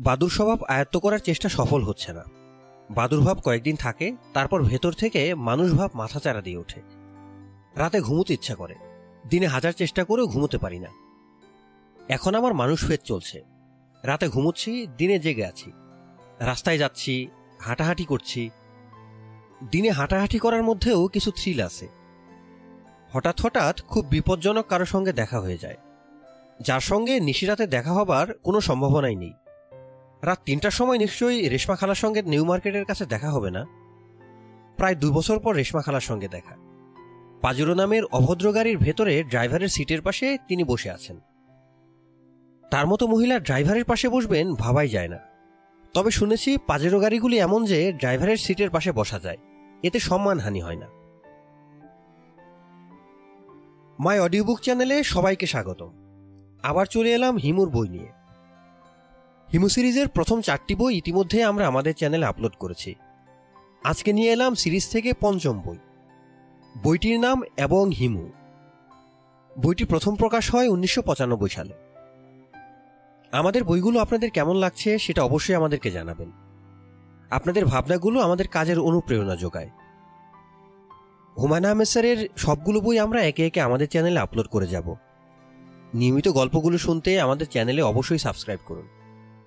বাদুর স্বভাব আয়ত্ত করার চেষ্টা সফল হচ্ছে না। বাদুর ভাব কয়েকদিন থাকে, তারপর ভেতর থেকে মানুষ ভাব মাথাচাড়া দিয়ে ওঠে। রাতে ঘুমোতে ইচ্ছা করে। দিনে হাজার চেষ্টা করেও ঘুমোতে পারি না। এখন আমার মানুষ ফেদ চলছে। রাতে ঘুমোচ্ছি, দিনে জেগে আছি। রাস্তায় যাচ্ছি, হাঁটাহাঁটি করছি। দিনে হাঁটাহাঁটি করার মধ্যেও কিছু থ্রিল আছে। হঠাৎ হঠাৎ খুব বিপজ্জনক কারোর সঙ্গে দেখা হয়ে যায়। যার সঙ্গে নিশিরাতে দেখা হবার কোনো সম্ভাবনাই নেই। রাত তিনটার সময় নিশ্চয়ই রেশমা খালার সঙ্গে নিউ মার্কেটের কাছে দেখা হবে না? প্রায় দু বছর পর রেশমা খালার সঙ্গে দেখা। পাজুরো নামের অভদ্র গাড়ির ভেতরে ড্রাইভারের সিটের পাশে তিনি বসে আছেন। তার মতো মহিলা ড্রাইভারের পাশে বসবেন ভাবাই যায় না। তবে শুনেছি পাজেরো গাড়িগুলি এমন যে ড্রাইভারের সিটের পাশে বসা যায়। এতে সম্মানহানি হয় না। মাই অডিও বুক চ্যানেলে সবাইকে স্বাগত আবার চলে এলাম হিমুর বই নিয়ে। হিমু সিরিজের প্রথম চারটি বই ইতিমধ্যে আমরা আমাদের চ্যানেলে আপলোড করেছি। আজকে নিয়ে এলাম সিরিজ থেকে পঞ্চম বই। বইটির নাম এবং হিমু। বইটি প্রথম প্রকাশ হয় উনিশশো পঁচানব্বই সালে। আমাদের বইগুলো আপনাদের কেমন লাগছে সেটা অবশ্যই আমাদেরকে জানাবেন। আপনাদের ভাবনাগুলো আমাদের কাজের অনুপ্রেরণা যোগায়। হুমায়ুন আহমেদ সবগুলো বই আমরা একে একে আমাদের চ্যানেলে আপলোড করে যাব। নিয়মিত গল্পগুলো শুনতে আমাদের চ্যানেলে অবশ্যই সাবস্ক্রাইব করুন।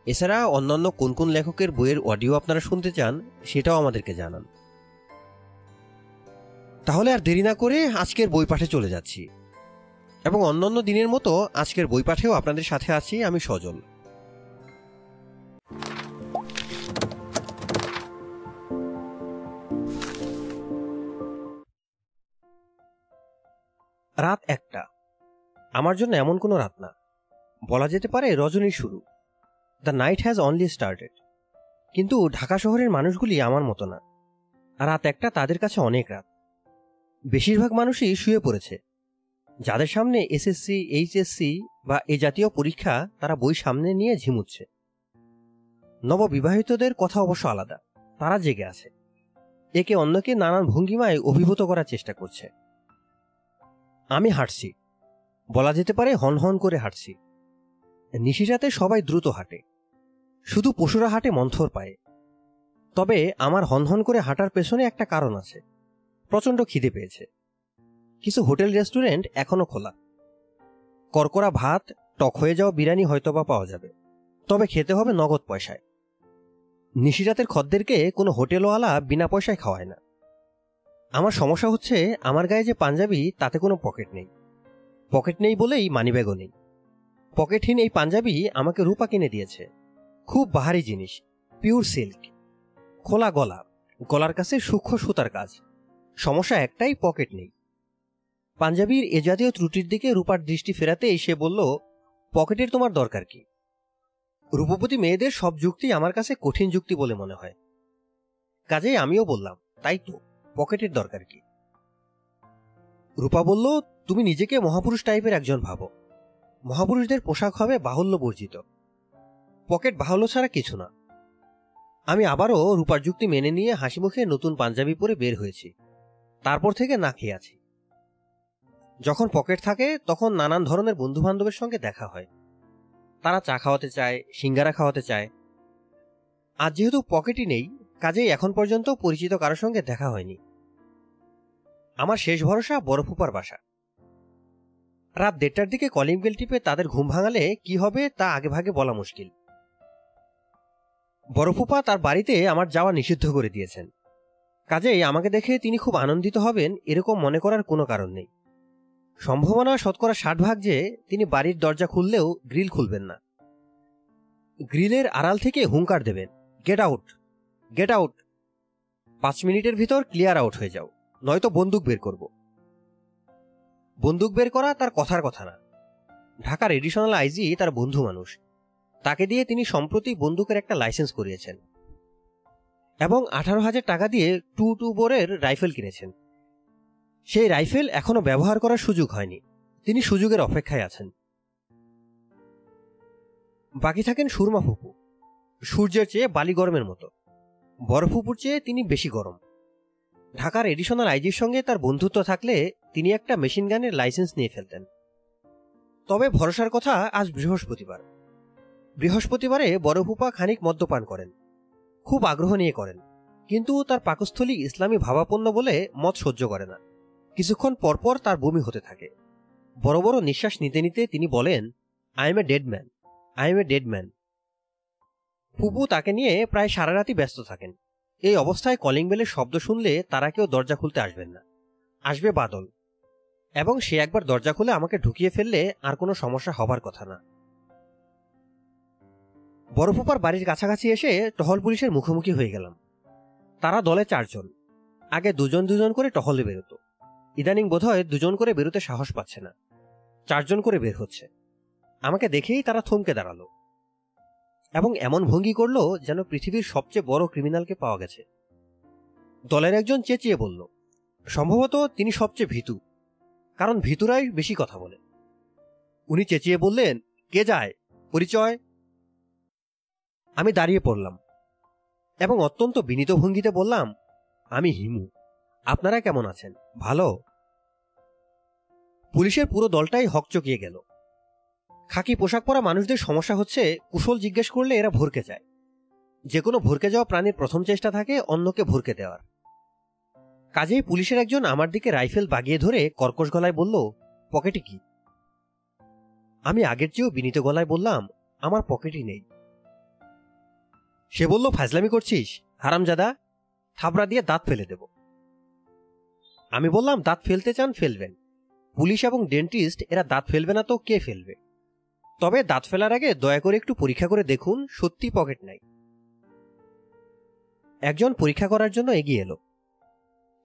এছাড়া অন্যান্য কোন কোন লেখকের বইয়ের অডিও আপনারা শুনতে চান, সেটাও আমাদেরকে জানান। তাহলে আর দেরি না করে আজকের বই পাঠে চলে যাচ্ছি। এবং অন্যান্য দিনের মতো আজকের বই পাঠেও আপনাদের সাথে আছি আমি সজল। রাত একটা। আমার জন্য এমন কোনো রাত না। বলা যেতে পারে রজনীর শুরু। The night has only started কিন্তু ঢাকা শহরের মানুষগুলি আমার মতো না। রাত একটা তাদের কাছে অনেক রাত। বেশিরভাগ মানুষই শুয়ে পড়েছে। যাদের সামনে এসএসসি, এইচএসসি বা এ জাতীয় পরীক্ষা তারা বই সামনে নিয়ে ঝিমুচ্ছে। নববিবাহিতদের কথা অবশ্য আলাদা। তারা জেগে আছে। একে অন্যকে নানান ভঙ্গিমায় অভিভূত করার চেষ্টা করছে। আমি হাঁটছি। বলা যেতে পারে হন হন করে হাঁটছি। নিশিরাতে সবাই দ্রুত হাঁটে। শুধু পশুরা হাটে মন্থর পায়। তবে আমার হনহন করে হাঁটার পেছনে একটা কারণ আছে। প্রচণ্ড খিদে পেয়েছে। কিছু হোটেল রেস্টুরেন্ট এখনও খোলা। করকরা ভাত, টক হয়ে যাওয়া বিরিয়ানি হয়তোবা পাওয়া যাবে। তবে খেতে হবে নগদ পয়সায়। নিশিরাতের খদ্দেরকে কোনো হোটেলওয়ালা বিনা পয়সায় খাওয়ায় না। আমার সমস্যা হচ্ছে, আমার গায়ে যে পাঞ্জাবি, তাতে কোনো পকেট নেই। পকেট নেই বলেই মানিব্যাগও নেই। পকেটহীন এই পাঞ্জাবি আমাকে রূপা কিনে দিয়েছে। খুব বাহারি জিনিস পিওর সিল্ক খোলা গলা, গলার কাছে সূক্ষ্ম সুতার কাজ। সমস্যা একটাই পকেট নেই। পাঞ্জাবির এ জাতীয় ত্রুটির দিকে রূপার দৃষ্টি ফেরাতে এসে বলল পকেটের তোমার দরকার কি? রূপবতী মেয়েদের সব যুক্তি আমার কাছে কঠিন যুক্তি বলে মনে হয়। কাজেই আমিও বললাম, তাই তো পকেটের দরকার কি? রূপা বলল, তুমি নিজেকে মহাপুরুষ টাইপের একজন ভাবো। মহাপুরুষদের পোশাক হবে বাহুল্য বর্জিত। পকেট বাহুল্য ছাড়া কিছু না। আমি আবারও রূপার যুক্তি মেনে নিয়ে হাসি মুখে নতুন পাঞ্জাবি পরে বের হয়েছি। তারপর থেকে না খেয়ে আছি। যখন পকেট থাকে, তখন নানান ধরনের বন্ধু বান্ধবের সঙ্গে দেখা হয়। তারা চা খাওয়াতে চায়, সিঙ্গারা খাওয়াতে চায়। আজ যেহেতু পকেটই নেই, কাজেই এখন পর্যন্ত পরিচিত কারোর সঙ্গে দেখা হয়নি। আমার শেষ ভরসা বরফুপার বাসা। রাত দেড়টার দিকে কলিং বেল টিপে তাদের ঘুম ভাঙালে কি হবে তা আগে ভাগে বলা মুশকিল। বরফুপা তার বাড়িতে আমার যাওয়া নিষিদ্ধ করে দিয়েছেন। কাজেই আমাকে দেখে তিনি খুব আনন্দিত হবেন এরকম মনে করার কোনো কারণ নেই। সম্ভাবনা শতকরা ষাট ভাগ যে তিনি বাড়ির দরজা খুললেও গ্রিল খুলবেন না। গ্রিলের আড়াল থেকে হুঙ্কার দেবেন, গেট আউট গেট আউট। পাঁচ মিনিটের ভিতর ক্লিয়ার আউট হয়ে যাও, নয়তো বন্দুক বের করব। বন্দুক বের করা তার কথার কথা না। ঢাকার এডিশনাল আইজি তার বন্ধু মানুষ। তাকে দিয়ে তিনি সম্প্রতি বন্দুকের একটা লাইসেন্স করিয়েছেন এবং আঠারো হাজার টাকা দিয়ে টু টু বোরের রাইফেল কিনেছেন। সেই রাইফেল এখনও ব্যবহার করার সুযোগ হয়নি। তিনি সুযোগের অপেক্ষায় আছেন। বাকি থাকেন সুরমা ফুপু। সূর্যের চেয়ে বালি গরমের মতো। বড় ফুপুর চেয়ে তিনি বেশি গরম। ঢাকার এডিশনাল আইজির সঙ্গে তার বন্ধুত্ব থাকলে তিনি একটা মেশিন গানের লাইসেন্স নিয়ে ফেলতেন। তবে ভরসার কথা আজ বৃহস্পতিবার। বৃহস্পতিবারে বড়ফুপা খানিক মদ্যপান করেন। খুব আগ্রহ নিয়ে করেন। কিন্তু তার পাকস্থলী ইসলামী ভাবাপন্ন বলে মদ সহ্য করে না। কিছুক্ষণ পরপর তার বমি হতে থাকে। বড় বড় নিঃশ্বাস নিতে নিতে তিনি বলেন I am a dead man I am a dead man ফুপু তাকে নিয়ে প্রায় সারা রাতই ব্যস্ত থাকেন। এই অবস্থায় কলিং বেলের শব্দ শুনলে তারা কেউ দরজা খুলতে আসবেন না। আসবে বাদল। এবং সে একবার দরজা খুলে আমাকে ঢুকিয়ে ফেললে আর কোনো সমস্যা হবার কথা না। বড়ফুপার বাড়ির কাছাকাছি এসে টহল পুলিশের মুখোমুখি হয়ে গেলাম। তারা দলে চারজন। আগে দুজন দুজন করে টহলে বেরোত। ইদানিং বোধহয় দুজন করে বেরোতে সাহস পাচ্ছে না। চারজন করে বের হচ্ছে। আমাকে দেখেই তারা থমকে দাঁড়াল। এবং এমন ভঙ্গি করল যেন পৃথিবীর সবচেয়ে বড় ক্রিমিনালকে পাওয়া গেছে। দলের একজন চেঁচিয়ে বলল, সম্ভবত তিনি সবচেয়ে ভীতু, কারণ ভীতুরাই বেশি কথা বলে। উনি চেঁচিয়ে বললেন, কে যায়? পরিচয়? আমি দাঁড়িয়ে পড়লাম। এবং অত্যন্ত বিনীত ভঙ্গিতে বললাম, আমি হিমু। আপনারা কেমন আছেন? ভালো? পুলিশের পুরো দলটাই হকচকিয়ে গেল। খাকি পোশাক পরা মানুষদের সমস্যা হচ্ছে, কুশল জিজ্ঞেস করলে এরা ভরকে যায়। যে কোনো ভরকে যাওয়া প্রাণীর প্রথম চেষ্টা থাকে অন্যকে ভরকে দেওয়ার। কাজেই পুলিশের একজন আমার দিকে রাইফেল বাগিয়ে ধরে কর্কশ গলায় বলল, পকেটে কি? আমি আগের চেয়েও বিনীত গলায় বললাম, আমার পকেটই নেই। সে বলল, ফাজলামি করছিস? হারামজাদা থাবড়া দিয়ে দাঁত ফেলে দেব। আমি বললাম, দাঁত ফেলতে চান, ফেলবেন। পুলিশ এবং ডেন্টিস্ট, এরা দাঁত ফেলবে না তো কে ফেলবে? তবে দাঁত ফেলার আগে দয়া করে একটু পরীক্ষা করে দেখুন, সত্যি পকেট নাই। একজন পরীক্ষা করার জন্য এগিয়ে এলো।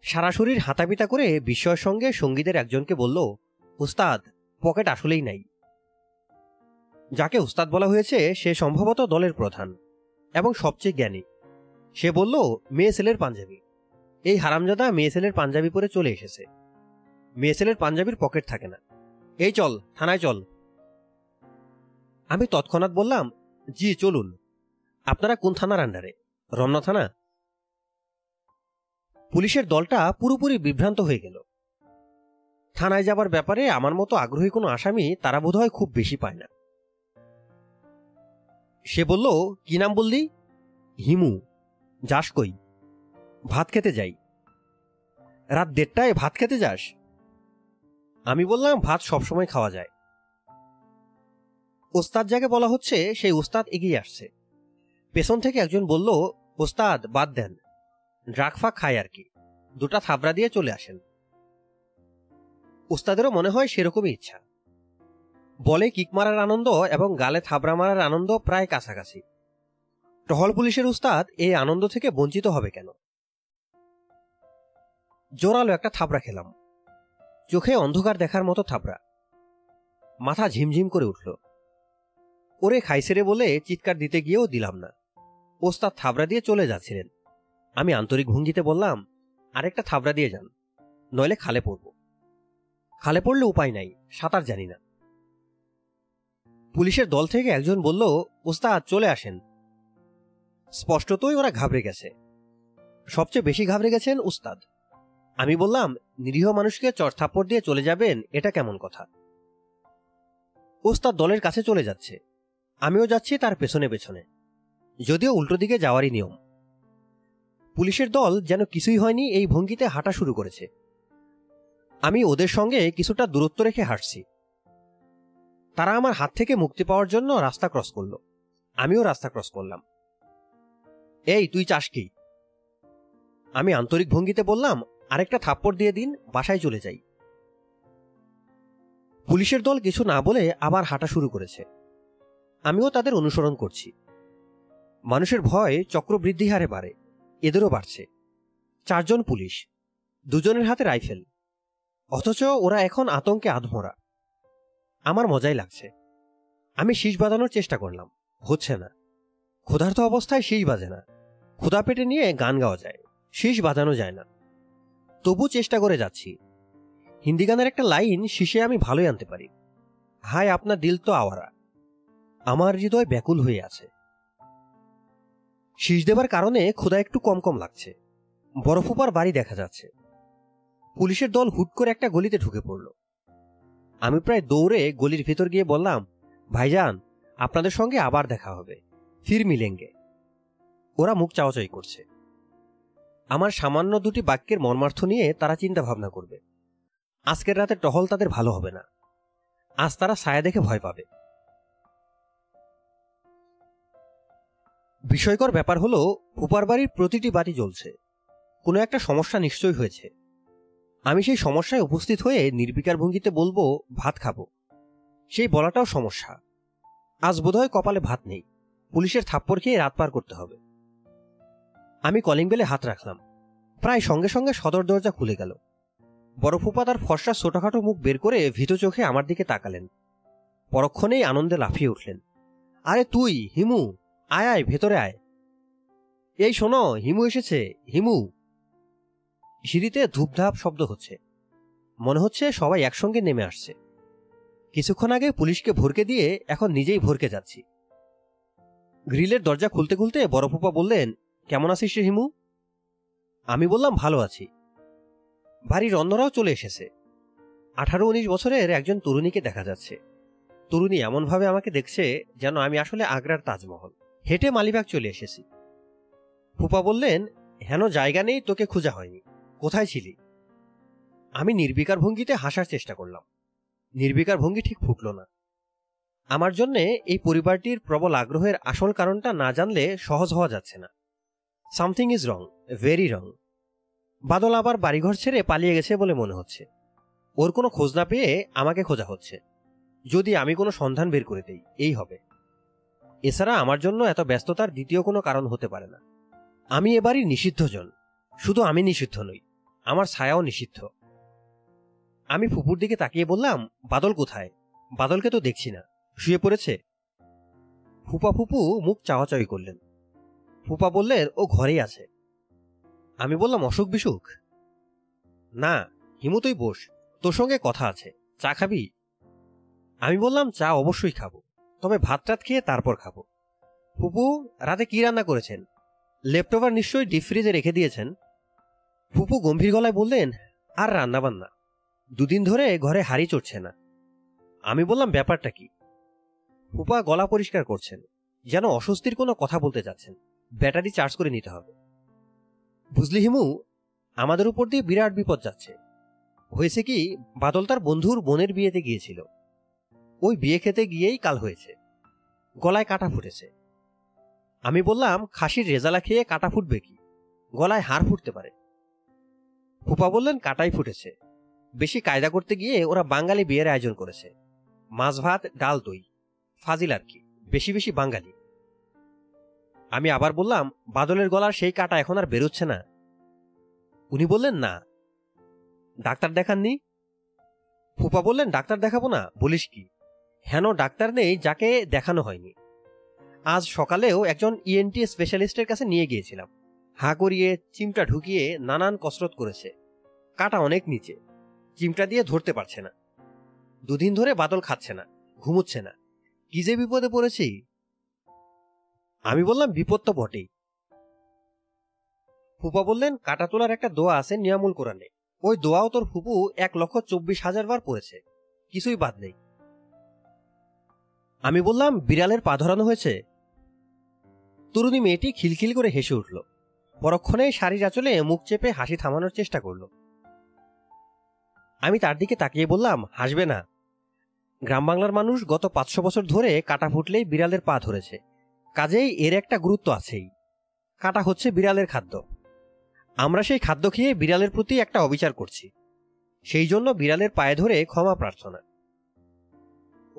সারা শরীর হাতাপিতা করে বিস্ময়ের সঙ্গে সঙ্গীদের একজনকে বলল উস্তাদ পকেট আসলেই নাই। যাকে উস্তাদ বলা হয়েছে, সে সম্ভবত দলের প্রধান। এবং সবচেয়ে জ্ঞানী। সে বলল, মেয়ে ছেলের পাঞ্জাবি। এই হারামজাদা মেয়ে ছেলের পাঞ্জাবি পরে চলে এসেছে। মেয়ে ছেলের পাঞ্জাবির পকেট থাকে না। এই চল, থানায় চল। আমি তৎক্ষণাৎ বললাম, জি, চলুন। আপনারা কোন থানার আন্ডারে? রমনা থানা? পুলিশের দলটা পুরোপুরি বিভ্রান্ত হয়ে গেল। থানায় যাবার ব্যাপারে আমার মতো আগ্রহী কোনো আসামি তারা বোধহয় খুব বেশি পায় না। সে বলল, কি নাম বললি? হিমু, যাস কই। ভাত খেতে যাই। রাত দেড়টায় ভাত খেতে যাস? আমি বললাম, ভাত সবসময় খাওয়া যায়। ওস্তাদ যাকে বলা হচ্ছে, সেই ওস্তাদ এগিয়ে আসছে। পেছন থেকে একজন বলল, ওস্তাদ, বাদ দেন। ড্রাগ ফাক খায় আর কি। দুটা থাবড়া দিয়ে চলে আসেন। ওস্তাদেরও মনে হয় সেরকমই ইচ্ছা। বলে কিক মারার আনন্দ এবং গালে থাবড়া মারার আনন্দ প্রায় কাছাকাছি। টহল পুলিশের উস্তাদ এই আনন্দ থেকে বঞ্চিত হবে কেন? জোরালো একটা থাবড়া খেলাম। চোখে অন্ধকার দেখার মতো থাবড়া। মাথা ঝিমঝিম করে উঠল। ওরে খাইছেরে বলে চিৎকার দিতে গিয়েও দিলাম না। ওস্তাদ থাবড়া দিয়ে চলে যাচ্ছিলেন। আমি আন্তরিক ভঙ্গিতে বললাম, আরেকটা থাবড়া দিয়ে যান, নইলে খালে পড়ব। খালে পড়লে উপায় নাই, সাঁতার জানি না। পুলিশের দল থেকে একজন বলল, ওস্তাদ, চলে আসেন। স্পষ্টতই ওরা ঘাবড়ে গেছে। সবচেয়ে বেশি ঘাবড়ে গেছেন উস্তাদ আমি বললাম, নিরীহ মানুষকে চড়থাপ্পড় দিয়ে চলে যাবেন, এটা কেমন কথা? ওস্তাদ দলের কাছে চলে যাচ্ছে। আমিও যাচ্ছি তার পেছনে পেছনে। যদিও উল্টো দিকে যাওয়ারই নিয়ম। পুলিশের দল যেন কিছুই হয়নি, এই ভঙ্গিতে হাঁটা শুরু করেছে। আমি ওদের সঙ্গে কিছুটা দূরত্ব রেখে হাঁটছি। তারা আমার হাত থেকে মুক্তি পাওয়ার জন্য রাস্তা ক্রস করল। আমিও রাস্তা ক্রস করলাম। এই, তুই চাস কি? আমি আন্তরিক ভঙ্গিতে বললাম, আরেকটা থাপ্পড় দিয়ে দিন, বাসায় চলে যাই। পুলিশের দল কিছু না বলে আবার হাঁটা শুরু করেছে। আমিও তাদের অনুসরণ করছি। মানুষের ভয় চক্রবৃদ্ধি হারে বাড়ে, এদেরও বাড়ছে। চারজন পুলিশ, দুজনের হাতে রাইফেল। অথচ ওরা এখন আতঙ্কে আধমরা। আমার মজাই লাগছে। আমি শীষ বাজানোর চেষ্টা করলাম, হচ্ছে না। ক্ষুধার্ত অবস্থায় শীষ বাজে না। ক্ষুধা পেটে নিয়ে গান গাওয়া যায়, শীষ বাজানো যায় না। তবু চেষ্টা করে যাচ্ছি। হিন্দি গানের একটা লাইন শীষে আমি ভালোই আনতে পারি। হায়, আপনার দিল তো আওয়ারা। আমার হৃদয় ব্যাকুল হয়ে আছে। শীষ দেবার কারণে ক্ষুধা একটু কম কম লাগছে। বরফোপার বাড়ি দেখা যাচ্ছে। পুলিশের দল হুট করে একটা গলিতে ঢুকে পড়ল। আমি প্রায় দৌড়ে গলির ভেতর গিয়ে বললাম, ভাইজান, আপনাদের সঙ্গে আবার দেখা হবে। ফির মিলেঙ্গে। ওরা মুখ চাওয়াচাই করছে। আমার সামান্য দুটি বাক্যের মর্মার্থ নিয়ে তারা চিন্তা ভাবনা করবে। আজকের রাতে টহল তাদের ভালো হবে না। আজ তারা ছায়া দেখে ভয় পাবে। বিষয়কর ব্যাপার হলো ফুপার বাড়ির প্রতিটি বাতি জ্বলছে। কোনো একটা সমস্যা নিশ্চয়ই হয়েছে। আমি সেই সমস্যায় উপস্থিত হয়ে নির্বিকার ভঙ্গিতে বলব, ভাত খাব। সেই বলাটাও সমস্যা। আজ বোধহয় কপালে ভাত নেই। পুলিশের থাপ্পড় খেয়ে রাত পার করতে হবে। আমি কলিং বেলে হাত রাখলাম। প্রায় সঙ্গে সঙ্গে সদর দরজা খুলে গেল। বড় ফুপা তার ফর্সা ছোটখাটো মুখ বের করে ভীত চোখে আমার দিকে তাকালেন। পরক্ষণেই আনন্দে লাফিয়ে উঠলেন। আরে তুই, হিমু, আয় আয়, ভেতরে আয়। এই শোনো, হিমু এসেছে। হিমু। সিঁড়িতে ধূপধাপ শব্দ হচ্ছে। মনে হচ্ছে সবাই একসঙ্গে নেমে আসছে। কিছুক্ষণ আগে পুলিশকে ভরকে দিয়ে এখন নিজেই ভরকে যাচ্ছি। গ্রিলের দরজা খুলতে খুলতে বড়ফুপা বললেন, কেমন আছিস রে হিমু? আমি বললাম, ভালো আছি। বাড়ির অন্যরাও চলে এসেছে। আঠারো উনিশ বছরের একজন তরুণীকে দেখা যাচ্ছে। তরুণী এমনভাবে আমাকে দেখছে যেন আমি আসলে আগ্রার তাজমহল। হেঁটে মালিবাগ চলে এসেছি। ফুপা বললেন, হেন জায়গা নেই, তোকে খোঁজা হয়নি। কোথায় ছিলি? আমি নির্বিকার ভঙ্গিতে হাসার চেষ্টা করলাম। নির্বিকার ভঙ্গি ঠিক ফুটল না। আমার জন্যে এই পরিবারটির প্রবল আগ্রহের আসল কারণটা না জানলে সহজ হওয়া যাচ্ছে না। Something is wrong, very wrong. Badal আবার বাড়িঘর ছেড়ে পালিয়ে গেছে বলে মনে হচ্ছে। ওর কোনো খোঁজ না পেয়ে আমাকে খোঁজা হচ্ছে। যদি আমি কোনো সন্ধান বের করে দেই, এই হবে। এছাড়া আমার জন্য এত ব্যস্ততার দ্বিতীয় কোনো কারণ হতে পারে না। আমি এবারই নিষিদ্ধজন। শুধু আমি নিষিদ্ধ নই। আমার ছায়াও নিষিদ্ধ। আমি ফুপুর দিকে তাকিয়ে বললাম, বাদল কোথায়? বাদলকে তো দেখছি না। শুয়ে পড়েছে? ফুপা ফুপু মুখ চাওয়াচাওয়ি করলেন। ফুপা বললেন, ও ঘরেই আছে। আমি বললাম, অসুখ বিসুখ? না, হিমু তুই বস, তোর সঙ্গে কথা আছে। চা খাবি? আমি বললাম, চা অবশ্যই খাব। তবে ভাত টাত খেয়ে তারপর খাব। ফুপু, রাতে কি রান্না করেছেন? লেফটোভার নিশ্চয়ই ডিপ ফ্রিজে রেখে দিয়েছেন। ফুপু গম্ভীর গলায় বললেন, আর রান্না বান্না দুদিন ধরে ঘরে হাড়ি চড়ছে না। আমি বললাম, ব্যাপারটা কি? ফুপা গলা পরিষ্কার করছেন, যেন অস্বস্তির কোনো কথা বলতে যাচ্ছেন। ব্যাটারি চার্জ করে নিতে হবে। বুঝলি হিমু, আমাদের উপর দিয়ে বিরাট বিপদ যাচ্ছে। হয়েছে কি, বাদল তার বন্ধুর বোনের বিয়েতে গিয়েছিল। ওই বিয়ে খেতে গিয়েই কাল হয়েছে। গলায় কাটা ফুটেছে। আমি বললাম, খাসির রেজালা খেয়ে কাটা ফুটবে কি? গলায় হাড় ফুটতে পারে। ফুপা বললেন, কাটাই ফুটেছে। বেশি কায়দা করতে গিয়ে ওরা বাঙালি বিয়ের আয়োজন করেছে। মাছ ভাত, ডাল দই। ফাজিল আর কি, বেশি বেশি বাঙালি। আমি আবার বললাম, বাদলের গলার সেই কাটা এখন আর বেরোচ্ছে না। উনি বললেন, না। ডাক্তার দেখাননি? ফুপা বললেন, ডাক্তার দেখাবো না, বলিস কি? হেন ডাক্তার নেই যাকে দেখানো হয়নি। আজ সকালেও একজন ইএনটি স্পেশালিস্টের কাছে নিয়ে গিয়েছিলাম। হা করিয়ে চিমটা ঢুকিয়ে নানান কসরত করেছে। কাটা অনেক নিচে। চিমটা দিয়ে ধরতে পারছে না। দুদিন ধরে বাদল খাচ্ছে না, ঘুমুচ্ছে না। কি যে বিপদে পড়েছি? আমি বললাম, বিপদ তো বটেই। ফুপা বললেন, কাটা তোলার একটা দোয়া আছে নিয়ামুল কোরআনে। ওই দোয়াও তোর ফুপু এক লক্ষ চব্বিশ হাজার বার পড়েছে। কিছুই বাদ নেই। আমি বললাম, বিড়ালের পা ধরানো হয়েছে? তরুণী মেয়েটি খিলখিল করে হেসে উঠল। পরক্ষণে শাড়ির আঁচলে মুখ চেপে হাসি থামানোর চেষ্টা করল। আমি তার দিকে তাকিয়ে বললাম, হাসবে না। গ্রাম বাংলার মানুষ গত পাঁচশো বছর ধরে কাটা ফুটলেই বিড়ালের পা ধরেছে। কাজেই এর একটা গুরুত্ব আছেই। কাটা হচ্ছে বিড়ালের খাদ্য। আমরা সেই খাদ্য খেয়ে বিড়ালের প্রতি একটা অবিচার করছি। সেই জন্য বিড়ালের পায়ে ধরে ক্ষমা প্রার্থনা।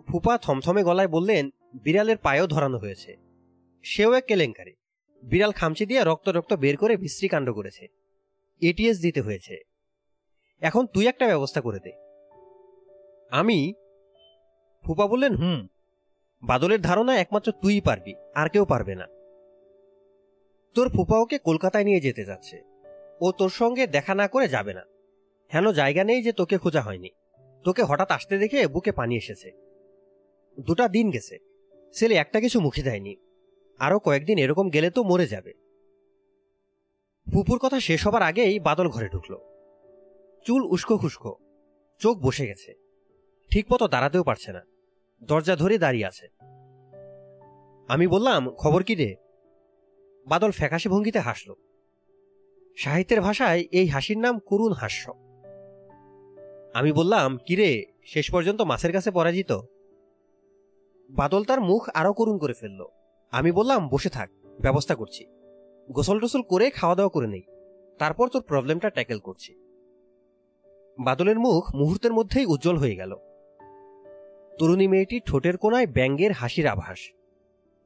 ফুপা থমথমে গলায় বললেন, বিড়ালের পায়েও ধরানো হয়েছে। সেও এক কেলেঙ্কারি। বিড়াল খামচি দিয়ে রক্ত রক্ত বের করে বিশ্রী কাণ্ড করেছে। এটিএস দিতে হয়েছে। এখন তুই একটা ব্যবস্থা করে দে। আমি ফুপা বললেন, হুম, বাদলের ধারণা একমাত্র তুই পারবি, আর কেউ পারবে না। তোর ফুপা ওকে কলকাতায় নিয়ে যেতে যাচ্ছে। ও তোর সঙ্গে দেখা না করে যাবে না। হেন জায়গা নেই যে তোকে খোঁজা হয়নি। তোকে হঠাৎ আসতে দেখে বুকে পানি এসেছে। দুটা দিন গেছে। ছেলে একটা কিছু মুখে দেয়নি। আরও কয়েকদিন এরকম গেলে তো মরে যাবে। ফুপুর কথা শেষ হবার আগেই বাদল ঘরে ঢুকল। চুল উস্কো খুস্কো, চোখ বসে গেছে। ঠিক মতো দাঁড়াতেও পারছে না। দরজা ধরে দাঁড়িয়ে আছে। আমি বললাম, খবর কি রে? বাদল ফ্যাকাশে ভঙ্গিতে হাসল। সাহিত্যের ভাষায় এই হাসির নাম করুণ হাস্য। আমি বললাম কিরে শেষ পর্যন্ত মাছের কাছে পরাজিত? বাদল তার মুখ আরও করুণ করে ফেলল। আমি বললাম, বসে থাক, ব্যবস্থা করছি। গোসল টোসল করে খাওয়া দাওয়া করে নেই। তারপর তোর প্রবলেমটা ট্যাকেল করছি। বাদলের মুখ মুহূর্তের মধ্যেই উজ্জ্বল হয়ে গেল। তরুণী মেয়েটি ঠোঁটের কোনায় ব্যঙ্গের হাসির আভাস।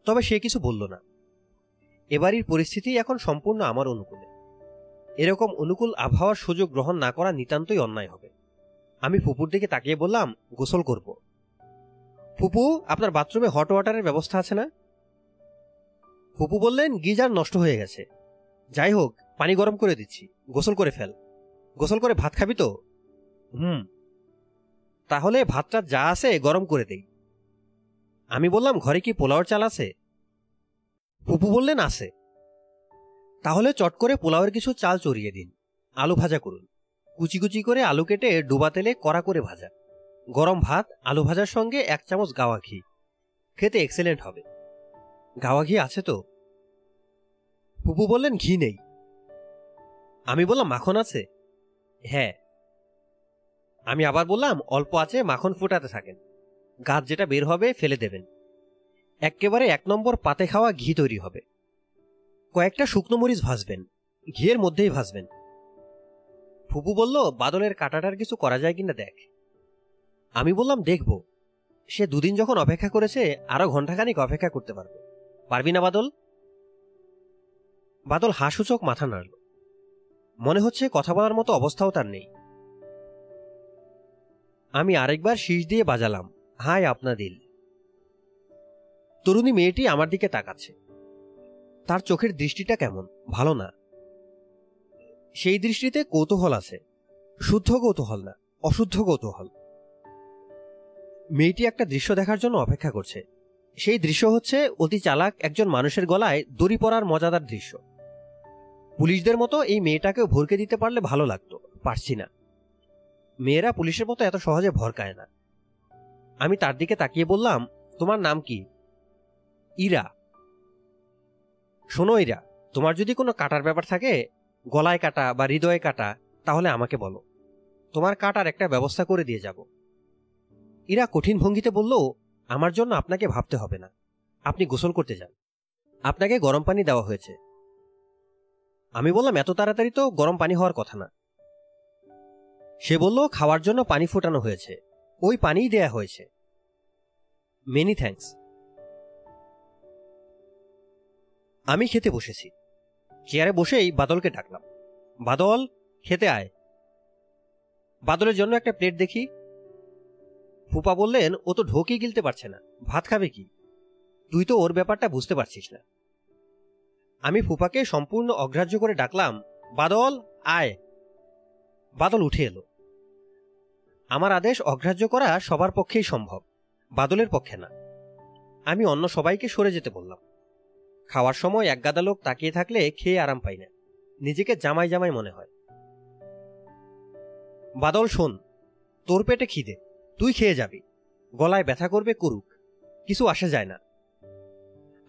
তবে সে কিছু বলল না। এবারের পরিস্থিতি এখন সম্পূর্ণ আমার অনুকূলে। এরকম অনুকূল আবহাওয়ার সুযোগ গ্রহণ না করা নিতান্তই অন্যায় হবে। আমি ফুপুর দিকে তাকিয়ে বললাম, গোসল করব। ফুপু, আপনার বাথরুমে হট ওয়াটারের ব্যবস্থা আছে না? ফুপু বললেন, গিজার নষ্ট হয়ে গেছে। যাই হোক, পানি গরম করে দিচ্ছি। গোসল করে ফেল। গোসল করে ভাত খাবি তো? হুম। তাহলে ভাতটা যা আছে গরম করে দেই। আমি বললাম, ঘরে কি পোলাওয়ের চাল আছে? ফুপু বললেন, আছে। তাহলে চট করে পোলাওয়ের কিছু চাল চড়িয়ে দিন। আলু ভাজা করুন। কুচি কুচি করে আলু কেটে ডুবা তেলে কড়া করে ভাজা। গরম ভাত, আলু ভাজার সঙ্গে এক চামচ গাওয়া ঘি। খেতে এক্সেলেন্ট হবে। গাওয়া ঘি আছে তো? ফুপু বললেন, ঘি নেই। আমি বললাম, মাখন আছে? হ্যাঁ। আমি আবার বললাম, অল্প আছে, মাখন ফুটাতে থাকেন। গাছ যেটা বের হবে, ফেলে দেবেন। একেবারে এক নম্বর পাতে খাওয়া ঘি তৈরি হবে। কয়েকটা শুকনো মরিচ ভাজবেন, ঘিয়ের মধ্যেই ভাজবেন। ফুপু বলল, বাদলের কাটাটার কিছু করা যায় কিনা দেখ। আমি বললাম, দেখব। সে দুদিন যখন অপেক্ষা করেছে, আরও ঘন্টাখানিক অপেক্ষা করতে পারবে। পারবি না বাদল? বাদল হাসুচক মাথা নাড়ল। মনে হচ্ছে কথা বলার মতো অবস্থাও তার নেই। আমি আরেকবার শীষ দিয়ে বাজালাম। হাই আপনা দিল। তরুণী মেয়েটি আমার দিকে তাকাচ্ছে। তার চোখের দৃষ্টিটা কেমন? ভালো না। সেই দৃষ্টিতে কৌতূহল আছে। শুদ্ধ কৌতূহল না, অশুদ্ধ কৌতূহল। মেয়েটি একটা দৃশ্য দেখার জন্য অপেক্ষা করছে। সেই দৃশ্য হচ্ছে অতি চালাক একজন মানুষের গলায় দড়ি পরার মজাদার দৃশ্য। পুলিশদের মতো এই মেয়েটাকেও ভরকে দিতে পারলে ভালো লাগতো, পারছি না। মেয়েরা পুলিশের মতো এত সহজে ভরকায় না। আমি তার দিকে তাকিয়ে বললাম, তোমার নাম কি? ইরা। শোনো ইরা, তোমার যদি কোনো কাটার ব্যাপার থাকে, গলায় কাটা বা হৃদয়ে কাটা, তাহলে আমাকে বলো। তোমার কাটার একটা ব্যবস্থা করে দিয়ে যাব। ইরা কঠিন ভঙ্গিতে বলল আমার জন্য আপনাকে ভাবতে হবে না। আপনি গোসল করতে যান। আপনাকে গরম পানি দেওয়া হয়েছে। আমি বললাম, এত তাড়াতাড়ি তো গরম পানি হওয়ার কথা না। সে বলল, খাওয়ার জন্য পানি ফোটানো হয়েছে। ওই পানিই দেয়া হয়েছে। মেনি থ্যাঙ্কস আমি খেতে বসেছি। চেয়ারে বসেই বাদলকে ডাকলাম। বাদল, খেতে আয়। বাদলের জন্য একটা প্লেট দেখি। ফুপা বললেন, ও তো ঢোকই গিলতে পারছে না। ভাত খাবে কি? তুই তো ওর ব্যাপারটা বুঝতে পারছিস না। আমি ফুপাকে সম্পূর্ণ অগ্রাহ্য করে ডাকলাম, বাদল, আয়। বাদল উঠে এলো। আমার আদেশ অগ্রাহ্য করা সবার পক্ষেই সম্ভব, বাদলের পক্ষে না। আমি অন্য সবাইকে সরে যেতে বললাম। খাওয়ার সময় এক গাদা লোক তাকিয়ে থাকলে খেয়ে আরাম পাই না। নিজেকে জামাই জামাই মনে হয়। বাদল, শোন, তোর পেটে খিদে। তুই খেয়ে যাবি। গলায় ব্যথা করবে করুক। কিছু আসে যায় না।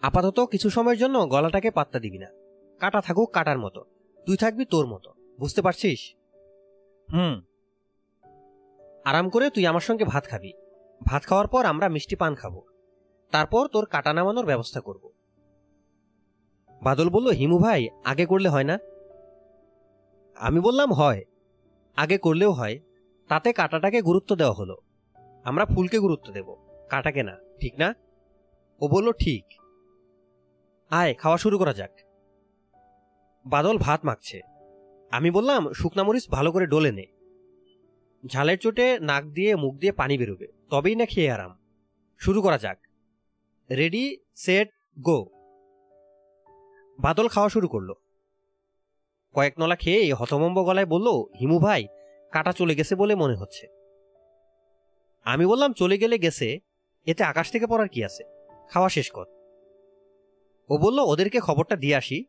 আপাতত কিছু সময়ের জন্য গলাটাকে পাত্তা দিবি না। কাটা থাকুক কাটার মতো। তুই থাকবি তোর মতো। বুঝতে পারছিস? হুম। আরাম করে তুই আমার সঙ্গে ভাত খাবি। ভাত খাওয়ার পর আমরা মিষ্টি পান খাব। তারপর তোর কাটা নামানোর ব্যবস্থা করব। বাদল বলল হিমু ভাই আগে করলে হয় না? আমি বললাম হয়। আগে করলেও হয়। তাতে কাটাটাকে গুরুত্ব দেওয়া হলো। আমরা ফুলকে গুরুত্ব দেব, কাটাকে না, ঠিক না? ও বলল, ঠিক। আয়, খাওয়া শুরু করা যাক। বাদল ভাত মাখছে। আমি বললাম শুকনামরিচ ভালো করে ডলে নে। ঝালের চোটে নাক দিয়ে মুখ দিয়ে পানি বেরোবে, তবেই না খেয়ে আরাম। শুরু করা যাক। রেডি, সেট, গো। বাদল খাওয়া শুরু করল। কয়েক নলা খেয়ে হতমম্ব গলায় বলল, হিমু ভাই, কাটা চলে গেছে বলে মনে হচ্ছে। আমি বললাম, চলে গেলে গেছে। এতে আকাশ থেকে পড়ার কি আছে? খাওয়া শেষ কর। ও বলল, ওদেরকে খবরটা দিয়ে আসি।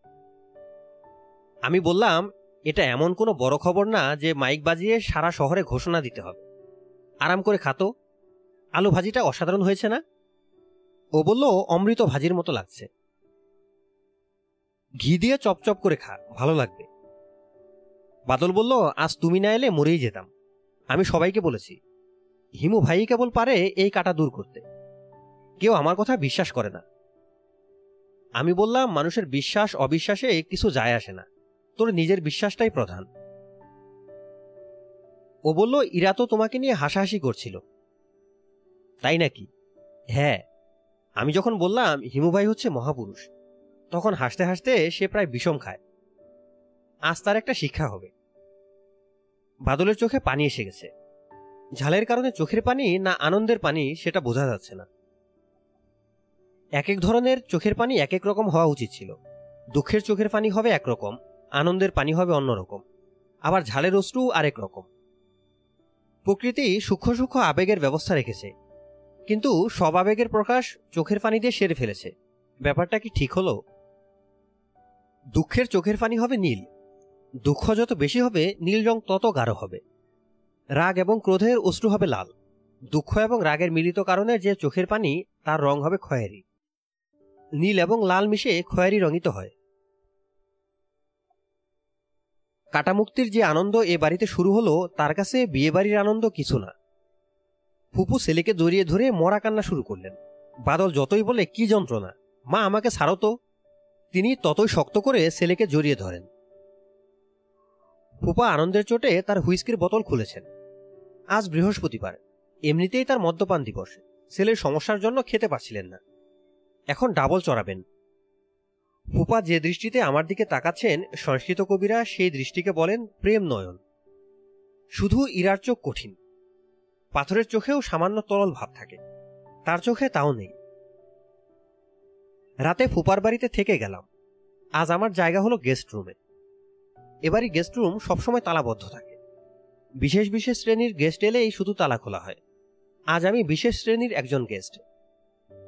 আমি বললাম, এটা এমন কোনো বড় খবর না যে মাইক বাজিয়ে সারা শহরে ঘোষণা দিতে হবে। আরাম করে খাতো। আলু ভাজিটা অসাধারণ হয়েছে না? ও বলল, অমৃত ভাজির মতো লাগছে। ঘি দিয়ে চপচপ করে খা, ভালো লাগবে। বাদল বলল, আজ তুমি না এলে মরেই যেতাম। আমি সবাইকে বলেছি হিমু ভাই কেবল পারে এই কাটা দূর করতে। কেউ আমার কথা বিশ্বাস করে না। আমি বললাম, মানুষের বিশ্বাস, অবিশ্বাসে কিছু যায় আসে না। তোর নিজের বিশ্বাসটাই প্রধান। ও বলল, ইরা তো তোমাকে নিয়ে হাসাহাসি করছিল। তাই নাকি? হ্যাঁ। আমি যখন বললাম, হিমু ভাই হচ্ছে মহাপুরুষ, তখন হাসতে হাসতে সে প্রায় বিষম খায়। আজ তার একটা শিক্ষা হবে। বাদলের চোখে পানি এসে গেছে। ঝালের কারণে চোখের পানি না আনন্দের পানি সেটা বোঝা যাচ্ছে না। এক এক ধরনের চোখের পানি এক এক রকম হওয়া উচিত ছিল। দুঃখের চোখের পানি হবে একরকম, আনন্দের পানি হবে অন্যরকম। আবার ঝালের অশ্রু আরেক রকম। প্রকৃতি সূক্ষ্ম সূক্ষ্ম আবেগের ব্যবস্থা রেখেছে। কিন্তু সব আবেগের প্রকাশ চোখের পানি দিয়ে সেরে ফেলেছে। ব্যাপারটা কি ঠিক হলো? দুঃখের চোখের পানি হবে নীল। দুঃখ যত বেশি হবে, নীল রং তত গাঢ় হবে। রাগ এবং ক্রোধের অশ্রু হবে লাল। দুঃখ এবং রাগের মিলিত কারণে যে চোখের পানি, তার রং হবে খয়েরি। নীল এবং লাল মিশে খয়েরি রঙিত হয়। কাটামুক্তির যে আনন্দ এ বাড়িতে শুরু হলো, তার কাছে বিয়ে বাড়ির আনন্দ কিছু না। ফুপু ছেলেকে জড়িয়ে ধরে মরা কান্না শুরু করলেন। বাদল যতই বলে, কি যন্ত্রণা, মা আমাকে ছাড়ো তো। তিনি ততই শক্ত করে ছেলেকে জড়িয়ে ধরেন। ফুপা আনন্দের চোটে তার হুইস্কির বোতল খুলেছেন। আজ বৃহস্পতিবার। এমনিতেই তার মদ্যপান দিবস। ছেলের সমস্যার জন্য খেতে পারছিলেন না। এখন ডাবল চড়াবেন। ফুপা যে দৃষ্টিতে আমার দিকে তাকাচ্ছেন, সংস্কৃত কবিরা সেই দৃষ্টিকে বলেন প্রেম নয়ন শুধু ইরার চোখ কঠিন। পাথরের চোখেও সামান্য তরল ভাব থাকে। তার চোখে তাও নেই। রাতে ফুপার বাড়িতে থেকে গেলাম। আজ আমার জায়গা হলো গেস্ট রুমে। এবারই গেস্ট রুম সবসময় তালাবদ্ধ থাকে। বিশেষ বিশেষ শ্রেণির গেস্ট এলেই শুধু তালা খোলা হয়। আজ আমি বিশেষ শ্রেণির একজন গেস্ট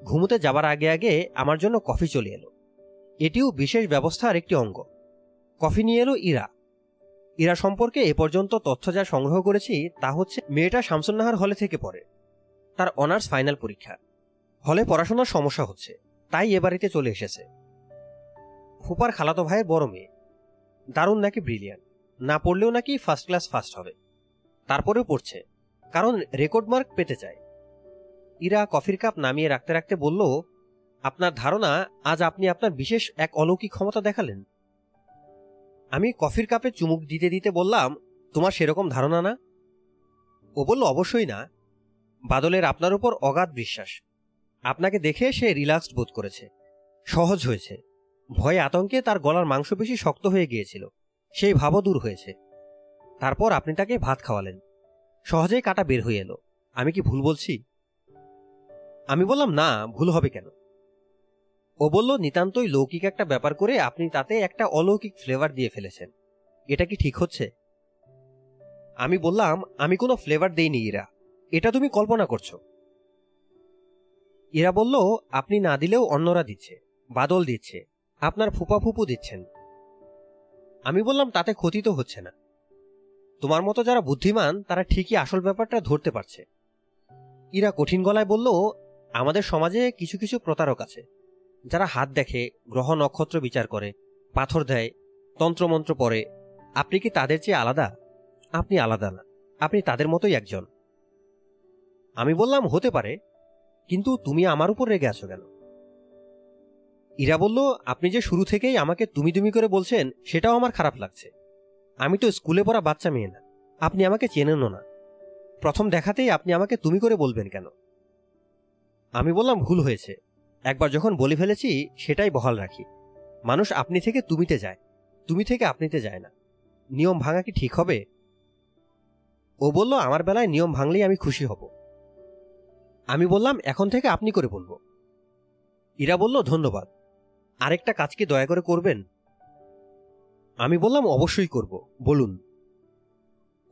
ঘুমোতে যাবার আগে আগে আমার জন্য কফি চলে এলো। এটিও বিশেষ ব্যবস্থার একটি অঙ্গ। কফি নিয়ে এলো ইরা। ইরা সম্পর্কে এ পর্যন্ত তথ্য যা সংগ্রহ করেছি তা হচ্ছে মেয়েটা শামসুন্নাহার হলে থেকে পড়ে। তার অনার্স ফাইনাল পরীক্ষা। হলে পড়াশোনার সমস্যা হচ্ছে, তাই এ বাড়িতে চলে এসেছে। ফুপার খালাতো ভাইয়ের বড় মেয়ে। দারুণ নাকি ব্রিলিয়ান না পড়লেও নাকি ফার্স্ট ক্লাস ফার্স্ট হবে। তারপরেও পড়ছে। কারণ রেকর্ড মার্ক পেতে চায়। ইরা কফির কাপ নামিয়ে রাখতে রাখতে বলল, আপনার ধারণা আজ আপনি আপনার বিশেষ এক অলৌকিক ক্ষমতা দেখালেন? আমি কফির কাপে চুমুক দিতে দিতে বললাম, তোমার সেরকম ধারণা না? ও বলল, অবশ্যই না। বাদলের আপনার উপর অগাধ বিশ্বাস। আপনাকে দেখে সে রিল্যাক্সড বোধ করেছে। সহজ হয়েছে। ভয়ে আতঙ্কে তার গলার মাংসপেশি শক্ত হয়ে গিয়েছিল। সেই ভাবও দূর হয়েছে। তারপর আপনি তাকে ভাত খাওয়ালেন। সহজেই কাটা বের হয়ে এলো। আমি কি ভুল বলছি? আমি বললাম, না, ভুল হবে কেন? ও বলল, নিতান্তই লৌকিক একটা ব্যাপার করে আপনি তাতে একটা অলৌকিক ফ্লেভার দিয়ে ফেলেছেন। এটা কি ঠিক হচ্ছে? আমি বললাম, আমি কোনো ফ্লেভার দেইনি, ইরা। এটা তুমি কল্পনা করছ। ইরা বলল, আপনি না দিলেও অন্যরা দিচ্ছে, বাদল দিচ্ছে, আপনার ফুপা ফুপু দিচ্ছেন। আমি বললাম, তাতে ক্ষতি তো হচ্ছে না। তোমার মতো যারা বুদ্ধিমান, তারা ঠিকই আসল ব্যাপারটা ধরতে পারছে। ইরা কঠিন গলায় বলল, আমাদের সমাজে কিছু কিছু প্রতারক আছে। যারা হাত দেখে, গ্রহ নক্ষত্র বিচার করে, পাথর দেয়, তন্ত্রমন্ত্র পড়ে। আপনি কি তাদের চেয়ে আলাদা? আপনি আলাদা না। আপনি তাদের মতোই একজন। আমি বললাম, হতে পারে। কিন্তু তুমি আমার উপর রেগে আছো কেন? ইরা বলল, আপনি যে শুরু থেকেই আমাকে তুমি তুমি করে বলছেন, সেটাও আমার খারাপ লাগছে। আমি তো স্কুলে পড়া বাচ্চা মেয়ে না। আপনি আমাকে চেনেনও না। প্রথম দেখাতেই আপনি আমাকে তুমি করে বলবেন কেন? আমি বললাম ভুল হয়েছে। একবার যখন বলে ফেলেছি, সেটাই বহাল রাখি। মানুষ আপনি থেকে তুমিতে যায়। তুমি থেকে আপনিতে যায় না। নিয়ম ভাঙা কি ঠিক হবে? ও বলল, আমার বেলায় নিয়ম ভাঙলেই আমি খুশি হব। আমি বললাম, এখন থেকে আপনি করে বলব। ইরা বলল, ধন্যবাদ। আরেকটা কাজ কি দয়া করে করবেন? আমি বললাম, অবশ্যই করব, বলুন।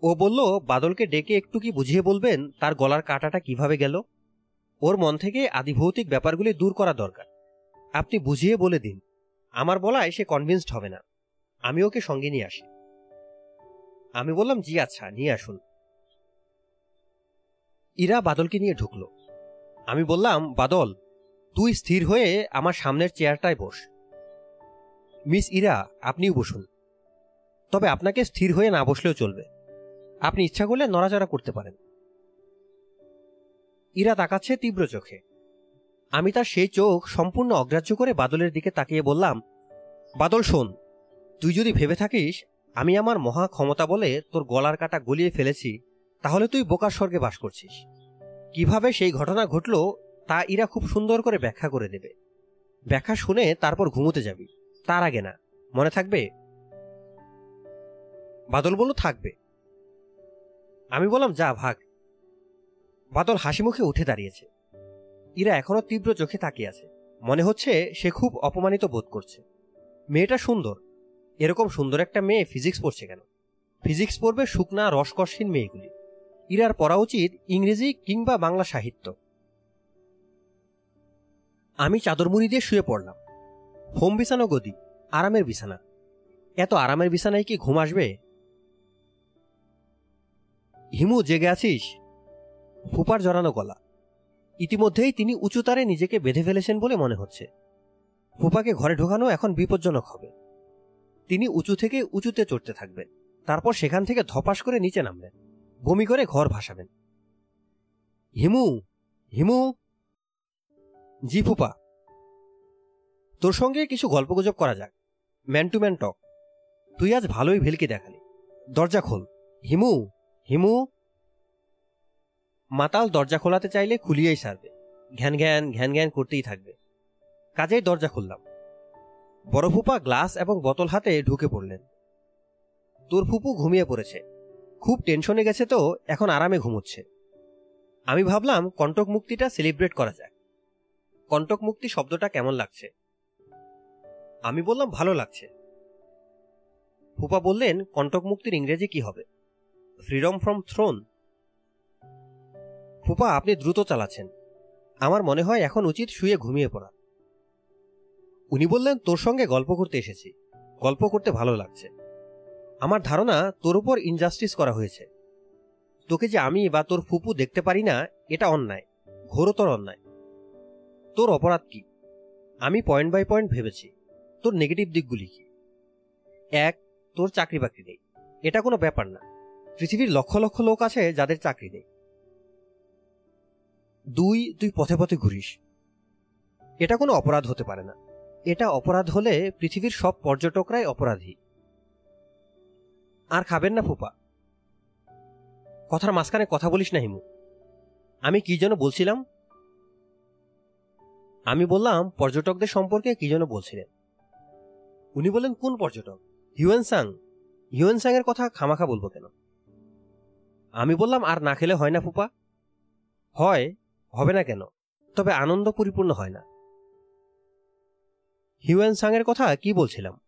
ও বলল, বাদলকে ডেকে একটু কি বুঝিয়ে বলবেন তার গলার কাটাটা কীভাবে গেল? ওর মন থেকে আদিভৌতিক ব্যাপারগুলি দূর করা দরকার। আপনি বুঝিয়ে বলে দিন। আমার বলায় সে কনভিন্সড হবে না। আমি ওকে সঙ্গে নিয়ে আসি। আমি বললাম, জি আচ্ছা নিয়ে আসুন। ইরা বাদলকে নিয়ে ঢুকল। আমি বললাম, বাদল, তুই স্থির হয়ে আমার সামনের চেয়ারটায় বস। মিস ইরা, আপনিও বসুন। তবে আপনাকে স্থির হয়ে না বসলেও চলবে। আপনি ইচ্ছা করলে নড়াচড়া করতে পারেন। ইরা তাকাচ্ছে তীব্র চোখে। আমি তার সেই চোখ সম্পূর্ণ অগ্রাহ্য করে বাদলের দিকে তাকিয়ে বললাম, বাদল, শোন, তুই যদি ভেবে থাকিস, আমি আমার মহা ক্ষমতা বলে তোর গলার কাটা গলিয়ে ফেলেছি, তাহলে তুই বোকার স্বর্গে বাস করছিস। কীভাবে সেই ঘটনা ঘটল, তা ইরা খুব সুন্দর করে ব্যাখ্যা করে দেবে ব্যাখ্যা শুনে তারপর ঘুমোতে যাবি। তার আগে না, মনে থাকবে? বাদল বলল থাকবে। আমি বললাম, যা ভাগ। বাদল হাসি মুখে উঠে দাঁড়িয়েছে। ইরা এখনও তীব্র চোখে তাকিয়ে আছে। মনে হচ্ছে সে খুব অপমানিত বোধ করছে। মেয়েটা সুন্দর। এরকম সুন্দর একটা মেয়ে ফিজিক্স পড়ছে কেন? ফিজিক্স পড়বে শুকনা, রসকসহীন মেয়েগুলি। ইরার পড়া উচিত ইংরেজি কিংবা বাংলা সাহিত্য। আমি চাদর মুড়ি দিয়ে শুয়ে পড়লাম। হোম বিছানো গদি, আরামের বিছানা। এত আরামের বিছানায় কি ঘুম আসবে? হিমু জেগে আছিস? ফুপার জড়ানো গলা। ইতিমধ্যেই তিনি উঁচুতারে নিজেকে বেঁধে ফেলেছেন বলে মনে হচ্ছে। ফুপাকে ঘরে ঢোকানো এখন বিপজ্জনক হবে। তিনি উঁচু থেকে উঁচুতে চড়তে থাকবেন। তারপর সেখান থেকে ধপাস করে নিচে নামবেন। বমি করে ঘর ভাসাবেন। হিমু হিমু। জি ফুপা তোর সঙ্গে কিছু গল্পগুজব করা যাক। Man to man talk. তুই আজ ভালোই ভেলকি দেখালি। দরজা খোল। হিমু। হিমু, মাতাল দরজা খোলাতে চাইলে খুলিয়েই সারবে। ঘ্যান ঘ্যান ঘ্যান ঘ্যান করতেই থাকবে। কাজেই দরজা খুললাম। বড় ফুপা গ্লাস এবং বোতল হাতে ঢুকে পড়লেন। তোর ফুপু ঘুমিয়ে পড়েছে। খুব টেনশনে গেছে তো, এখন আরামে ঘুমোচ্ছে। আমি ভাবলাম কণ্টক মুক্তিটা সেলিব্রেট করা যাক। কণ্টক মুক্তি শব্দটা কেমন লাগছে? আমি বললাম ভালো লাগছে। ফুপা বললেন, কণ্টক মুক্তির ইংরেজি কি হবে? ফ্রিডম ফ্রম থ্রোন ফুপা আপনি দ্রুত চালাচ্ছেন। আমার মনে হয় এখন উচিত শুয়ে ঘুমিয়ে পড়া। উনি বললেন, তোর সঙ্গে গল্প করতে এসেছি। গল্প করতে ভালো লাগছে। আমার ধারণা, তোর উপর ইনজাস্টিস করা হয়েছে। তোকে যে আমি বা তোর ফুপু দেখতে পারি না, এটা অন্যায়। ঘোরতর অন্যায়। তোর অপরাধ কি? আমি পয়েন্ট বাই পয়েন্ট ভেবেছি। তোর নেগেটিভ দিকগুলি কি? এক, তোর চাকরি বাকরি নেই। এটা কোনো ব্যাপার না। পৃথিবীর লক্ষ লক্ষ লোক আছে যাদের চাকরি নেই। দুই, তুই পথে পথে ঘুরিস। এটা কোনো অপরাধ হতে পারে না। এটা অপরাধ হলে পৃথিবীর সব পর্যটকরাই অপরাধী। আর খাবেন না ফুপা। কথার মাঝখানে কথা বলিস না, হিমু। আমি কি যেন বলছিলাম? আমি বললাম, পর্যটকদের সম্পর্কে কি যেন বলছিলেন? উনি বললেন, কোন পর্যটক? Hiuen Tsang. হিউয়েন সাং এর কথা খামাখা বলব কেন? আমি বললাম, আর না খেলে হয় না ফুপা? হয়, হবে না কেন? তবে আনন্দ পরিপূর্ণ হয় না। হিউয়েন সাং এর কথা কি বলছিলাম?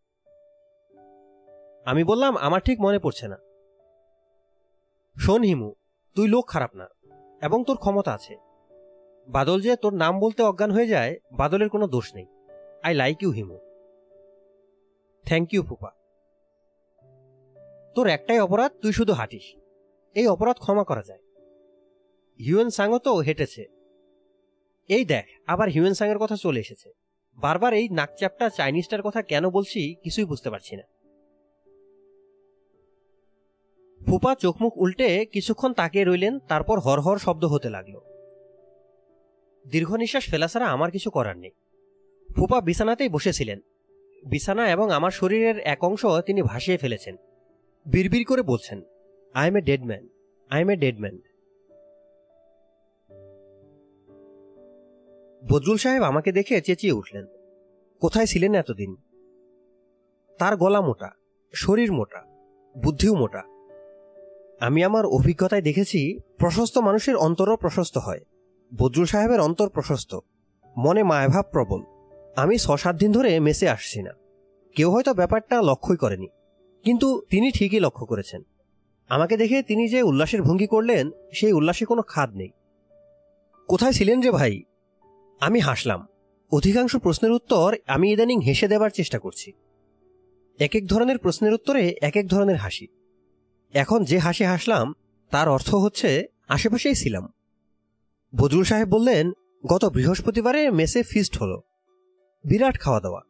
আমি বললাম, আমার ঠিক মনে পড়ছে না। শোন হিমু, তুই লোক খারাপ না, এবং তোর ক্ষমতা আছে। বাদল যে তোর নাম বলতে অজ্ঞান হয়ে যায়, বাদলের কোনো দোষ নেই। I like you Himu. Thank you ফুপা। তোর একটাই অপরাধ, তুই শুধু হাঁটিস। এই অপরাধ ক্ষমা করা যায়। হিউয়েন সাংও তো হেঁটেছে। এই দেখ, আবার হিউয়েন সাংয়ের কথা চলে এসেছে। বারবার এই নাকচাপটা চাইনিজটার কথা কেন বলছি কিছুই বুঝতে পারছি না। ফুপা চোখমুখ উল্টে কিছুক্ষণ তাকিয়ে রইলেন, তারপর হরহর শব্দ হতে লাগল। দীর্ঘ নিঃশ্বাস ফেলা ছাড়া আমার কিছু করার নেই। ফুপা বিছানাতেই বসেছিলেন। বিছানা এবং আমার শরীরের এক অংশ তিনি ভাসিয়ে ফেলেছেন। বিড়বিড় করে বলছেন I am a dead man I am a dead man Badrul সাহেব আমাকে দেখে চেঁচিয়ে উঠলেন। কোথায় ছিলেন এতদিন? তার গলা মোটা, শরীর মোটা, বুদ্ধিও মোটা। আমি আমার অভিজ্ঞতায় দেখেছি, প্রশস্ত মানুষের অন্তরও প্রশস্ত হয়। বদরুল সাহেবের অন্তর প্রশস্ত। মনে মায়াভাব প্রবল। আমি ছ সাত দিন ধরে মেসে আসছি না। কেউ হয়তো ব্যাপারটা লক্ষ্যই করেনি। কিন্তু তিনি ঠিকই লক্ষ্য করেছেন। আমাকে দেখে তিনি যে উল্লাসের ভঙ্গি করলেন, সেই উল্লাসে কোনো খাদ নেই। কোথায় ছিলেন যে ভাই? আমি হাসলাম। অধিকাংশ প্রশ্নের উত্তর আমি ইদানিং হেসে দেবার চেষ্টা করছি। এক এক ধরনের প্রশ্নের উত্তরে এক এক ধরনের হাসি। এখন যে হাসি হাসলাম, তার অর্থ হচ্ছে আশেপাশেই ছিলাম। বদরুল সাহেব বললেন, গত বৃহস্পতিবারে মেসে ফিস্ট হলো। বিরাট খাওয়া দাওয়া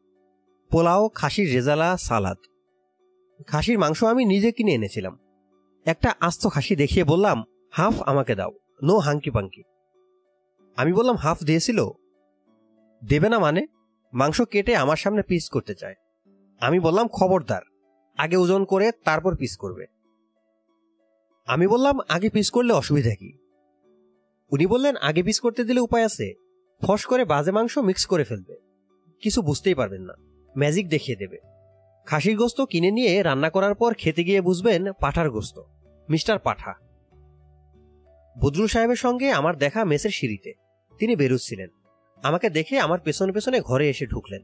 পোলাও, খাসির রেজালা, সালাদ। খাসির মাংস আমি নিজে কিনে এনেছিলাম। একটা আস্ত খাসি দেখিয়ে বললাম, হাফ আমাকে দাও, নো হাঙ্কি পাঙ্কি। আমি বললাম, হাফ দিয়েছিল? দেবে না মানে? মাংস কেটে আমার সামনে পিস করতে চায়। আমি বললাম, খবরদার, আগে ওজন করে তারপর পিস করবে। আমি বললাম, আগে পিস করলে অসুবিধা কি? উনি বললেন, আগে পিস করতে দিলে উপায় আছে। ফস করে বাজে মাংস মিক্স করে ফেলবে। কিছু বুঝতেই পারবেন না। ম্যাজিক দেখিয়ে দেবে। খাসির গোস্ত কিনে নিয়ে রান্না করার পর খেতে গিয়ে বুঝবেন পাঠার গোস্ত। মিস্টার পাঠা। বদরুল সাহেবের সঙ্গে আমার দেখা মেসের সিঁড়িতে। তিনি বেরুচ্ছিলেন। আমাকে দেখে আমার পেছনে পেছনে ঘরে এসে ঢুকলেন।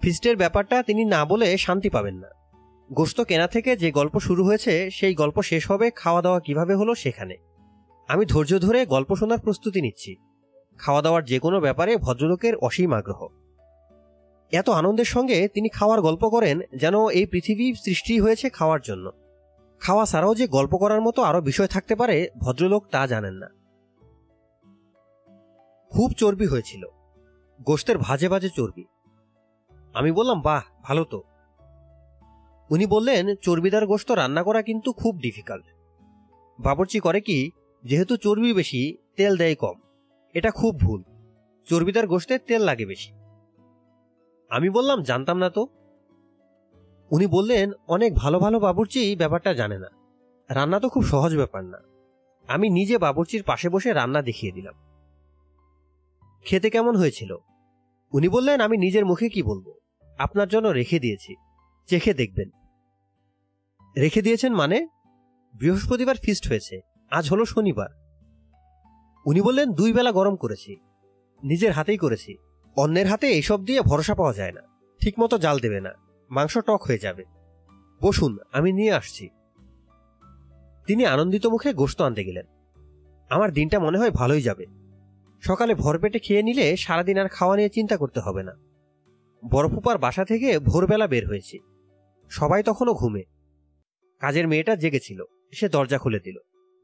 ফিস্টের ব্যাপারটা তিনি না বলে শান্তি পাবেন না। গোস্ত কেনা থেকে যে গল্প শুরু হয়েছে, সেই গল্প শেষ হবে খাওয়া দাওয়া কীভাবে হলো সেখানে। আমি ধৈর্য ধরে গল্প শোনার প্রস্তুতি নিচ্ছি। খাওয়া দাওয়ার যে কোনো ব্যাপারে ভদ্রলোকের অসীম আগ্রহ। এত আনন্দের সঙ্গে তিনি খাওয়ার গল্প করেন যেন এই পৃথিবী সৃষ্টি হয়েছে খাওয়ার জন্য। খাওয়া ছাড়াও যে গল্প করার মতো আরও বিষয় থাকতে পারে, ভদ্রলোক তা জানেন না। খুব চর্বি হয়েছিল। গোষ্ঠের ভাজে ভাজে চর্বি। আমি বললাম, বাহ, ভালো তো। উনি বললেন, চর্বিদার গোস্ত রান্না করা কিন্তু খুব ডিফিকাল্ট। বাবরচি করে কি, যেহেতু চর্বি বেশি, তেল দেয় কম। এটা খুব ভুল। চর্বিদার গোস্তে তেল লাগে বেশি। আমি বললাম, জানতাম না তো? উনি বললেন, অনেক ভালো ভালো বাবুর্চি ব্যাপারটা জানে না। রান্না তো খুব সহজ ব্যাপার না। আমি নিজে বাবুর্চির পাশে বসে রান্না দেখিয়ে দিলাম। খেতে কেমন হয়েছিল? উনি বললেন, আমি নিজের মুখে কি বলব? আপনার জন্য রেখে দিয়েছি। চেখে দেখবেন। রেখে দিয়েছেন মানে? বৃহস্পতিবার ফিস্ট হয়েছে। আজ হলো শনিবার। উনি বললেন, দুই বেলা গরম করেছি। নিজের হাতেই করেছি। অন্যের হাতে এইসব দিয়ে ভরসা পাওয়া যায় না। ঠিকমতো জাল দেবে না। মাংস টক হয়ে যাবে। বসুন, আমি নিয়ে আসছি। তিনি আনন্দিত মুখে গোস্ত আনতে গেলেন। আমার দিনটা মনে হয় ভালোই যাবে। সকালে ভরপেটে খেয়ে নিলে সারাদিন আর খাওয়া নিয়ে চিন্তা করতে হবে না। বরফুপার বাসা থেকে ভোরবেলা বের হয়েছি। সবাই তখনও ঘুমে। কাজের মেয়েটা জেগেছিল। সে দরজা খুলে দিল।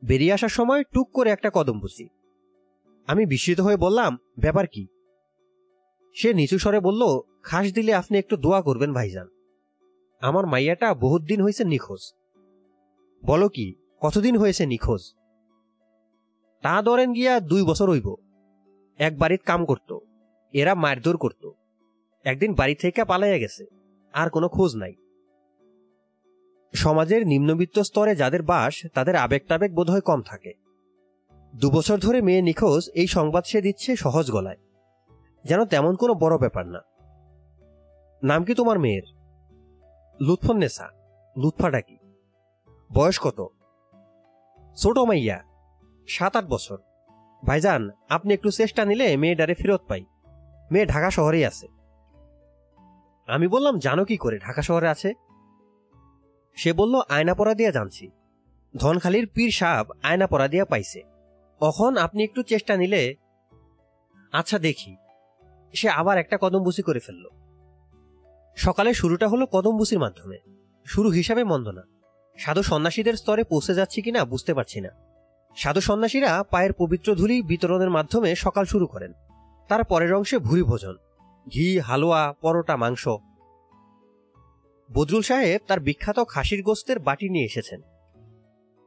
বেরিয়ে আসার সময় টুক করে একটা কদম বুঝি। আমি বিস্মিত হয়ে বললাম, ব্যাপার কি? সে নিচু স্বরে বলল, খাস দিলে আপনি একটু দোয়া করবেন, ভাইজান। আমার মাইয়াটা বহুত দিন হয়েছে নিখোঁজ। বলো কি, কতদিন হয়েছে নিখোঁজ? তা ধরেন গিয়া দুই বছর হইব। এক বাড়িত কাম করত, এরা মারধর করত। একদিন বাড়ি থেকে পালাইয়া গেছে, আর কোনো খোঁজ নাই। সমাজের নিম্নবিত্ত স্তরে যাদের বাস, তাদের আবেগ টাবেগ বোধহয় কম থাকে। দুবছর ধরে মেয়ে নিখোঁজ, এই সংবাদ সে দিচ্ছে সহজ গলায়। যেন তেমন কোনো বড় ব্যাপার না। নাম কি তোমার মেয়ের? লুৎফন্নেসা লুৎফাটা কি? বয়স কত? ছোট মাইয়া সাত আট বছর। ভাইজান, আপনি একটু চেষ্টা নিলে মেয়েটারে ফেরত পাই। মেয়ে ঢাকা শহরেই আছে। আমি বললাম, জানো কি করে ঢাকা শহরে আছে? সে বলল আয়না পরা দিয়া জানছি। ধনখালির পীর সাহেব আয়না পরা দিয়া পাইছে। অখন আপনি একটু চেষ্টা নিলে আচ্ছা দেখি। সে আবার একটা কদমবুসি করে ফেলল। সকালে শুরুটা হলো কদমবুসির মাধ্যমে। শুরু হিসাবে মন্দ না। সাধু সন্ন্যাসীদের স্তরে পৌঁছে যাচ্ছি কিনা বুঝতে পারছি না। সাধু সন্ন্যাসীরা পায়ের পবিত্র ধুলি বিতরণের মাধ্যমে সকাল শুরু করেন। তার পরের অংশে ভুরি ভোজন ঘি, হালুয়া, পরোটা, মাংস। বদরুল সাহেব তার বিখ্যাত খাসির গোস্তের বাটি নিয়ে এসেছেন।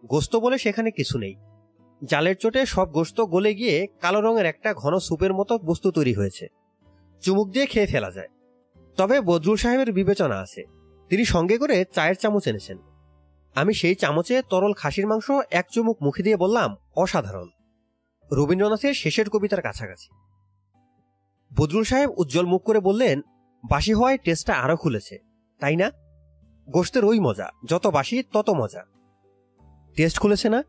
গোস্ত বলে সেখানে কিছু নেই। জালের চোটে সব গোস্ত গলে গিয়ে কালো রঙের একটা ঘন সুপের মতো বস্তু তৈরি হয়েছে। চুমুক দিয়ে খেয়ে ফেলা যায়। তবে বদরুল সাহেবের বিবেচনা আছে। তিনি সঙ্গে করে চায়ের চামচ এনেছেন। আমি সেই চামচে তরল খাসির মাংস এক চুমুক মুখে দিয়ে বললাম, অসাধারণ। রবীন্দ্রনাথের শেষের কবিতার কাছাকাছি। বদরুল সাহেব উজ্জ্বল মুখ করে বললেন, বাসি হওয়ায় টেস্টটা আরও খুলেছে, তাই না? গোষ্ঠের ওই মজা, যত বাসি তত মজা। টেস্ট খুলেছে না?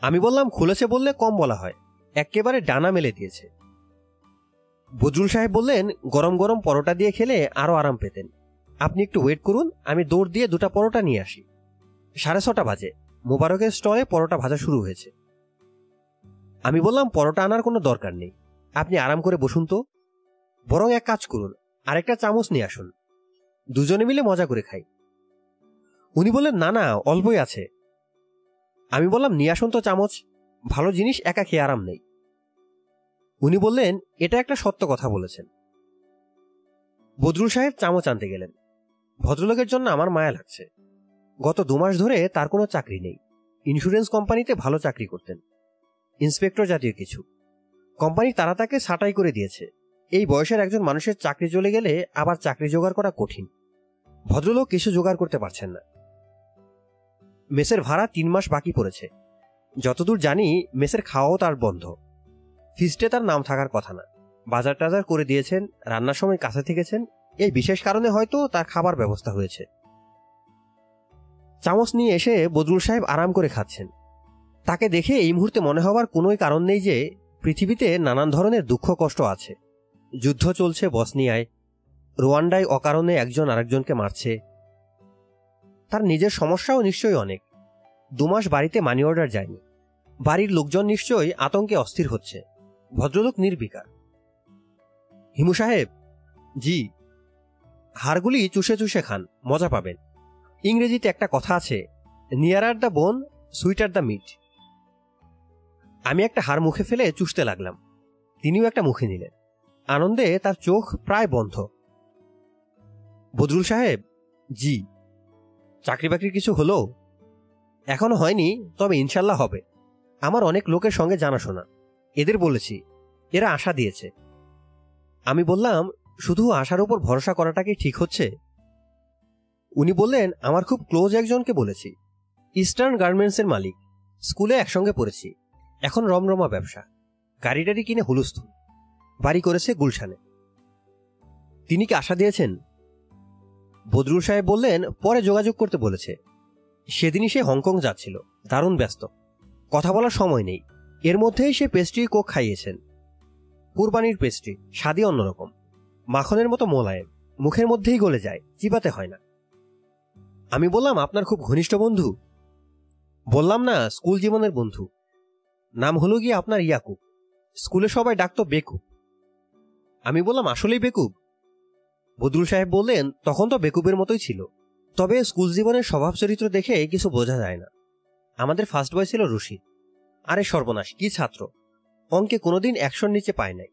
আমি বললাম, খুলেছে বললে কম বলা হয়। একেবারে ডানা মেলে দিয়েছে। বজরুল সাহেব বললেন, গরম গরম পরোটা দিয়ে খেলে আরও আরাম পেতেন। আপনি একটু ওয়েট করুন, আমি দৌড় দিয়ে দুটা পরোটা নিয়ে আসি। সাড়ে ছটা বাজে। মোবারকের স্টলে পরোটা ভাজা শুরু হয়েছে। আমি বললাম, পরোটা আনার কোনো দরকার নেই। আপনি আরাম করে বসুন তো। বরং এক কাজ করুন, আরেকটা চামচ নিয়ে আসুন। দুজনে মিলে মজা করে খাই। উনি বললেন, না না, অল্পই আছে। আমি বললাম, নিয়ে আসুন তো চামচ। ভালো জিনিস, একা খেয়ে আরাম নেই। উনি বললেন, এটা একটা সত্য কথা বলেছেন। বদরুল সাহেব চামচ আনতে গেলেন। ভদ্রলোকের জন্য আমার মায়া লাগছে। গত দু মাস ধরে তার কোনো চাকরি নেই। ইন্স্যুরেন্স কোম্পানিতে ভালো চাকরি করতেন। ইন্সপেক্টর জাতীয় কিছু। কোম্পানি তারা তাকে ছাঁটাই করে দিয়েছে। এই বয়সের একজন মানুষের চাকরি চলে গেলে আবার চাকরি জোগাড় করা কঠিন। ভদ্রলোক কিছু জোগাড় করতে পারছেন না। মেসের ভাড়া তিন মাস বাকি পড়েছে। যতদূর জানি, মেসের খাওয়াও তার বন্ধ। ফিস্টে তার নাম থাকার কথা না। বাজার টাজার করে দিয়েছেন, রান্নার সময় কাছে থেকেছেন, এই বিশেষ কারণে হয়তো তার খাবার ব্যবস্থা হয়েছে। চামচ নিয়ে এসে বদরুল সাহেব আরাম করে খাচ্ছেন। তাকে দেখে এই মুহূর্তে মনে হওয়ার কোনোই কারণ নেই যে পৃথিবীতে নানান ধরনের দুঃখ কষ্ট আছে। যুদ্ধ চলছে বসনিয়ায়, রোয়ান্ডায় অকারণে একজন আরেকজনকে মারছে। তার নিজের সমস্যাও নিশ্চয়ই অনেক। দুমাস বাড়িতে মানি অর্ডার যায়নি। বাড়ির লোকজন নিশ্চয়ই আতঙ্কে অস্থির হচ্ছে। ভদ্রলোক নির্বিকার। হিমু সাহেব, জি, হাড়গুলি চুষে চুষে খান, মজা পাবেন। ইংরেজিতে একটা কথা আছে, nearer the bone, sweeter the meat. আমি একটা হাড় মুখে ফেলে চুষতে লাগলাম। তিনিও একটা মুখে নিলেন। আনন্দে তার চোখ প্রায় বন্ধ। বদরুল সাহেব, জি চাকরি বাকরি কিছু হলো? এখনও হয়নি, তবে ইনশাল্লাহ হবে। আমার অনেক লোকের সঙ্গে জানাশোনা। এদের বলেছি, এরা আশা দিয়েছে। আমি বললাম, শুধু আশার উপর ভরসা করাটা কি ঠিক হচ্ছে? উনি বললেন, আমার খুব ক্লোজ একজনকে বলেছি। ইস্টার্ন গার্মেন্টসের মালিক। স্কুলে একসঙ্গে পড়েছি। এখন রমরমা ব্যবসা। গাড়ি টাড়ি কিনে হুলুস্থুল। বাড়ি করেছে গুলশানে। তিনি কি আশা দিয়েছেন? বদরুল সাহেব বললেন, পরে যোগাযোগ করতে বলেছে। সেদিনই সে হংকং যাচ্ছিল। দারুণ ব্যস্ত। কথা বলার সময় নেই। এর মধ্যেই সে পেস্ট্রি কোক খাইয়েছেন। কুরবানির পেস্ট্রি স্বাদই অন্যরকম। মাখনের মতো মোলায়েম, মুখের মধ্যেই গলে যায়, চিবাতে হয় না। আমি বললাম, আপনার খুব ঘনিষ্ঠ বন্ধু? বললাম না, স্কুল জীবনের বন্ধু। নাম হলো গিয়ে আপনার ইয়াকুব। স্কুলে সবাই ডাকতো বেকুব। আমি বললাম, আসলেই বেকুব? বদরুল সাহেব বললেন, তখন তো বেকুবের মতোই ছিল। তবে স্কুল জীবনের স্বভাব চরিত্র দেখে কিছু বোঝা যায় না। আমাদের ফার্স্ট বয় ছিল রশিদ। আরে সর্বনাশ, কি ছাত্র? অঙ্কে কোনোদিন একশোর নিচে পায় নাই।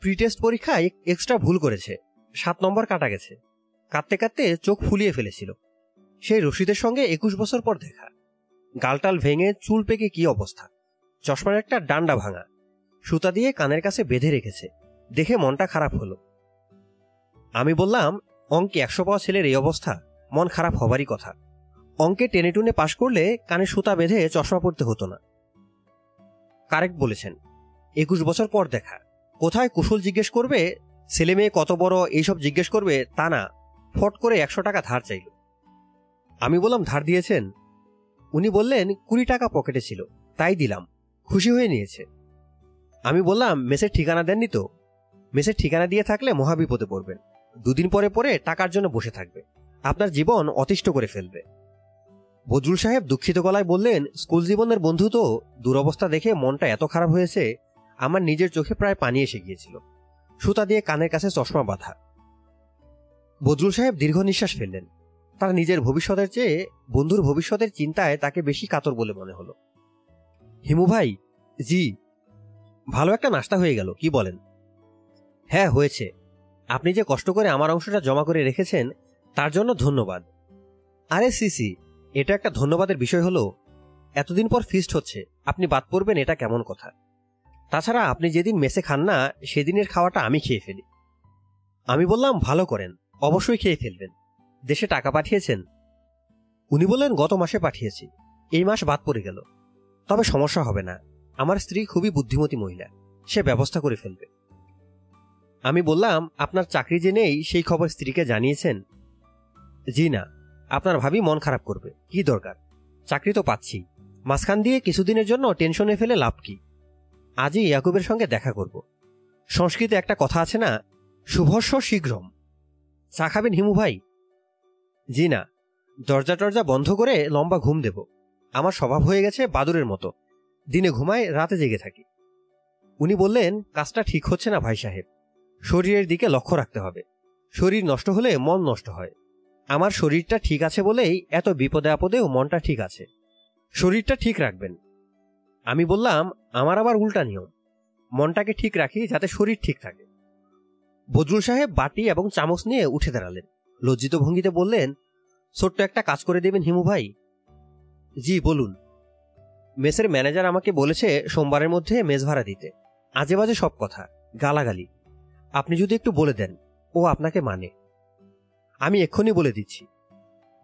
প্রিটেস্ট পরীক্ষায় এক্সট্রা ভুল করেছে। সাত নম্বর কাটা গেছে। কাঁদতে কাঁদতে চোখ ফুলিয়ে ফেলেছিল। সেই রশিদের সঙ্গে একুশ বছর পর দেখা। গালটাল ভেঙে চুল পেকে কি অবস্থা? চশমার একটা ডান্ডা ভাঙা। সুতা দিয়ে কানের কাছে বেঁধে রেখেছে। দেখে মনটা খারাপ হলো। আমি বললাম, অঙ্কে একশো পাওয়া ছেলের এই অবস্থা, মন খারাপ হবারই কথা। অঙ্কে টেনে টুনে পাশ করলে কানে সুতা বেঁধে চশমা পড়তে হতো না। কারেক্ট বলেছেন, একুশ বছর পর দেখা। কোথায় কুশল জিজ্ঞেস করবে? ছেলে মেয়ে কত বড় এইসব জিজ্ঞেস করবে তা না। ফট করে একশো টাকা ধার চাইল। আমি বললাম, ধার দিয়েছেন? উনি বললেন, কুড়ি টাকা পকেটে ছিল, তাই দিলাম। খুশি হয়ে নিয়েছে। আমি বললাম, মেসের ঠিকানা দেননি তো? মেসের ঠিকানা দিয়ে থাকলে মহাবিপদে পড়বেন। দুদিন পরে পরে টাকার জন্য বসে থাকবে। আপনার জীবন অতিষ্ঠ করে ফেলবে। বজরুল সাহেব দুঃখিত গলায় বললেন, স্কুল জীবনের বন্ধু তো। দুরবস্থা দেখে মনটা এত খারাপ হয়েছে, আমার নিজের চোখে প্রায় পানি এসে গিয়েছিল। সুতা দিয়ে কানের কাছে চশমা বাঁধা। বজরুল সাহেব দীর্ঘ নিঃশ্বাস ফেললেন। তার নিজের ভবিষ্যতের চেয়ে বন্ধুর ভবিষ্যতের চিন্তায় তাকে বেশি কাতর বলে মনে হলো। হিমু ভাই, জি, ভালো একটা নাস্তা হয়ে গেল, কি বলেন? হ্যাঁ হয়েছে। আপনি যে কষ্ট করে আমার অংশটা জমা করে রেখেছেন, তার জন্য ধন্যবাদ। আরে সিসি এটা একটা ধন্যবাদের বিষয় হলো, এতদিন পর ফিস্ট হচ্ছে, আপনি বাদ পড়বেন এটা কেমন কথা। তাছাড়া আপনি যেদিন মেসে খান না, সেদিনের খাওয়াটা আমি খেয়ে ফেলি। আমি বললাম, ভালো করেন, অবশ্যই খেয়ে ফেলবেন। দেশে টাকা পাঠিয়েছেন? উনি বললেন, গত মাসে পাঠিয়েছি, এই মাস বাদ পড়ে গেল। তবে সমস্যা হবে না, আমার স্ত্রী খুবই বুদ্ধিমতী মহিলা, সে ব্যবস্থা করে ফেলবে। আমি বললাম, আপনার চাকরি যে নেই, সেই খবর স্ত্রীকে জানিয়েছেন? জি না। আপনার ভাবি মন খারাপ করবে। কি দরকার? চাকরি তো পাচ্ছি। মাঝখান দিয়ে কিছুদিনের জন্য টেনশনে ফেলে লাভ কি? আজই ইয়াকুবের সঙ্গে দেখা করব। সংস্কৃতে একটা কথা আছে না শুভস্য শীঘ্রম। চা খাবেন হিমু ভাই? জি না। দরজা টরজা বন্ধ করে লম্বা ঘুম দেব। আমার স্বভাব হয়ে গেছে বাদুরের মতো। দিনে ঘুমায়, রাতে জেগে থাকি। উনি বললেন, কাজটা ঠিক হচ্ছে না ভাই সাহেব। শরীরের দিকে লক্ষ্য রাখতে হবে। শরীর নষ্ট হলে মন নষ্ট হয়। আমার শরীরটা ঠিক আছে বলেই এত বিপদে আপদেও মনটা ঠিক আছে। শরীরটা ঠিক রাখবেন। আমি বললাম, আমার আবার উল্টা নিয়ম। মনটাকে ঠিক রাখি যাতে শরীর ঠিক থাকে। বদরুল সাহেব বাটি এবং চামচ নিয়ে উঠে দাঁড়ালেন। লজ্জিত ভঙ্গিতে বললেন, ছোট্ট একটা কাজ করে দেবেন হিমু ভাই? জি, বলুন। মেসের ম্যানেজার আমাকে বলেছে সোমবারের মধ্যে মেস ভাড়া দিতে। আজে বাজে সব কথা, গালাগালি। আপনি যদি একটু বলে দেন, ও আপনাকে মানে। আমি এক্ষুনি বলে দিচ্ছি।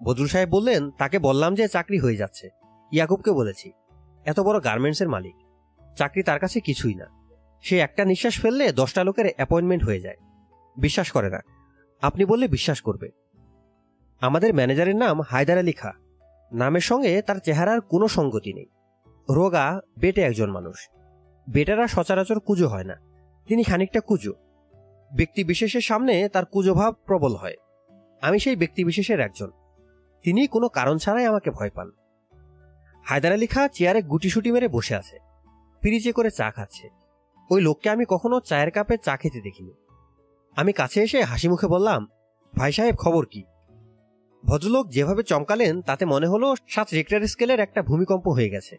বদরুল সাহেব বললেন, তাকে বললাম যে চাকরি হয়ে যাচ্ছে। ইয়াকুবকে বলেছি, এত বড় গার্মেন্টসের মালিক, চাকরি তার কাছে কিছুই না। সে একটা নিঃশ্বাস ফেললে দশটা লোকের অ্যাপয়েন্টমেন্ট হয়ে যায়। বিশ্বাস করে না, আপনি বললে বিশ্বাস করবে। আমাদের ম্যানেজারের নাম হায়দার আলী খা। নামের সঙ্গে তার চেহারার কোনো সঙ্গতি নেই। রোগা, বেটে একজন মানুষ। বেটারা সচরাচর কুজো হয় না। তিনি খানিকটা কুজো। ব্যক্তি বিশেষের সামনে তার কুজোভাব প্রবল হয়। আমি সেই ব্যক্তিবিশেষের একজন। তিনি কোনো কারণ ছাড়াই আমাকে ভয় পান। হায়দার আলী খা চেয়ারে গুটিসুটি মেরে বসে আছে। পিরিচে করে চা খাচ্ছে। ওই লোককে আমি কখনো চায়ের কাপে চা খেতে দেখিনি। আমি কাছে এসে হাসি মুখে বললাম, ভাই সাহেব, খবর কি? ভদ্রলোক যেভাবে চমকালেন, তাতে মনে হলো সাত রেক্টার স্কেলের একটা ভূমিকম্প হয়ে গেছে।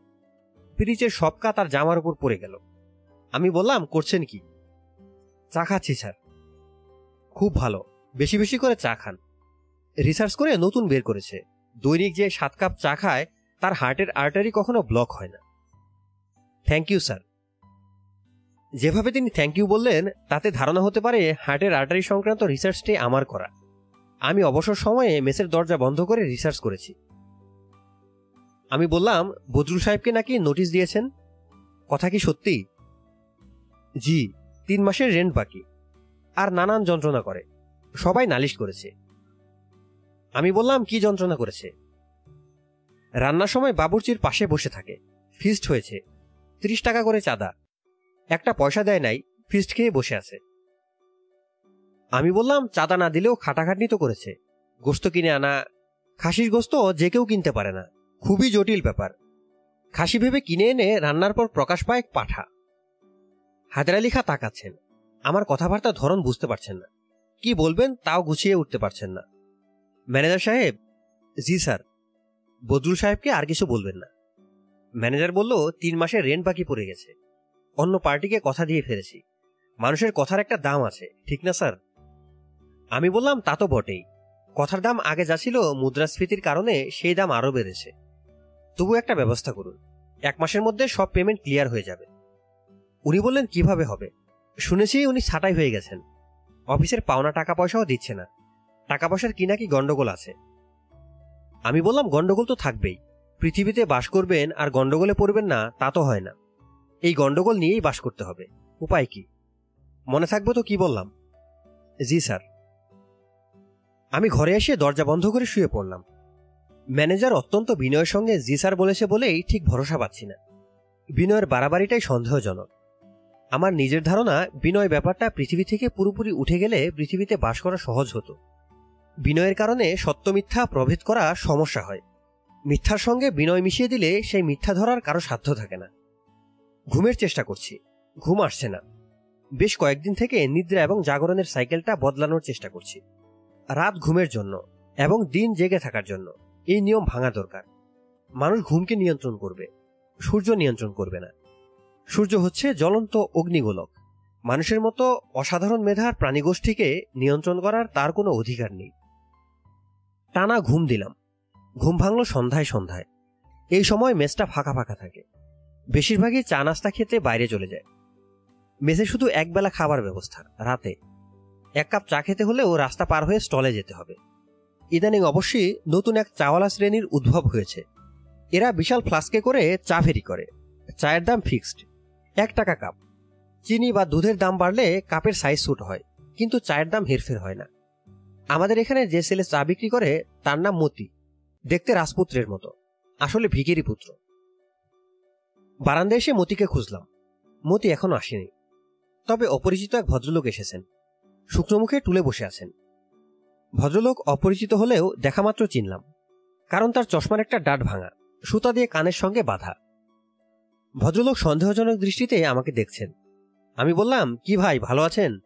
পিরিচের সবকা তার জামার উপর পড়ে গেল। আমি বললাম, করছেন কি? চা খাচ্ছি, স্যার। খুব ভালো। বেশি বেশি করে চা খান। রিসার্চ করে নতুন বের করেছে। দৈনিক যে সাত কাপ চা খায়, তার হার্টের আর্টারি কখনো ব্লক হয় না। থ্যাংক ইউ স্যার যেভাবে তিনি থ্যাংক ইউ বললেন, তাতে ধারণা হতে পারে হার্টের আর্টারি সংক্রান্ত রিসার্চটি আমার করা। আমি অবসর সময়ে মেসের দরজা বন্ধ করে রিসার্চ করেছি। আমি বললাম, বদরুল সাহেবকে নাকি নোটিশ দিয়েছেন? কথা কি সত্যি? জি, তিন মাসের রেন্ট বাকি। আর নানান যন্ত্রণা করে। সবাই নালিশ করেছে। আমি বললাম, কি যন্ত্রণা করেছে? রান্নার সময় বাবুর্চির পাশে বসে থাকে। ফিস্ট হয়েছে। ত্রিশ টাকা করে চাঁদা। একটা পয়সা দেয় নাই, ফিস্ট খেয়ে বসে আছে। আমি বললাম, চাঁদা না দিলেও খাটাখাটনি তো করেছে। গোস্ত কিনে আনা। খাসির গোস্ত যে কেউ কিনতে পারে না। খুবই জটিল ব্যাপার। খাসি ভেবে কিনে এনে রান্নার পর প্রকাশ পায় এক পাঠা। আলী খা তাকাচ্ছেন। আমার কথাবার্তার ধরন বুঝতে পারছেন না। কি বলবেন তাও গুছিয়ে উঠতে পারছেন না। ম্যানেজার সাহেব, জি স্যার। বদরুল সাহেবকে আর কিছু বলবেন না। ম্যানেজার বলল, তিন মাসের রেন্ট বাকি পড়ে গেছে। অন্য পার্টিকে কথা দিয়ে ফেলেছি। মানুষের কথার একটা দাম আছে, ঠিক না স্যার? আমি বললাম, তা তো বটেই। কথার দাম আগে যা ছিল মুদ্রাস্ফীতির কারণে সেই দাম আরও বেড়েছে। তবু একটা ব্যবস্থা করুন। এক মাসের মধ্যে সব পেমেন্ট ক্লিয়ার হয়ে যাবে। উনি বললেন, কীভাবে হবে? শুনেছি উনি ছাটাই হয়ে গেছেন। অফিসের পাওনা টাকা পয়সাও দিচ্ছে না। টাকা পয়সার কি নাকি গন্ডগোল আছে? আমি বললাম, গন্ডগোল তো থাকবেই। পৃথিবীতে বাস করবেন আর গন্ডগোলে পড়বেন না, তা তো হয় না। এই গন্ডগোল নিয়েই বাস করতে হবে। উপায় কি? মনে থাকব তো কি বললাম? জি, স্যার। আমি ঘরে এসে দরজা বন্ধ করে শুয়ে পড়লাম। ম্যানেজার অত্যন্ত বিনয়ের সঙ্গে জি স্যার বলেছে বলেই ঠিক ভরসা পাচ্ছি না। বিনয়ের বাড়াবাড়িটাই সন্দেহজনক। আমার নিজের ধারণা, বিনয় ব্যাপারটা পৃথিবী থেকে পুরোপুরি উঠে গেলে পৃথিবীতে বাস করা সহজ হতো। বিনয়ের কারণে সত্য মিথ্যা প্রভেদ করা সমস্যা হয়। মিথ্যার সঙ্গে বিনয় মিশিয়ে দিলে সেই মিথ্যা ধরার কারও সাধ্য থাকে না। ঘুমের চেষ্টা করছি, ঘুম আসছে না। বেশ কয়েকদিন থেকে নিদ্রা এবং জাগরণের সাইকেলটা বদলানোর চেষ্টা করছি। রাত ঘুমের জন্য এবং দিন জেগে থাকার জন্য। এই নিয়ম ভাঙা দরকার। মানুষ ঘুমকে নিয়ন্ত্রণ করবে, সূর্য নিয়ন্ত্রণ করবে না। সূর্য হচ্ছে জ্বলন্ত অগ্নিগোলক। মানুষের মতো অসাধারণ মেধার প্রাণীগোষ্ঠীকে নিয়ন্ত্রণ করার তার কোনো অধিকার নেই। টানা ঘুম দিলাম। ঘুম ভাঙল সন্ধ্যায় সন্ধ্যায়। এই সময় মেসটা ফাঁকা ফাঁকা থাকে। বেশিরভাগই চা নাস্তা খেতে বাইরে চলে যায়। মেসে শুধু একবেলা খাবার ব্যবস্থা, রাতে। এক কাপ চা খেতে হলে ও রাস্তা পার হয়ে স্টলে যেতে হবে। ইদানিং অবশ্যই নতুন এক চাওয়ালা শ্রেণির উদ্ভব হয়েছে। এরা বিশাল ফ্লাস্কে করে চা ফেরি করে। চায়ের দাম ফিক্সড। এক টাকা কাপ। চিনি বা দুধের দাম বাড়লে কাপের সাইজ স্যুট হয়, কিন্তু চায়ের দাম হেরফের হয় না। আমাদের এখানে যে ছেলে চা বিক্রি করে, তার নাম মতি। দেখতে রাজপুত্রের মতো। আসলে ভিকিরি পুত্র। বারান্দা এসে মতিকে খুঁজলাম। মতি এখনও আসেনি। তবে অপরিচিত এক ভদ্রলোক এসেছেন। শুক্রমুখে টুলে বসে আছেন। ভদ্রলোক অপরিচিত হলেও দেখামাত্র চিনলাম। কারণ তার চশমার একটা ডাট ভাঙা, সুতা দিয়ে কানের সঙ্গে বাধা। ভদ্রলোক সন্দেহজনক দৃষ্টিতে আমাকে দেখছেন। আমি বললাম, কি ভাই, ভালো আছেন?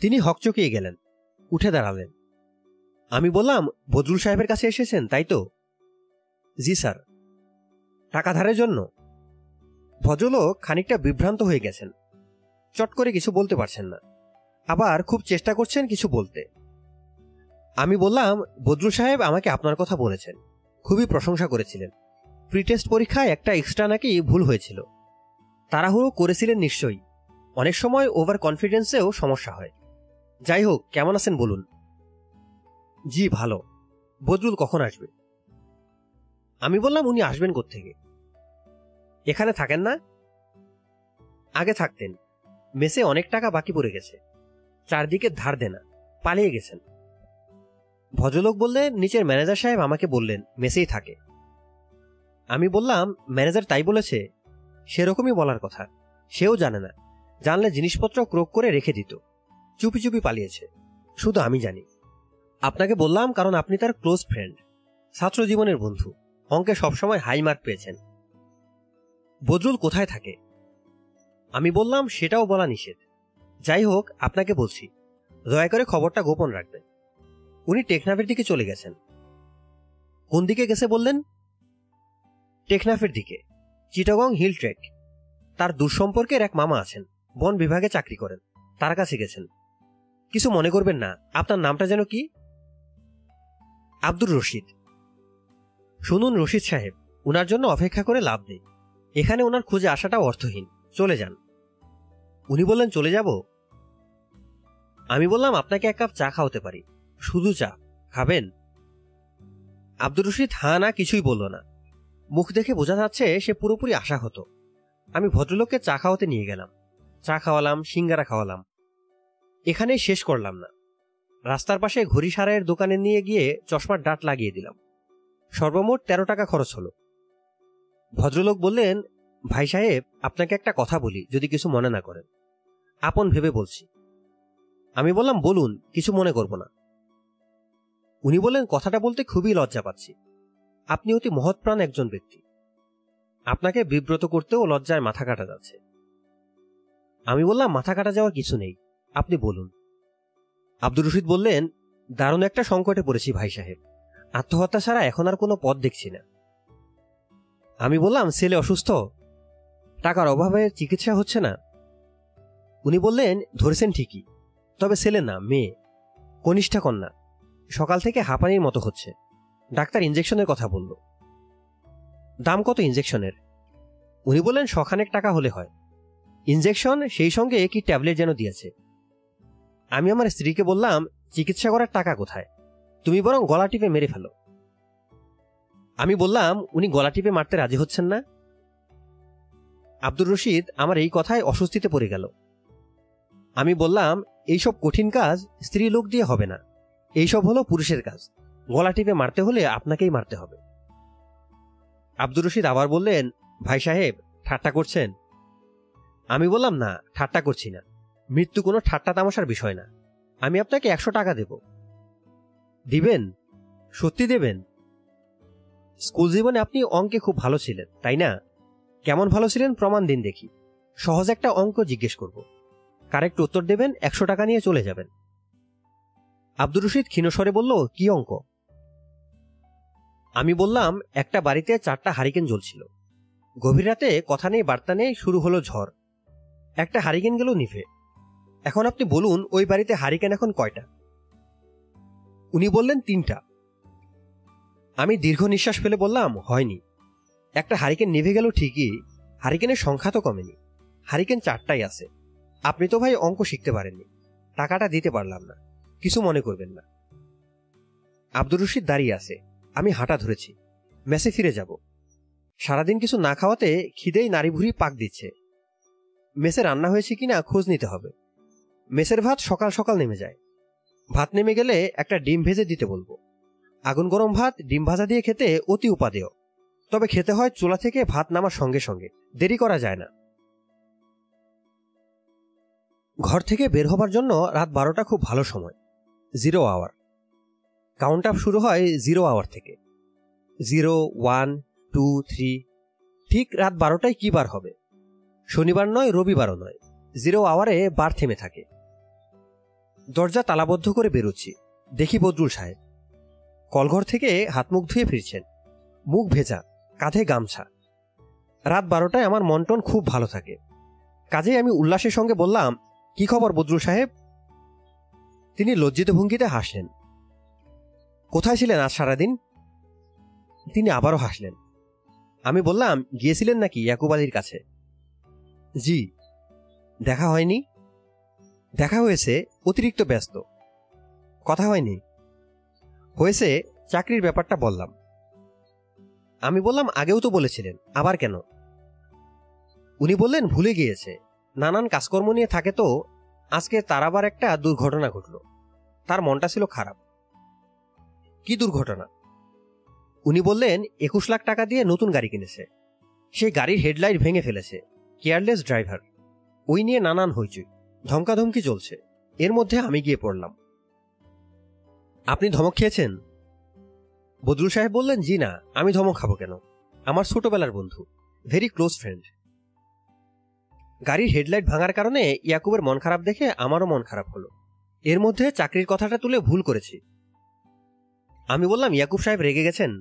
তিনি হকচকিয়ে গেলেন। উঠে দাঁড়ালেন। আমি বললাম, বদরুল সাহেবের কাছে এসেছেন, তাই তো? জি, স্যার। টাকা ধারের জন্য? ভদ্রলোক খানিকটা বিভ্রান্ত হয়ে গেছেন। চট করে কিছু বলতে পারছেন না। আবার খুব চেষ্টা করছেন কিছু বলতে। আমি বললাম, বদরুল সাহেব আমাকে আপনার কথা বলেছেন। খুবই প্রশংসা করেছিলেন। প্রিটেস্ট পরীক্ষায় একটা এক্সট্রা নাকি ভুল হয়েছিল। তাড়াহুড়ো করেছিলেন নিশ্চয়ই। অনেক সময় ওভার কনফিডেন্সেও সমস্যা হয়। যাই হোক কেমন আছেন বলুন? জি, ভালো। বদরুল কখন আসবে? আমি বললাম উনি আসবেন থেকে এখানে থাকেন না? আগে থাকতেন। মেসে অনেক টাকা বাকি পড়ে গেছে। চারদিকে ধার দেনা। পালিয়ে গেছেন। ভদ্রলোক বললেন, নিচের ম্যানেজার সাহেব আমাকে বললেন, মেসেই থাকে। আমি বললাম, ম্যানেজার তাই বলেছে? সেরকমই বলার কথা। সেও জানে না। জানলে জিনিসপত্র ক্রোক করে রেখে দিত। চুপি চুপি পালিয়েছে। শুধু আমি জানি। আপনাকে বললাম কারণ আপনি তার ক্লোজ ফ্রেন্ড ছাত্র জীবনের বন্ধু। অঙ্কে সবসময় হাই মার্ক পেয়েছেন। বদরুল কোথায় থাকে? আমি বললাম সেটাও বলা নিষেধ। যাই হোক, আপনাকে বলছি, দয়া করে খবরটা গোপন রাখবেন। উনি টেকনাফের দিকে চলে গেছেন। কোন দিকে গেছে বললেন? টেকনাফের দিকে, চিটাগং হিল ট্রেক। তার দুঃসম্পর্কের এক মামা আছেন, বন বিভাগে চাকরি করেন, তার কাছে গেছেন। কিছু মনে করবেন না। আপনার নামটা যেন কি? আব্দুর রশিদ। শুনুন রশিদ সাহেব, উনার জন্য অপেক্ষা করে লাভ নেই। এখানে ওনার খুঁজে আসাটা অর্থহীন। চলে যান। উনি বললেন, চলে যাব? আমি বললাম, আপনাকে এক কাপ চা খাওয়াতে পারি। শুধু চা। খাবেন? আব্দুর রশিদ হা না কিছুই বলল না। মুখ দেখে বোঝা যাচ্ছে, সে পুরোপুরি আশা হতো আমি ভদ্রলোককে চা খাওয়াতে নিয়ে গেলাম। চা খাওয়ালাম, সিঙ্গারা খাওয়ালাম। এখানেই শেষ করলাম না। রাস্তার পাশে ঘড়ি সারাইয়ের দোকানে নিয়ে গিয়ে চশমার ডাট লাগিয়ে দিলাম। সর্বমোট তেরো টাকা খরচ হলো। ভদ্রলোক বললেন, ভাই সাহেব, আপনাকে একটা কথা বলি, যদি কিছু মনে না করেন। আপন ভেবে বলছি। আমি বললাম, বলুন, কিছু মনে করব না। উনি বললেন, কথাটা বলতে খুবই লজ্জা পাচ্ছি। আপনি অতি মহৎপ্রাণ একজন ব্যক্তি। আপনাকে বিব্রত করতেও লজ্জায় মাথা কাটা যাচ্ছে। আমি বললাম, মাথা কাটা যাওয়ার কিছু নেই। আপনি বলুন। আব্দুর রশিদ বললেন, দারুণ একটা সংকটে পড়েছি ভাই সাহেব। আত্মহত্যা ছাড়া এখন আর কোনো পথ দেখছি না। আমি বললাম, ছেলে অসুস্থ? টাকার অভাবে চিকিৎসা হচ্ছে না। উনি বললেন, ধরেছেন ঠিকই। তবে ছেলে না, মেয়ে। কনিষ্ঠা কন্যা। সকাল থেকে হাঁপানির মতো হচ্ছে। ডাক্তার ইঞ্জেকশনের কথা বলল। দাম কত ইঞ্জেকশনের উনি বললেন, শখানেক টাকা হলে হয়। ইঞ্জেকশন সেই সঙ্গে কি ট্যাবলেট যেন দিয়েছে। আমি আমার স্ত্রীকে বললাম, চিকিৎসা করার টাকা কোথায়? তুমি বরং গলা টিপে মেরে ফেলো। আমি বললাম, উনি গলা টিপে মারতে রাজি হচ্ছেন না? আব্দুর রশিদ আমার এই কথায় অস্বস্তিতে পড়ে গেল। আমি বললাম, এইসব কঠিন কাজ স্ত্রী লোক দিয়ে হবে না। এইসব হলো পুরুষের কাজ। গলা টিপে মারতে হলে আপনাকেই মারতে হবে। আব্দুর রশিদ আবার বললেন, ভাই সাহেব, ঠাট্টা করছেন? আমি বললাম, না, ঠাট্টা করছি না। মৃত্যু কোনো ঠাট্টা তামাশার বিষয় না। আমি আপনাকে একশো টাকা দেব। দিবেন? সত্যি দেবেন? স্কুল জীবনে আপনি অঙ্কে খুব ভালো ছিলেন, তাই না? কেমন ভালো ছিলেন? প্রমাণ দিন দেখি। সহজ একটা অঙ্ক জিজ্ঞেস করব। কারেক্ট উত্তর দেবেন, একশো টাকা নিয়ে চলে যাবেন। আব্দুর রশিদ ক্ষীণস্বরে বলল, কি অঙ্ক? আমি বললাম, একটা বাড়িতে চারটা হারিকেন জ্বলছিল। গভীর রাতে কথা নেই, বার্তা নেই, শুরু হলো ঝড়। একটা হারিকেন গেল নিভে। এখন আপনি বলুন, ওই বাড়িতে হারিকেন এখন কয়টা? উনি বললেন, তিনটা। আমি দীর্ঘ নিঃশ্বাস ফেলে বললাম, হয়নি। একটা হারিকেন নিভে গেল ঠিকই, হারিকেনের সংখ্যা তো কমেনি। হারিকেন চারটাই আছে। আপনি তো ভাই অঙ্ক শিখতে পারেননি। টাকাটা দিতে পারলাম না। কিছু মনে করবেন না। আব্দুর রশিদ দাঁড়িয়ে আছে। আমি হাঁটা ধরেছি। মেসে ফিরে যাব। সারাদিন কিছু না খাওয়াতে খিদেই নারী ভুড়ি পাক দিচ্ছে। মেসে রান্না হয়েছে কিনা খোঁজ নিতে হবে। মেসের ভাত সকাল সকাল নেমে যায়। ভাত নেমে গেলে একটা ডিম ভেজে দিতে বলব। আগুন গরম ভাত ডিম ভাজা দিয়ে খেতে অতি উপাদেয়। তবে খেতে হয় চুলা থেকে ভাত নামার সঙ্গে সঙ্গে, দেরি করা যায় না। ঘর থেকে বের হবার জন্য রাত বারোটা খুব ভালো সময়। Zero hour. কাউন্ট আপ শুরু হয় জিরো আওয়ার থেকে। Zero, one, two, three. ঠিক রাত বারোটায় কি বার হবে? শনিবার নয়, রবিবারও নয়। জিরো আওয়ারে বার থেমে থাকে। দরজা তালাবদ্ধ করে বেরোচ্ছি। দেখি বদরুল সাহেব। কলঘর থেকে হাত মুখ ধুয়ে ফিরছেন। মুখ ভেজা, কাঁধে গামছা। রাত বারোটায় আমার মন্টন খুব ভালো থাকে। কাজেই আমি উল্লাসের সঙ্গে বললাম, কি খবর বদরুল সাহেব? তিনি লজ্জিত ভঙ্গিতে হাসলেন। কোথায় ছিলেন আজ সারাদিন? তিনি আবারও হাসলেন। আমি বললাম, গিয়েছিলেন নাকি ইয়াকুব আলীর কাছে? জি, দেখা হয়নি। দেখা হয়েছে অতিরিক্ত ব্যস্ত। কথা হয়নি। হয়েছে চাকরির ব্যাপারটা বললাম। আমি বললাম, আগেও তো বলেছিলেন, আবার কেন? উনি বললেন, ভুলে গিয়েছে। নানান কাজকর্ম নিয়ে থাকে তো, আজকে তার আবার একটা দুর্ঘটনা ঘটল। তার মনটা ছিল খারাপ। কি দুর্ঘটনা? উনি বললেন, একুশ লাখ টাকা দিয়ে নতুন গাড়ি কিনেছে। সেই গাড়ির হেডলাইট ভেঙে ফেলেছে। Careless driver. ওই নিয়ে নানান হইচই। ধমকাধমকি চলছে। এর মধ্যে আমি গিয়ে পড়লাম। আপনি ধমক খেয়েছেন? বদরুল সাহেব বললেন, জি না, আমি ধমক খাব কেন? আমার ছোটবেলার বন্ধু ভেরি ক্লোজ ফ্রেন্ড গাড়ির হেডলাইট ভাঙার কারণে ইয়াকুবের মন খারাপ দেখে আমারও মন খারাপ হলো। এর মধ্যে চাকরির কথাটা তুলে ভুল করেছি। আমি বললাম, ইয়াকুব সাহেব রেগে গেছেন?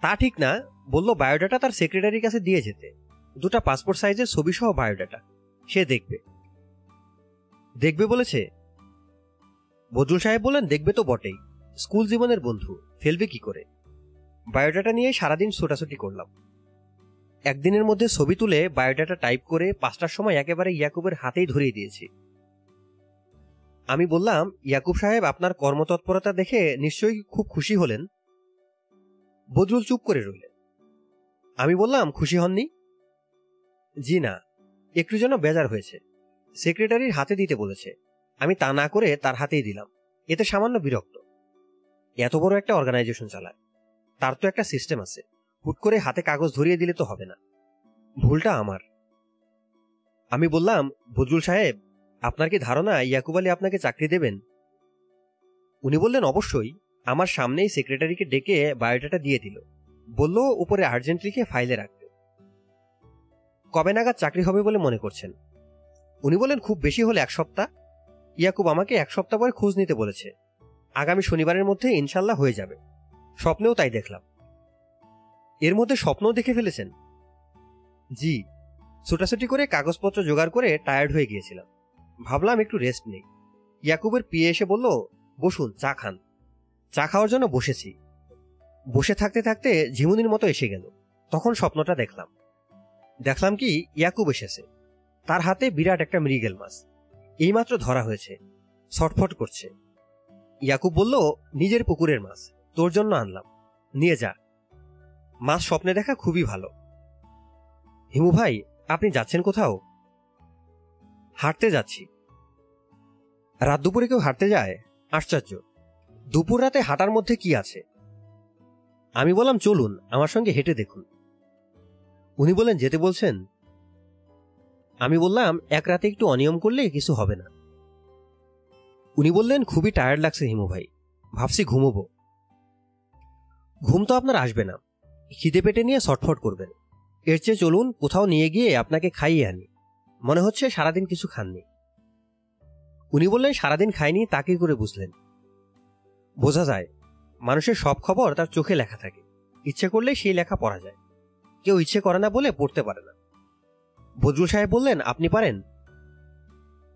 তা ঠিক না, বলল, বায়োডাটা তার সেক্রেটারির কাছে দিয়ে যেতে। দুটা পাসপোর্ট সাইজের ছবি সহ বায়োডাটা। সে দেখবে। দেখবে বলেছে? বদরুল সাহেব বললেন, দেখবে তো বটেই। স্কুল জীবনের বন্ধু, ফেলবে কি করে? বায়োডাটা নিয়ে সারাদিন ছোটাছুটি করলাম। একদিনের মধ্যে ছবি তুলে বায়োডাটা টাইপ করে পাঁচটার সময় একেবারে ইয়াকুবের হাতেই ধরিয়ে দিয়েছি। আমি বললাম, ইয়াকুব সাহেব, আপনার কর্মতৎপরতা দেখে নিশ্চয়ই খুব খুশি হলেন। বদরুল চুপ করে রইলেন। আমি বললাম, খুশি হননি? জি না, একটু যেন বেজার হয়েছে। সেক্রেটারির হাতে দিতে বলেছে। আমি তা না করে তার হাতেই দিলাম। এতে সামান্য বিরক্ত। এত বড় একটা অর্গানাইজেশন চালায়। তার তো একটা সিস্টেম আছে। হুট করে হাতে কাগজ ধরিয়ে দিলে তো হবে না। ভুলটা আমার। আমি বললাম বদরুল সাহেব, আপনার কি ধারণা ইয়াকুব আলী আপনাকে চাকরি দেবেন? উনি বললেন, অবশ্যই। আমার সামনেই সেক্রেটারিকে ডেকে বায়োডাটা দিয়ে দিল। বলল, উপরে আর্জেন্ট লিখে ফাইলে রাখবে। কবে নাগাদ চাকরি হবে বলে মনে করছেন? উনি বলেন, খুব বেশি হলে এক সপ্তাহ। ইয়াকুব আমাকে এক সপ্তাহ পরে খোঁজ নিতে বলেছে। আগামী শনিবারের মধ্যে ইনশাল্লাহ হয়ে যাবে। স্বপ্নেও তাই দেখলাম। এর মধ্যে স্বপ্নও দেখে ফেলেছেন। জি, ছোটাছুটি করে কাগজপত্র জোগাড় করে টায়ার্ড হয়ে গিয়েছিলাম। ভাবলাম একটু রেস্ট নেই। ইয়াকুবের পিয়ে এসে বলল, বসুন, চা খান। চা খাওয়ার জন্য বসেছি। বসে থাকতে থাকতে ঝিমুনির মতো এসে গেল। তখন স্বপ্নটা দেখলাম। দেখলাম কি, ইয়াকুব এসেছে। তার হাতে বিরাট একটা মৃগেল মাছ। এইমাত্র ধরা হয়েছে। ছটফট করছে। ইয়াকুব বলল, নিজের পুকুরের মাছ। তোর জন্য আনলাম। নিয়ে যা। মাছ স্বপ্নে দেখা খুবই ভালো। হিমু ভাই, আপনি যাচ্ছেন কোথাও? হাঁটতে যাচ্ছি। রাত দুপুরে কেউ হাঁটতে যায়? আশ্চর্য। দুপুর রাতে হাঁটার মধ্যে কি আছে? আমি বললাম, চলুন। আমার সঙ্গে হেঁটে দেখুন। উনি বলেন যেতে বলছেন? আমি বললাম, এক রাতে একটু অনিয়ম করলে কিছু হবে না। উনি বললেন, খুবই টায়ার্ড লাগছে হিমু ভাই। ভাবছি ঘুমোবো। ঘুম তো আপনার আসবে না। খিদে পেটে নিয়ে ছটফট করবেন। এর চেয়ে চলুন, কোথাও নিয়ে গিয়ে আপনাকে খাইয়ে আনি। মনে হচ্ছে সারাদিন কিছু খাননি। উনি বললেন, সারাদিন খায়নি তাকে করে বুঝলেন? বোঝা যায়, মানুষের সব খবর তার চোখে লেখা থাকে। ইচ্ছে করলে সেই লেখা পড়া যায়। কেউ ইচ্ছে করে না বলে পড়তে পারে না। বজরুল সাহেব বললেন, আপনি পারেন?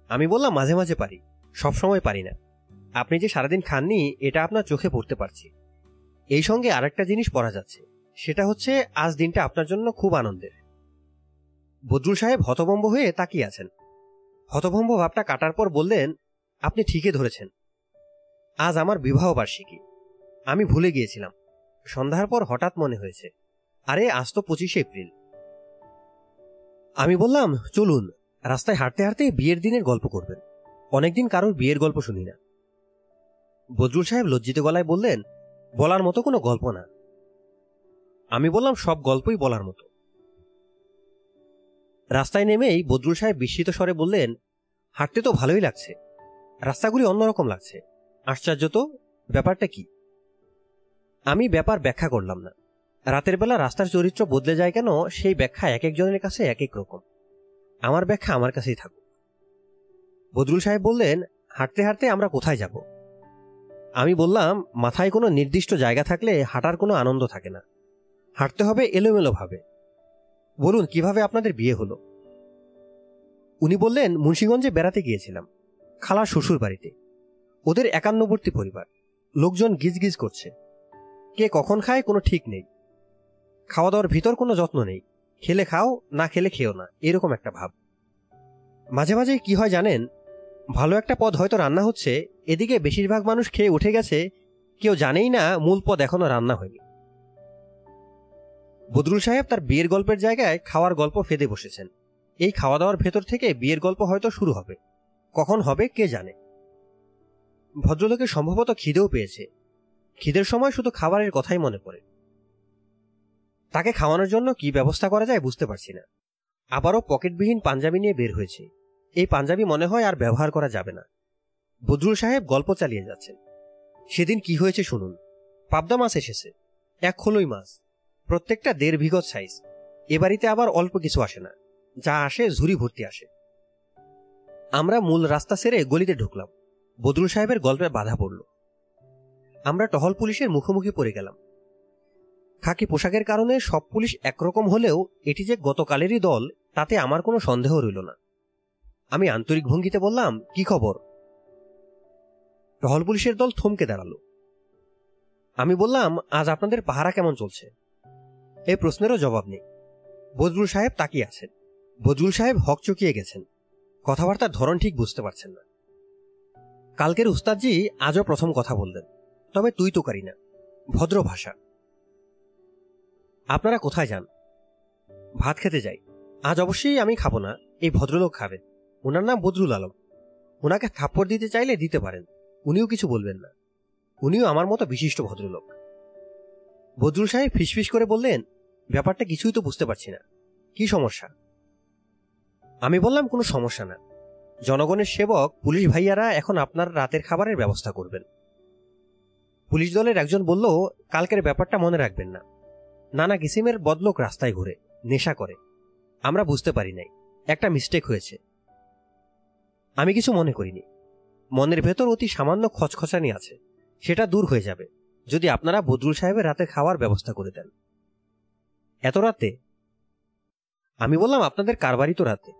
আমি বললাম, মাঝে মাঝে পারি। সব সময় পারি না। আপনি যে সারাদিন খাননি, এটা আপনার চোখে পড়তে পারছি। এই সঙ্গে আরেকটা জিনিস পড়া যাচ্ছে। সেটা হচ্ছে, আজ দিনটা আপনার জন্য খুব আনন্দের। বদরুল সাহেব হতভম্ব হয়ে তাকিয়ে আছেন। হতভম্ব ভাবটা কাটার পর বললেন, আপনি ঠিকই ধরেছেন। আজ আমার বিবাহ বার্ষিকী। আমি ভুলে গিয়েছিলাম। সন্ধ্যার পর হঠাৎ মনে হয়েছে, আরে, আজ তো পঁচিশে এপ্রিল। আমি বললাম, চলুন, রাস্তায় হাঁটতে হাঁটতে বিয়ের দিনের গল্প করবেন। অনেকদিন কারোর বিয়ের গল্প শুনি না। বদরুল সাহেব লজ্জিত গলায় বললেন, বলার মতো কোনো গল্প না। আমি বললাম, সব গল্পই বলার মতো। রাস্তায় নেমেই বদরুল সাহেব বিস্মিত স্বরে বললেন, হাঁটতে তো ভালোই লাগছে। রাস্তাগুলি অন্যরকম লাগছে। আশ্চর্য তো, ব্যাপারটা কি? আমি ব্যাপার ব্যাখ্যা করলাম না। রাতের বেলা রাস্তার চরিত্র বদলে যায় কেন, সেই ব্যাখ্যা এক একজনের কাছে এক এক রকম। আমার ব্যাখ্যা আমার কাছেই থাকুক। বদরুল সাহেব বললেন, হাঁটতে হাঁটতে আমরা কোথায় যাব? আমি বললাম, মাথায় কোনো নির্দিষ্ট জায়গা থাকলে হাঁটার কোনো আনন্দ থাকে না। হাঁটতে হবে এলোমেলোভাবে। বলুন, কীভাবে আপনাদের বিয়ে হলো? উনি বললেন, মুন্সীগঞ্জে বেড়াতে গিয়েছিলাম, খালার শ্বশুর বাড়িতে। ওদের একান্নবর্তী পরিবার। লোকজন গিজগিজ করছে। কে কখন খায় কোনো ঠিক নেই। খাওয়া দাওয়ার ভিতর কোনো যত্ন নেই। খেলে খাও, না খেলে খেও না, এরকম একটা ভাব। মাঝে মাঝে কি হয় জানেন? ভালো একটা পদ হয়তো রান্না হচ্ছে, এদিকে বেশিরভাগ মানুষ খেয়ে উঠে গেছে, কেউ জানেই না মূল পদ এখনও রান্না হয়নি। বদরুল সাহেব তার বিয়ের গল্পের জায়গায় খাওয়ার গল্প ফেদে বসেছেন। এই খাওয়া দাওয়ার ভেতর থেকে বিয়ের গল্প হয়তো শুরু হবে। কখন হবে কে জানে? ভদ্রলোকের সম্ভবত খিদেও পেয়েছে। খিদের সময় শুধু খাবারের কথাই মনে পড়ে। তাকে খাওয়ানোর জন্য কি ব্যবস্থা করা যায় বুঝতে পারছি না। আবারও পকেটবিহীন পাঞ্জাবি নিয়ে বের হয়েছে। এই পাঞ্জাবি মনে হয় আর ব্যবহার করা যাবে না। বদরুল সাহেব গল্প চালিয়ে যাচ্ছেন। সেদিন কি হয়েছে শুনুন। পাবদা মাছ এসেছে। এক খোলই মাছ। প্রত্যেকটা দেড় বিঘত সাইজ এ বাড়িতে আবার অল্প কিছু আসে না। যা আসে ঝুরি ভর্তি আসে। আমরা মূল রাস্তা সেরে গলিতে ঢুকলাম। বদরুল সাহেবের গল্পে বাধা পড়ল। আমরা টহল পুলিশের মুখোমুখি পড়ে গেলাম। খাকি পোশাকের কারণে সব পুলিশ একরকম হলেও এটি যে গতকালেরই দল, তাতে আমার কোনো সন্দেহ রইল না। আমি আন্তরিক ভঙ্গিতে বললাম, কি খবর? টহল পুলিশের দল থমকে দাঁড়াল। আমি বললাম, আজ আপনাদের পাহারা কেমন চলছে? এই প্রশ্নেরও জবাব নেই। বজরুল সাহেব তাকিয়ে আছেন। বজরুল সাহেব হক চকিয়ে গেছেন। কথাবার্তার ধরন ঠিক বুঝতে পারছেন না। কালকের উস্তাদজি আজও প্রথম কথা বললেন। তবে তুই তো কারি না ভদ্র ভাষা। আপনারা কোথায় যান? ভাত খেতে যাই। আজ অবশ্যই আমি খাব না, এই ভদ্রলোক খাবেন। ওনার নাম বদরুল আলম। ওনাকে থাপ্পড় দিতে চাইলে দিতে পারেন, উনিও কিছু বলবেন না। উনিও আমার মতো বিশিষ্ট ভদ্রলোক। বদরুল সাহেব ফিসফিস করে বললেন, ব্যাপারটা কিছুই তো বুঝতে পারছি না। কি সমস্যা? আমি বললাম, কোনো সমস্যা না। জনগণের সেবক, পুলিশ ভাইয়ারা এখন আপনার রাতের খাবারের ব্যবস্থা করবেন। পুলিশ দলের একজন বলল, কালকের ব্যাপারটা মনে রাখবেন না। নানা কিসিমের বদলোক রাস্তায় ঘুরে, নেশা করে। আমরা বুঝতে পারি নাই, একটা মিস্টেক হয়েছে। আমি কিছু মনে করিনি। মনের ভেতর অতি সামান্য খচখচানি আছে, সেটা দূর হয়ে যাবে, যদি আপনারা বদরুল সাহেবের রাতে খাওয়ার ব্যবস্থা করে দেন। এত রাতে? আমি বললাম, আপনাদের কারবারই তো রাতে?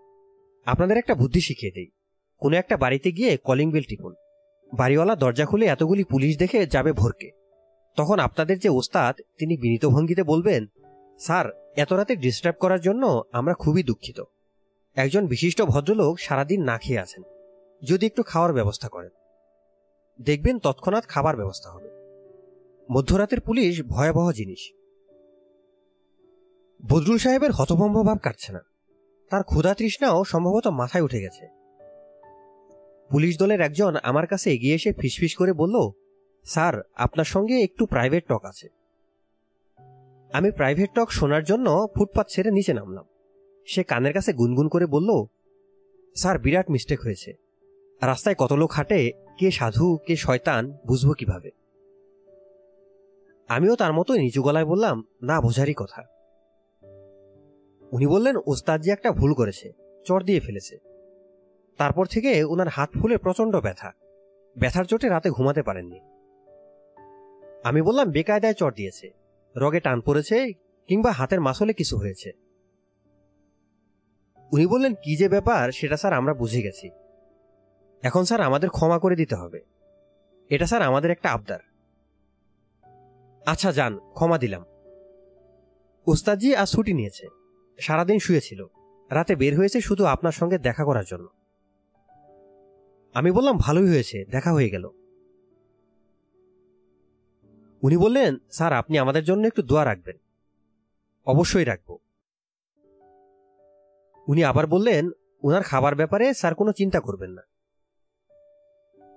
আপনাদের একটা বুদ্ধি শিখিয়ে দেই। কোনো একটা বাড়িতে গিয়ে কলিং বেল টিপুন। বাড়িওয়ালা দরজা খুলে এতগুলি পুলিশ দেখে যাবে ভোরকে। তখন আপনাদের যে ওস্তাদ, তিনি বিনীত ভঙ্গিতে বলবেন, স্যার, এত রাতে ডিস্টার্ব করার জন্য আমরা খুবই দুঃখিত। একজন বিশিষ্ট ভদ্রলোক সারাদিন না খেয়ে আছেন। যদি একটু খাওয়ার ব্যবস্থা করেন। দেখবেন তৎক্ষণাৎ খাবার ব্যবস্থা হবে। মধ্যরাতের পুলিশ ভয়াবহ জিনিস। বদরুল সাহেবের হতভম্ব ভাব কাটছে না। তার ক্ষুধা তৃষ্ণাও সম্ভবত মাথায় উঠে গেছে। পুলিশ দলের একজন আমার কাছে এগিয়ে এসে ফিসফিস করে বলল স্যার, আপনার সঙ্গে একটু প্রাইভেট টক আছে। আমি প্রাইভেট টক শোনার জন্য ফুটপাত ছেড়ে নিচে নামলাম। সে কানের কাছে গুনগুন করে বলল, স্যার, বিরাট মিস্টেক হয়েছে। রাস্তায় কত লোক হাঁটে, কে সাধু, কে শয়তান, বুঝব কীভাবে? আমিও তার মতো নিচু গলায় বললাম, না, বোঝারই কথা। উনি বললেন, ওস্তাদজি একটা ভুল করেছে চর দিয়ে ফেলেছে। তারপর থেকে ওনার হাত ফুলে প্রচণ্ড ব্যথা। ব্যথার চোটে রাতে ঘুমাতে পারেননি। আমি বললাম, বেকায়দায় চর দিয়েছে। রগে টান পড়েছে কিংবা হাতের মাসলে কিছু হয়েছে। উনি বললেন, কি যে ব্যাপার, সেটা স্যার আমরা বুঝে গেছি। এখন স্যার আমাদের ক্ষমা করে দিতে হবে। এটা স্যার আমাদের একটা আবদার। আচ্ছা যান, ক্ষমা দিলাম। ওস্তাদজি আজ ছুটি নিয়েছে। সারাদিন শুয়েছিল। রাতে বের হয়েছে শুধু আপনার সঙ্গে দেখা করার জন্য। আমি বললাম, ভালোই হয়েছে, দেখা হয়ে গেল। উনি বললেন, স্যার, আপনি আমাদের জন্য একটু দোয়া রাখবেন। অবশ্যই রাখব। উনি আবার বললেন ওনার খাবার ব্যাপারে স্যার কোনো চিন্তা করবেন না।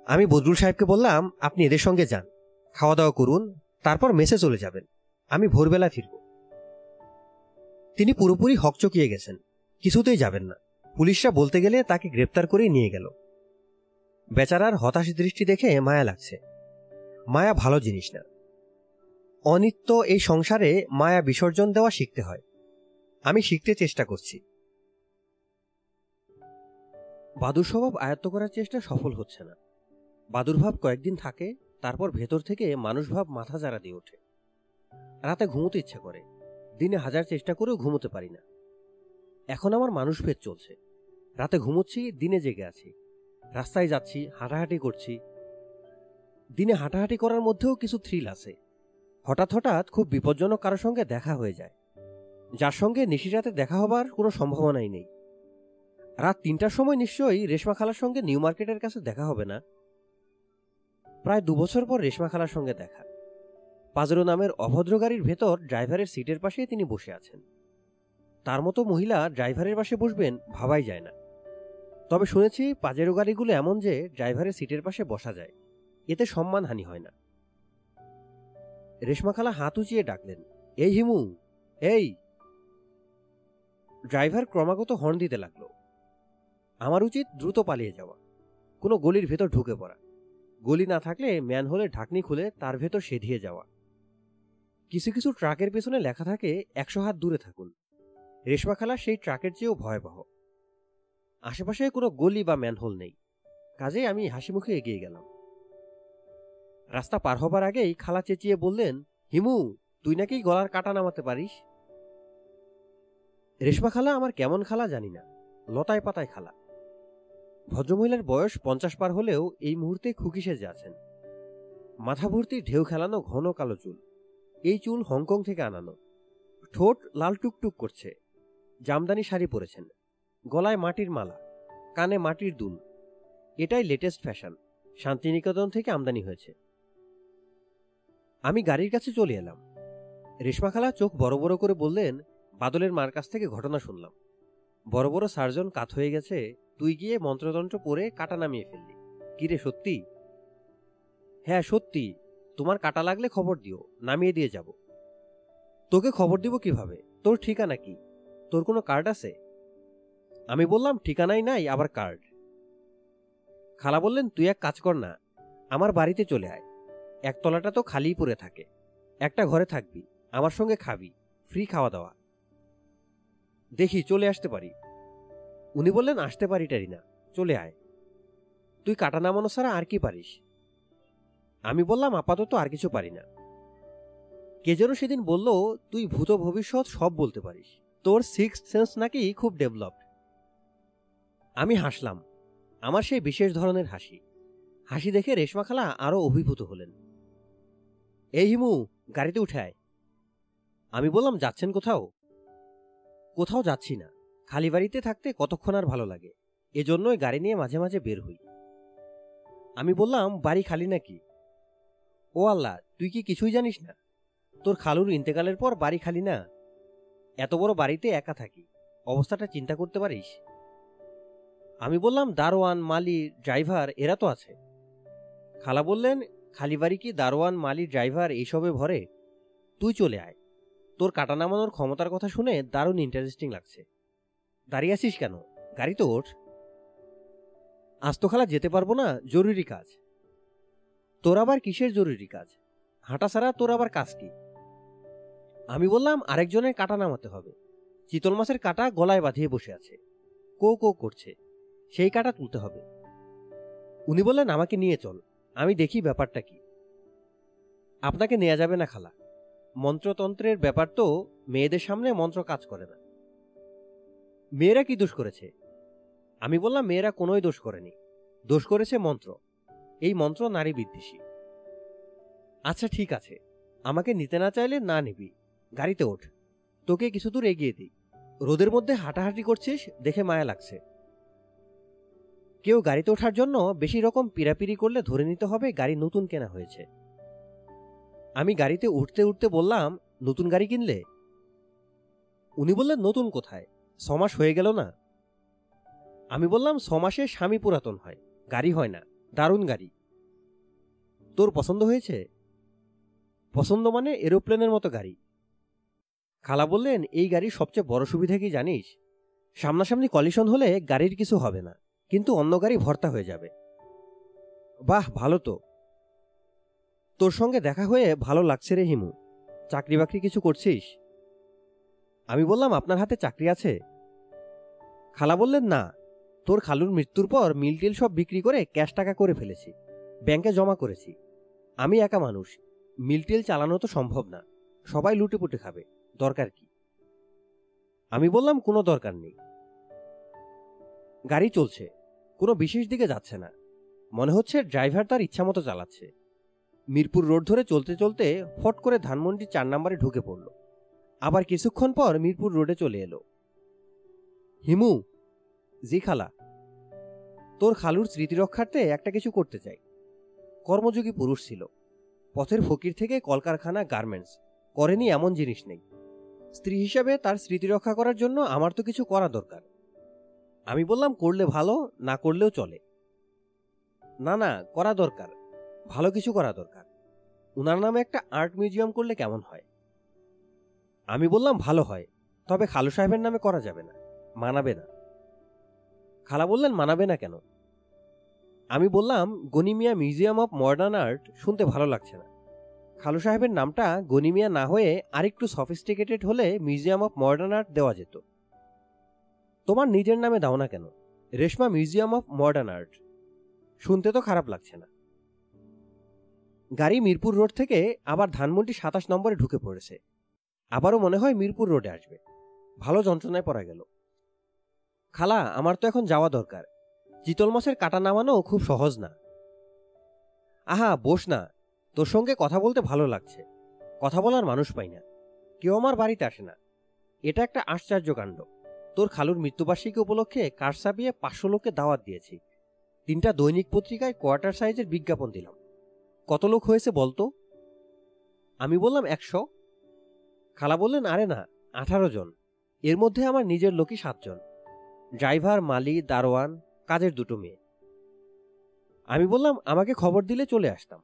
আমি বদরুল সাহেবকে বললাম, আপনি এদের সঙ্গে যান খাওয়া দাওয়া করুন, তারপর মেসে চলে যাবেন। আমি ভোরবেলা ফিরব। তিনি পুরোপুরি হকচকিয়ে গেছেন, কিছুতেই যাবেন না। পুলিশরা বলতে গেলে তাকে গ্রেপ্তার করে নিয়ে গেল। বেচারার হতাশ দৃষ্টি দেখে মায়া লাগছে। মায়া ভালো জিনিস না। অনিত্য এই সংসারে মায়া বিসর্জন দেওয়া শিখতে হয়। আমি শিখতে চেষ্টা করছি। বাদুর স্বভাব আয়ত্ত করার চেষ্টা সফল হচ্ছে না। বাদুরভাব কয়েকদিন থাকে, তারপর ভেতর থেকে মানুষভাব মাথা জারা দিয়ে ওঠে। রাতে ঘুমোতে ইচ্ছা করে। দিনে হাজার চেষ্টা করেও ঘুমোতে পারি না। এখন আমার মানুষ ভেদ চলছে। রাতে ঘুমোচ্ছি, দিনে জেগে আছি। রাস্তায় যাচ্ছি, হাঁটাহাঁটি করছি। দিনে হাঁটাহাঁটি করার মধ্যেও কিছু থ্রিল আছে। হঠাৎ হঠাৎ খুব বিপজ্জনক কারোর সঙ্গে দেখা হয়ে যায়। যার সঙ্গে নিশিরাতে দেখা হবার কোনো সম্ভাবনাই নেই। রাত তিনটার সময় নিশ্চয়ই রেশমা খালার সঙ্গে নিউ মার্কেটের কাছে দেখা হবে না। প্রায় দুবছর পর রেশমা খালার সঙ্গে দেখা। পাজরো নামের অভদ্র গাড়ির ভেতর ড্রাইভারের সিটের পাশে তিনি বসে আছেন। তার মতো মহিলা ড্রাইভারের পাশে বসবেন ভাবাই যায় না। তবে শুনেছি পাজেরো গাড়িগুলো এমন যে ড্রাইভারের সিটের পাশে বসা যায়। এতে সম্মানহানি হয় না। রেশমা খালা হাত উঁচিয়ে ডাকলেন, এই হিমু, এই! ড্রাইভার ক্রমাগত হর্ন দিতে লাগল। আমার উচিত দ্রুত পালিয়ে যাওয়া, কোনো গলির ভেতর ঢুকে পড়া। গলি না থাকলে ম্যানহোলের ঢাকনি খুলে তার ভেতর সেধিয়ে যাওয়া। কিছু কিছু ট্রাকের পেছনে লেখা থাকে, একশো হাত দূরে থাকুন। রেশমা খালা সেই ট্রাকের চেয়েও ভয়াবহ। আশেপাশে কোনো গলি বা ম্যানহোল নেই। কাজেই আমি হাসি মুখে এগিয়ে গেলাম। রাস্তা পার হবার আগেই খালা চেঁচিয়ে বললেন, হিমু, তুই নাকি গলার কাটা নামাতে পারিস? রেশমা খালা, আমার কেমন খালা জানি না। লতায় পাতায় খালা। ভদ্রমহিলার বয়স পঞ্চাশ পার হলেও এই মুহূর্তে খুকি সেজে আছেন। মাথা ভর্তি, ঢেউ খেলানো, ঘন কালো চুল। এই চুল হংকং থেকে আনানো। ঠোঁট লাল টুকটুক করছে। জামদানি শাড়ি পরেছেন। গলায় মাটির মালা, কানে মাটির দুল। এটাই লেটেস্ট ফ্যাশন শান্তিনিকেতন থেকে আমদানি হয়েছে। আমি গাড়ির কাছে চলে এলাম। রেশমা খালা চোখ বড় বড় করে বললেন, বাদলের মার কাছ থেকে ঘটনা শুনলাম। বড় বড় সার্জন কাত হয়ে গেছে, তুই গিয়ে মন্ত্রতন্ত্র পরে কাটা নামিয়ে ফেললি। কিরে সত্যি? হ্যাঁ সত্যি। তোমার কাটা লাগলে খবর দিও, নামিয়ে দিয়ে যাব। তোকে খবর দিব কীভাবে? তোর ঠিকানা কি? তোর কোনো কার্ড আছে? আমি বললাম, ঠিকানাই নাই, আবার কার্ড। খালা বললেন, তুই এক কাজ কর না, আমার বাড়িতে চলে আয়। একতলাটা তো খালিই পড়ে থাকে। একটা ঘরে থাকবি, আমার সঙ্গে খাবি ফ্রি খাওয়া দাওয়া দেখি, চলে আসতে পারি। উনি বললেন, আসতে পারি টারি না চলে আয়। তুই কাটা নামানো ছাড়া আর কি পারিস? আমি বললাম, আপাতত আর কিছু পারি না। কে যেন সেদিন বলল, তুই ভূত ভবিষ্যৎ সব বলতে পারিস। তোর সিক্স সেন্স নাকি খুব ডেভেলপড আমি হাসলাম। আমার সেই বিশেষ ধরনের হাসি। হাসি দেখে রেশমা খালা আরও অভিভূত হলেন। এই হিমু, গাড়িতে উঠে আয়। আমি বললাম, যাচ্ছেন কোথাও? কোথাও যাচ্ছি না। খালি বাড়িতে থাকতে কতক্ষণ আর ভালো লাগে? এজন্যই গাড়ি নিয়ে মাঝে মাঝে বের হই। আমি বললাম, বাড়ি খালি নাকি? ও আল্লাহ, তুই কি কিছুই জানিস না? তোর খালুর ইন্তেকালের পর বাড়ি খালি না? এত বড় বাড়িতে একা থাকি, অবস্থাটা চিন্তা করতে পারিস? আমি বললাম, দারোয়ান মালি ড্রাইভার, এরা তো আছে। খালা বললেন খালি বাড়ি কি দারোয়ান মালি ড্রাইভার এইসবে ভরে? তুই চলে আয়। তোর কাটা নামানোর ক্ষমতার কথা শুনে দারুণ ইন্টারেস্টিং লাগছে। দাঁড়িয়ে আছিস কেন? গাড়ি তো ওঠ আজ তো খালা যেতে পারব না, জরুরি কাজ। তোর আবার কিসের জরুরি কাজ? হাঁটা ছাড়া তোর আবার কাজ কি? আমি বললাম আরেকজনের কাটা নামাতে হবে। চিতল মাছের কাটা গলায় বাঁধিয়ে বসে আছে। কো কো করছে। সেই কাটা তুলতে হবে। উনি বললেন, আমাকে নিয়ে চল। আমি দেখি ব্যাপারটা কি। আপনাকে নেওয়া যাবে না খালা। মন্ত্রতন্ত্রের ব্যাপার তো মেয়েদের সামনে মন্ত্র কাজ করে না। মেয়েরা কি দোষ করেছে? আমি বললাম মেয়েরা কোনোই দোষ করেনি। দোষ করেছে মন্ত্র। এই মন্ত্র নারী বিদ্বেষী। আচ্ছা ঠিক আছে। আমাকে নিতে না চাইলে না নিবি। গাড়িতে ওঠ। তোকে কিছু দূর এগিয়ে দিই। রোদের মধ্যে হাঁটাহাঁটি করছিস, দেখে মায়া লাগছে। কেউ গাড়িতে ওঠার জন্য বেশি রকম পিরাপিরি করলে ধরে নিতে হবে গাড়ি নতুন কেনা হয়েছে। আমি গাড়িতে উঠতে উঠতে বললাম, নতুন গাড়ি কিনলে? উনি বললেন, নতুন কোথায়? ছমাস হয়ে গেল না। আমি বললাম, ছমাসে স্বামী পুরাতন হয়, গাড়ি হয় না, দারুণ গাড়ি। তোর পছন্দ হয়েছে? পছন্দ মানে এরোপ্লেনের মতো গাড়ি। খালা বললেন, এই গাড়ির সবচেয়ে বড় সুবিধা কি জানিস? সামনাসামনি কলিশন হলে গাড়ির কিছু হবে না। কিন্তু অন্য গাড়ি ভর্তা হয়ে যাবে। বাহ, ভালো তো। তোর সঙ্গে দেখা হয়ে ভালো লাগছে রে হিমু। চাকরি বাকরি কিছু করছিস? আমি বললাম, আপনার হাতে চাকরি আছে? খালা বললেন, না। তোর খালুর মৃত্যুর পর মিল টিল সব বিক্রি করে ক্যাশ টাকা করে ফেলেছি। ব্যাংকে জমা করেছি। আমি একা মানুষ। মিল টিল চালানো তো সম্ভব না। সবাই লুটে পুটে খাবে। দরকার কি? আমি বললাম, কোনো দরকার নেই। গাড়ি চলছে। কোনো বিশেষ দিকে যাচ্ছে না। মনে হচ্ছে ড্রাইভার তার ইচ্ছামতো চালাচ্ছে। মিরপুর রোড ধরে চলতে চলতে ফট করে ধানমন্ডি চার নম্বরে ঢুকে পড়ল। আবার কিছুক্ষণ পর মিরপুর রোডে চলে এলো। হিমু, জি খালা। তোর খালুর স্মৃতিরক্ষার্থে একটা কিছু করতে চাই। কর্মযোগী পুরুষ ছিল। পথের ফকির থেকে কলকারখানা গার্মেন্টস। করেনি এমন জিনিস নেই। স্ত্রী হিসাবে তার স্মৃতি রক্ষা করার জন্য আমার তো কিছু করা দরকার। আমি বললাম, করলে ভালো, না করলেও চলে। না না, করা দরকার, ভালো কিছু করা দরকার। উনার নামে একটা আর্ট মিউজিয়াম করলে কেমন হয়? আমি বললাম, ভালো হয়, তবে খালু সাহেবের নামে করা যাবে না, মানাবে না। খালা বললেন, মানাবে না কেন? আমি বললাম Ganimiya museum of modern art শুনতে ভালো লাগছে না। খালু সাহেবের নামটা গনিমিয়া না হয়ে আরেকটু সফিস্টিকেটেড হলে মিউজিয়াম অফ মডার্ন আর্ট দেওয়া যেত। তোমার নিজের নামে দাও না কেন? Reshma museum of modern art. শুনতে তো খারাপ লাগছে না। গাড়ি মিরপুর রোড থেকে আবার ধানমন্ডি সাতাশ নম্বরে ঢুকে পড়েছে। আবারও মনে হয় মিরপুর রোডে আসবে। ভালো যন্ত্রণায় পড়া গেল। খালা, আমার তো এখন যাওয়া দরকার। চিতল মাছের কাটা নামানো খুব সহজ না। আহা, বস না। তোর সঙ্গে কথা বলতে ভালো লাগছে। কথা বলার মানুষ পাই না। কেউ আমার বাড়িতে আসে না। এটা একটা আশ্চর্য কাণ্ড। তোর খালুর মৃত্যুবার্ষিকী উপলক্ষে কার চাপিয়ে পাঁচশো লোককে দাওয়াত দিয়েছি। তিনটা দৈনিক পত্রিকায় কোয়ার্টার সাইজের বিজ্ঞাপন দিলাম। কত লোক হয়েছে বলতো আমি বললাম একশো। খালা বললেন, আরে না, আঠারো জন। এর মধ্যে আমার নিজের লোকই সাতজন। ড্রাইভার মালি দারোয়ান, কাজের দুটো মেয়ে। আমি বললাম, আমাকে খবর দিলে চলে আসতাম।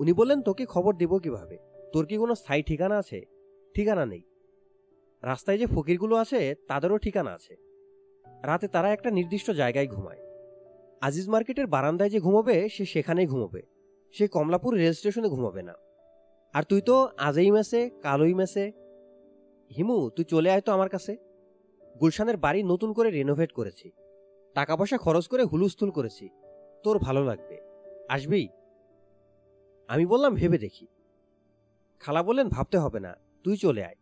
উনি বললেন, তোকে খবর দেব কীভাবে? তোর কি কোনো স্থায়ী ঠিকানা আছে? ঠিকানা নেই। রাস্তায় যে ফকিরগুলো আছে, তাদেরও ঠিকানা আছে। রাতে তারা একটা নির্দিষ্ট জায়গায় ঘুমায়। আজিজ মার্কেটের বারান্দায় যে ঘুমোবে, সে সেখানেই ঘুমোবে। সে কমলাপুর রেল স্টেশনে ঘুমাবে না। আর তুই তো আজই মেসে, কালোই মেসে। হিমু, তুই চলে আয় তো আমার কাছে। গুলশানের বাড়ি নতুন করে রেনোভেট করেছি। টাকা পয়সা খরচ করে হুলুস্থুল করেছি। তোর ভালো লাগবে। আসবি? আমি বললাম, ভেবে দেখি। খালা বললেন, ভাবতে হবে না। তুই চলে আয়।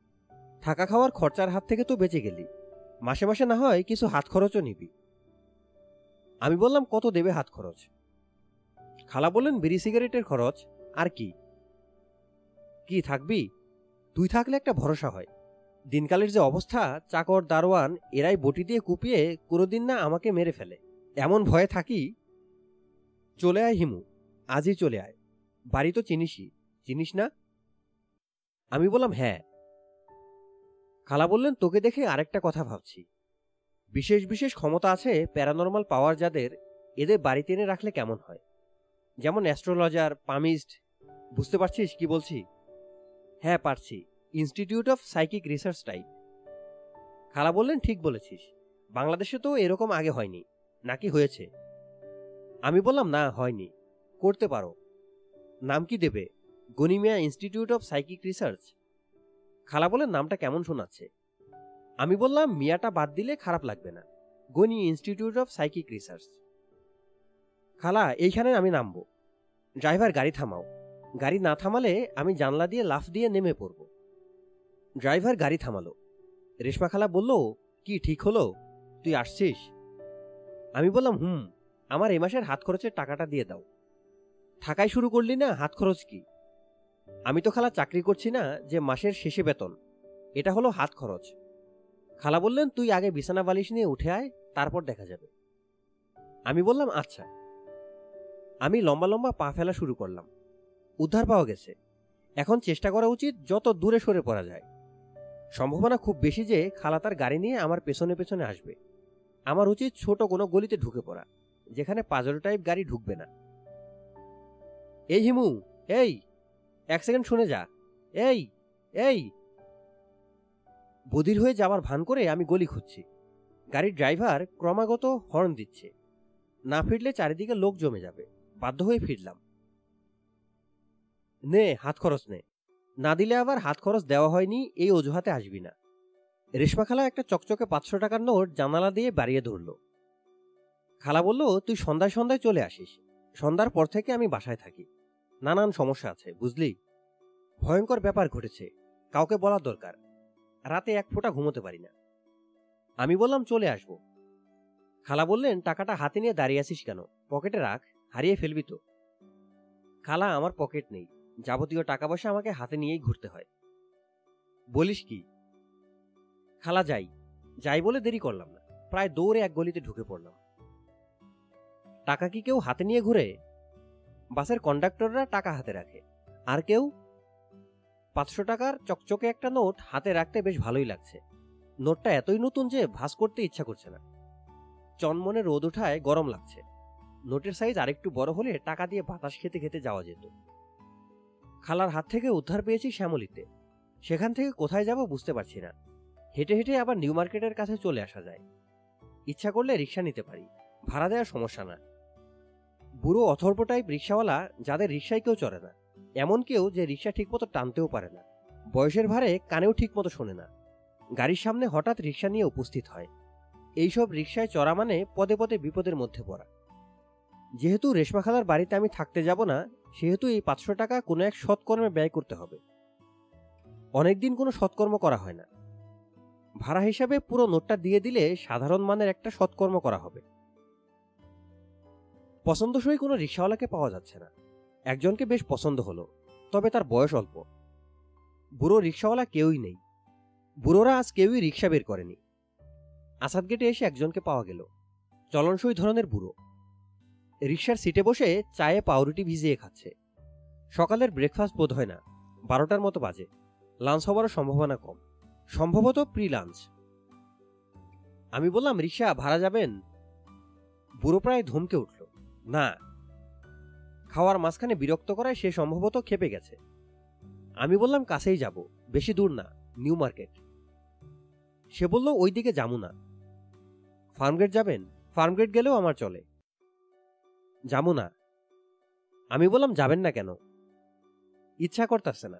থাকা খাওয়ার খরচার হাত থেকে তো বেঁচে গেলি। মাসে মাসে না হয় কিছু হাত খরচও নিবি। আমি বললাম, কত দেবে হাত খরচ? খালা বললেন, বিড়ি সিগারেটের খরচ, আর কি? কি, থাকবি? তুই থাকলে একটা ভরসা হয়। দিনকালের যে অবস্থা, চাকর, দারোয়ান, এরাই বটি দিয়ে কুপিয়ে কোনোদিন না আমাকে মেরে ফেলে। এমন ভয়ে থাকি? চলে আয় হিমু, আজই চলে আয়। বাড়ি তো চিনিসই। চিনিস না? আমি বললাম হ্যাঁ। খালা বললেন, তোকে দেখে আরেকটা কথা ভাবছি। বিশেষ বিশেষ ক্ষমতা আছে প্যারানর্মাল পাওয়ার যাদের, এদের বাড়িতে এনে রাখলে কেমন হয়? যেমন অ্যাস্ট্রোলজার, পামিস্ট, বুঝতে পারছিস কি বলছি? হ্যাঁ পারছি। Institute of psychic research type. খালা বললেন, ঠিক বলেছিস। বাংলাদেশে তো এরকম আগে হয়নি। নাকি হয়েছে? আমি বললাম, না, হয়নি। করতে পারো। নাম কি দেবে? Ganimiya institute of psychic research? খালা বলেন নামটা কেমন শোনাচ্ছে? আমি বললাম, মিয়াটা বাদ দিলে খারাপ লাগবে না। Gani institute of psychic research খালা, এইখানে আমি নামবো। ড্রাইভার, গাড়ি থামাও। গাড়ি না থামালে আমি জানলা দিয়ে লাফ দিয়ে নেমে পড়ব। ড্রাইভার, গাড়ি থামালো। রেশমা খালা বলল, কি, ঠিক হলো? তুই আসছিস? আমি বললাম, হুম। আমার এ মাসের হাত খরচের টাকাটা দিয়ে দাও। থাকাই শুরু করলি না, হাত খরচ কি? আমি তো খালা চাকরি করছি না যে মাসের শেষে বেতন। এটা হলো হাত খরচ। খালা বললেন, তুই আগে বিছানা বালিশ নিয়ে উঠে আয়, তারপর দেখা যাবে। আমি বললাম আচ্ছা। আমি লম্বা লম্বা পা ফেলা শুরু করলাম। উদ্ধার পাওয়া গেছে। এখন চেষ্টা করা উচিত যত দূরে সরে পড়া যায়। সম্ভাবনা খুব বেশি যে খালা তার গাড়ি নিয়ে আমার পেছনে পেছনে আসবে। আমার উচিত ছোট কোনো গলিতে ঢুকে পড়া, যেখানে পাজর টাইপ গাড়ি ঢুকবে না। এই হিমু, এই! এক সেকেন্ড শুনে যা। এই এই। বদির হয়ে যাওয়ার ভান করে আমি গলি খুঁজছি। গাড়ির ড্রাইভার ক্রমাগত হর্ন দিচ্ছে। না ফিরলে চারিদিকে লোক জমে যাবে। বাধ্য হয়ে ফিরলাম। নে, হাত খরচ নে। না দিলে আবার হাত খরচ দেওয়া হয়নি, এই অজুহাতে আসবি না। রেশমা খালা একটা চকচকে পাঁচশো টাকার নোট জানালা দিয়ে বাড়িয়ে ধরল। খালা বলল, তুই সন্ধ্যায় সন্ধ্যায় চলে আসিস। সন্ধ্যার পর থেকে আমি বাসায় থাকি। নানান সমস্যা আছে, বুঝলি? ভয়ঙ্কর ব্যাপার ঘটেছে, কাউকে বলার দরকার। রাতে এক ফোঁটা ঘুমোতে পারি না। আমি বললাম, চলে আসব। খালা বললেন, টাকাটা হাতে নিয়ে দাঁড়িয়ে আছিস কেন? পকেটে রাখ, হারিয়ে ফেলবি তো। খালা, আমার পকেট নেই। যাবতীয় টাকা পয়সা আমাকে হাতে নিয়েই ঘুরতে হয়। বলিস কি? খালা, যাই। যাই বলে দেরি করলাম না। প্রায় দৌড়ে এক গলিতে ঢুকে পড়লাম। টাকা কি কেউ হাতে নিয়ে ঘুরে? বাসের কন্ডাক্টররা টাকা হাতে রাখে। আর কেউ পাঁচশো টাকার চকচকে একটা নোট হাতে রাখতে বেশ ভালোই লাগছে। নোটটা এতই নতুন যে ভাস করতে ইচ্ছা করছে না। চনমনে রোদ ওঠায় গরম লাগছে। নোটের সাইজ আরেকটু বড় হলে টাকা দিয়ে বাতাস খেতে খেতে যাওয়া যেত। খালার হাত থেকে উদ্ধার পেয়েছি শ্যামলিতে। সেখান থেকে কোথায় যাব বুঝতে পারছি না। হেঁটে হেঁটে আবার নিউ মার্কেটের কাছে চলে আসা যায়। ইচ্ছা করলে রিক্সা নিতে পারি। ভাড়া দেওয়ার সমস্যা না। বুড়ো অথর্ব টাইপ রিক্সাওয়ালা যাদের রিক্সায় কেউ চড়ে না। এমন কেউ যে রিক্সা ঠিকমতো টানতেও পারে না। বয়সের ভারে কানেও ঠিকমতো শোনে না। গাড়ির সামনে হঠাৎ রিক্সা নিয়ে উপস্থিত হয়। এইসব রিক্সায় চড়া মানে পদে পদে বিপদের মধ্যে পড়া। যেহেতু রেশমাখালার বাড়িতে আমি থাকতে যাব না, সেহেতু এই পাঁচশো টাকা কোনো এক সৎকর্মে ব্যয় করতে হবে। অনেকদিন কোনো সৎকর্ম করা হয় না। ভাড়া হিসাবে পুরো নোটটা দিয়ে দিলে সাধারণ মানের একটা সৎকর্ম করা হবে। পছন্দসই কোনো রিক্সাওয়ালাকে পাওয়া যাচ্ছে না। একজনকে বেশ পছন্দ হলো, তবে তার বয়স অল্প। বুড়ো রিক্সাওয়ালা কেউই নেই। বুড়োরা আজ কেউই রিক্সা বের করেনি। আসাদ গেটে এসে একজনকে পাওয়া গেল। চলনসই ধরনের বুড়ো। রিক্সার সিটে বসে চায়ে পাউরুটি ভিজিয়ে খাচ্ছে। সকালের ব্রেকফাস্ট বোধ হয় না, বারোটার মতো বাজে। লাঞ্চ হবারও সম্ভাবনা কম। সম্ভবত প্রি লাঞ্চ আমি বললাম, রিক্সা ভাড়া যাবেন? বুড়ো প্রায় ধমকে উঠল। না। খাওয়ার মাঝখানে বিরক্ত করায় সে সম্ভবত খেপে গেছে। আমি বললাম, কাছেই যাব, বেশি দূর না, নিউ মার্কেট। সে বলল ওই দিকে যাব না। ফার্মগেট যাবেন? ফার্মগেট গেলেও আমার চলে। যাব না। আমি বললাম, যাবেন না কেন? ইচ্ছা করতেছে না।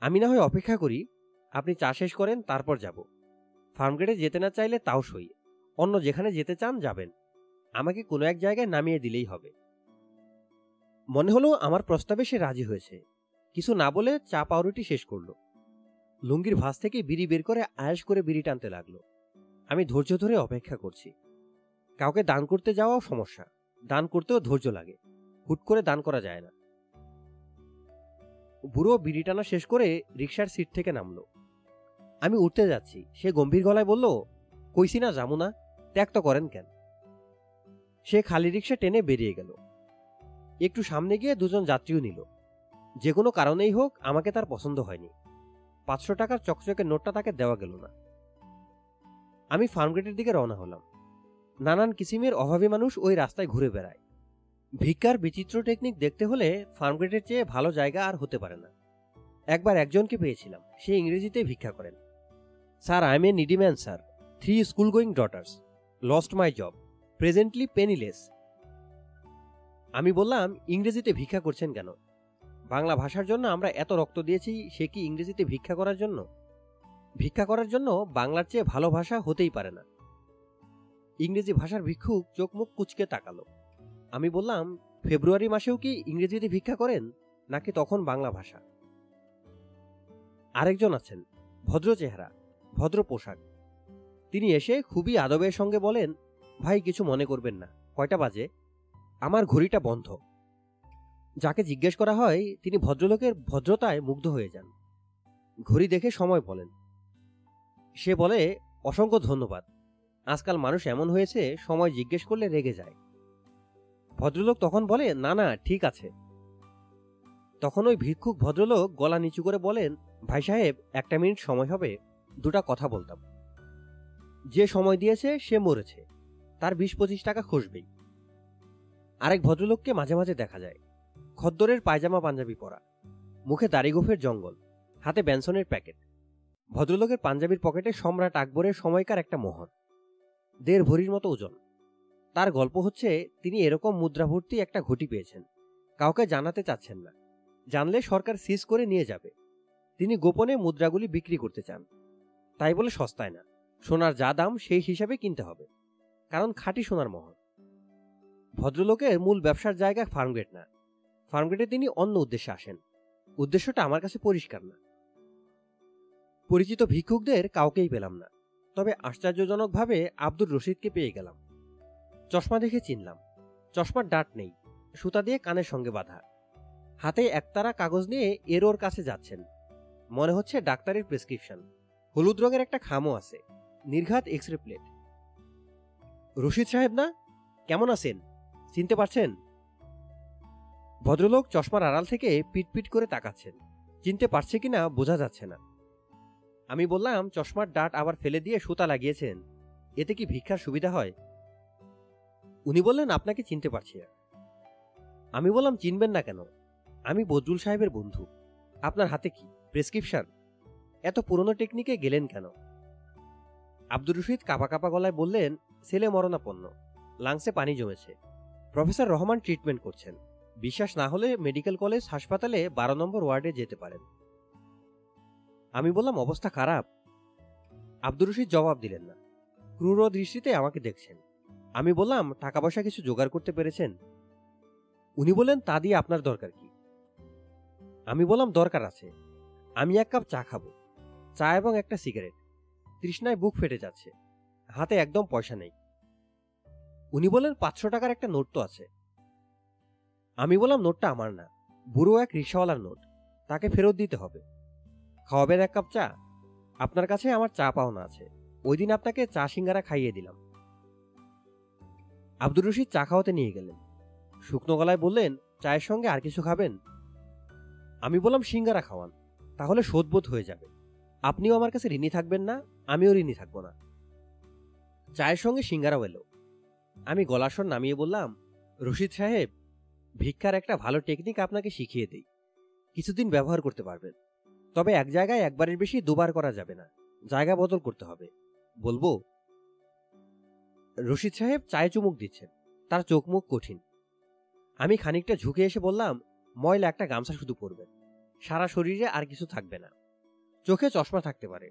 আমি না হয় অপেক্ষা করি, আপনি চা শেষ করেন, তারপর যাব। ফার্মগেটে যেতে না চাইলে তাও সই। অন্য যেখানে যেতে চান, যাবেন। আমাকে কোনো এক জায়গায় নামিয়ে দিলেই হবে। মনে হলো আমার প্রস্তাবে সে রাজি হয়েছে। কিছু না বলে চা পাউরুটি শেষ করল। লুঙ্গির ভাঁজ থেকে বিড়ি বের করে আয়াস করে বিড়ি টানতে লাগল। আমি ধৈর্য ধরে অপেক্ষা করছি। কাউকে দান করতে যাওয়াও সমস্যা। দান করতেও ধৈর্য লাগে। হুট করে দান করা যায় না। বুড়ো বিড়ি টানা শেষ করে রিক্সার সিট থেকে নামলো। আমি উঠতে যাচ্ছি। সে গম্ভীর গলায় বলল কইসি না যাব না ত্যাগ তো করেন কেন? সে খালি রিক্সা টেনে বেরিয়ে গেল। একটু সামনে গিয়ে দুজন যাত্রীও নিল। যে কোনো কারণেই হোক, আমাকে তার পছন্দ হয়নি। পাঁচশো টাকার চকচকে নোটটা তাকে দেওয়া গেল না। আমি ফার্মগেটের দিকে রওনা হলাম। নানান কিসিমের অভাবী মানুষ ওই রাস্তায় ঘুরে বেড়ায়। ভিক্ষার বিচিত্র টেকনিক দেখতে হলে ফার্মগেটের চেয়ে ভালো জায়গা আর হতে পারে না। একবার একজনকে পেয়েছিলাম। সে ইংরেজিতে ভিক্ষা করেন। Sir, I am a needy man sir. Three school going daughters lost my job presently penniless আমি বললাম, ইংরেজিতে ভিক্ষা করছেন কেন? বাংলা ভাষার জন্য আমরা এত রক্ত দিয়েছি, সে কি ইংরেজিতে ভিক্ষা করার জন্য? ভিক্ষা করার জন্য বাংলার চেয়ে ভালো ভাষা হতেই পারে না। ইংরেজি ভাষার ভিক্ষুক চোখ মুখ কুচকে তাকালো। আমি বললাম, ফেব্রুয়ারি মাসেও কি ইংরেজিতে ভিক্ষা করেন, নাকি তখন বাংলা ভাষা? আরেকজন আছেন, ভদ্র চেহারা, ভদ্র পোশাক। তিনি এসে খুবই আদবের সঙ্গে বলেন ভাই, কিছু মনে করবেন না। কয়টা বাজে? আমার ঘড়িটা বন্ধ। যাকে জিজ্ঞেস করা হয়, তিনি ভদ্রলোকের ভদ্রতায় মুগ্ধ হয়ে যান। ঘড়ি দেখে সময় বলেন। সে বলে, অসংখ্য ধন্যবাদ। আজকাল মানুষ এমন হয়েছে, সময় জিজ্ঞেস করলে রেগে যায়। ভদ্রলোক তখন বলে, না না, ঠিক আছে। তখন ওই ভিক্ষুক ভদ্রলোক গলা নিচু করে বলেন, ভাই সাহেব, একটা মিনিট সময় হবে, দুটা কথা বলতাম। যে সময় দিয়েছে, সে মরেছে। তার বিশ পঁচিশ টাকা খসবেই। আরেক ভদ্রলোককে মাঝে মাঝে দেখা যায়। খদ্দরের পায়জামা পাঞ্জাবি পরা। মুখে দাড়িগোফের জঙ্গল। হাতে ব্যানসনের প্যাকেট। ভদ্রলোকের পাঞ্জাবির পকেটে সম্রাট আকবরের সময়কার একটা মোহর দেড় ভরির মতো ওজন। তার গল্প হচ্ছে, তিনি এরকম মুদ্রা ভর্তি একটা ঘটি পেয়েছেন। কাউকে জানাতে চাচ্ছেন না। জানলে সরকার সিজ করে নিয়ে যাবে। তিনি গোপনে মুদ্রাগুলি বিক্রি করতে চান। তাই বলে সস্তায় না। সোনার যা দাম, সেই হিসাবে কিনতে হবে। কারণ খাঁটি সোনার মহল। ভদ্রলোকের মূল ব্যবসার জায়গা ফার্মগেট না। ফার্মগেটে তিনি অন্য উদ্দেশ্যে আসেন। উদ্দেশ্যটা আমার কাছে পরিষ্কার না। পরিচিত ভিক্ষুকদের কাউকেই পেলাম না। তবে আশ্চর্যজনকভাবে আব্দুর রশিদকে পেয়ে গেলাম। চশমা দেখে চিনলাম। চশমার ডাট নেই। সুতা দিয়ে কানের সঙ্গে বাঁধা। হাতে একতারা কাগজ নিয়ে এরোর কাছে যাচ্ছেন। মনে হচ্ছে ডাক্তারের প্রেসক্রিপশন। হলুদ রঙের একটা খামও আছে। নির্ঘাত এক্স রে প্লেট। রশিদ সাহেব না? কেমন আছেন? চিনতে পারছেন? ভদ্রলোক চশমার আড়াল থেকে পিটপিট করে তাকাচ্ছেন। চিনতে পারছে কিনা বোঝা যাচ্ছে না। আমি বললাম, চশমার ডাট আবার ফেলে দিয়ে সুতা লাগিয়েছেন। এতে কি ভিক্ষার সুবিধা হয়? উনি বললেন, আপনাকে চিনতে পারছি না। আমি বললাম, চিনবেন না কেন? আমি বদরুল সাহেবের বন্ধু। আপনার হাতে কি? প্রেসক্রিপশন? এত পুরনো টেকনিকে গেলেন কেন? আব্দুর রশিদ কাপা কাপা গলায় বললেন ছেলে মরণাপন্ন। লাংসে পানি জমেছে। প্রফেসর রহমান ট্রিটমেন্ট করছেন। বিশ্বাস না হলে মেডিকেল কলেজ হাসপাতালে বারো নম্বর ওয়ার্ডে যেতে পারেন। আমি বললাম, অবস্থা খারাপ? আব্দুর রশিদ জবাব দিলেন না। ক্রূর দৃষ্টিতে আমাকে দেখছেন। আমি বললাম টাকা পয়সা কিছু জোগাড় করতে পেরেছেন? উনি বললেন, তা দিয়ে আপনার দরকার কি? আমি বললাম, দরকার আছে। আমি এক কাপ চা খাব। চা এবং একটা সিগারেট তৃষ্ণায় বুক ফেটে যাচ্ছে। হাতে একদম পয়সা নেই। উনি বললেন, পাঁচশো টাকার একটা নোট তো আছে। আমি বললাম, নোটটা আমার না। বুড়ো এক রিক্সাওয়ালার নোট। তাকে ফেরত দিতে হবে। খাওয়াবেন এক কাপ চা। আপনার কাছে আমার চা পাওনা আছে। ওই দিন আপনাকে চা সিঙ্গারা খাইয়ে দিলাম। আব্দুর রশিদ চা খাওয়াতে নিয়ে গেলেন। শুকনো গলায় বললেন, চায়ের সঙ্গে আর কিছু খাবেন? আমি বললাম, সিঙ্গারা খাওয়ান। তাহলে শোধবোধ হয়ে যাবে। আপনিও আমার কাছে ঋণী থাকবেন না, আমিও ঋণী থাকব না। চায়ের সঙ্গে সিঙ্গারাও এলো। আমি গলাস্বর নামিয়ে বললাম, রশিদ সাহেব, ভিক্ষার একটা ভালো টেকনিক আপনাকে শিখিয়ে দেই। কিছুদিন ব্যবহার করতে পারবেন। তবে এক জায়গায় একবারের বেশি দুবার করা যাবে না। জায়গা বদল করতে হবে। বলব? রশিদ সাহেব চায়ে চুমুক দিচ্ছেন। তার চোখ মুখ কঠিন। আমি খানিকটা ঝুঁকে এসে বললাম, ময়লা একটা গামছা শুধু পরবেন। সারা শরীরে আর কিছু থাকবে না। চোখে চশমা থাকতে পারে।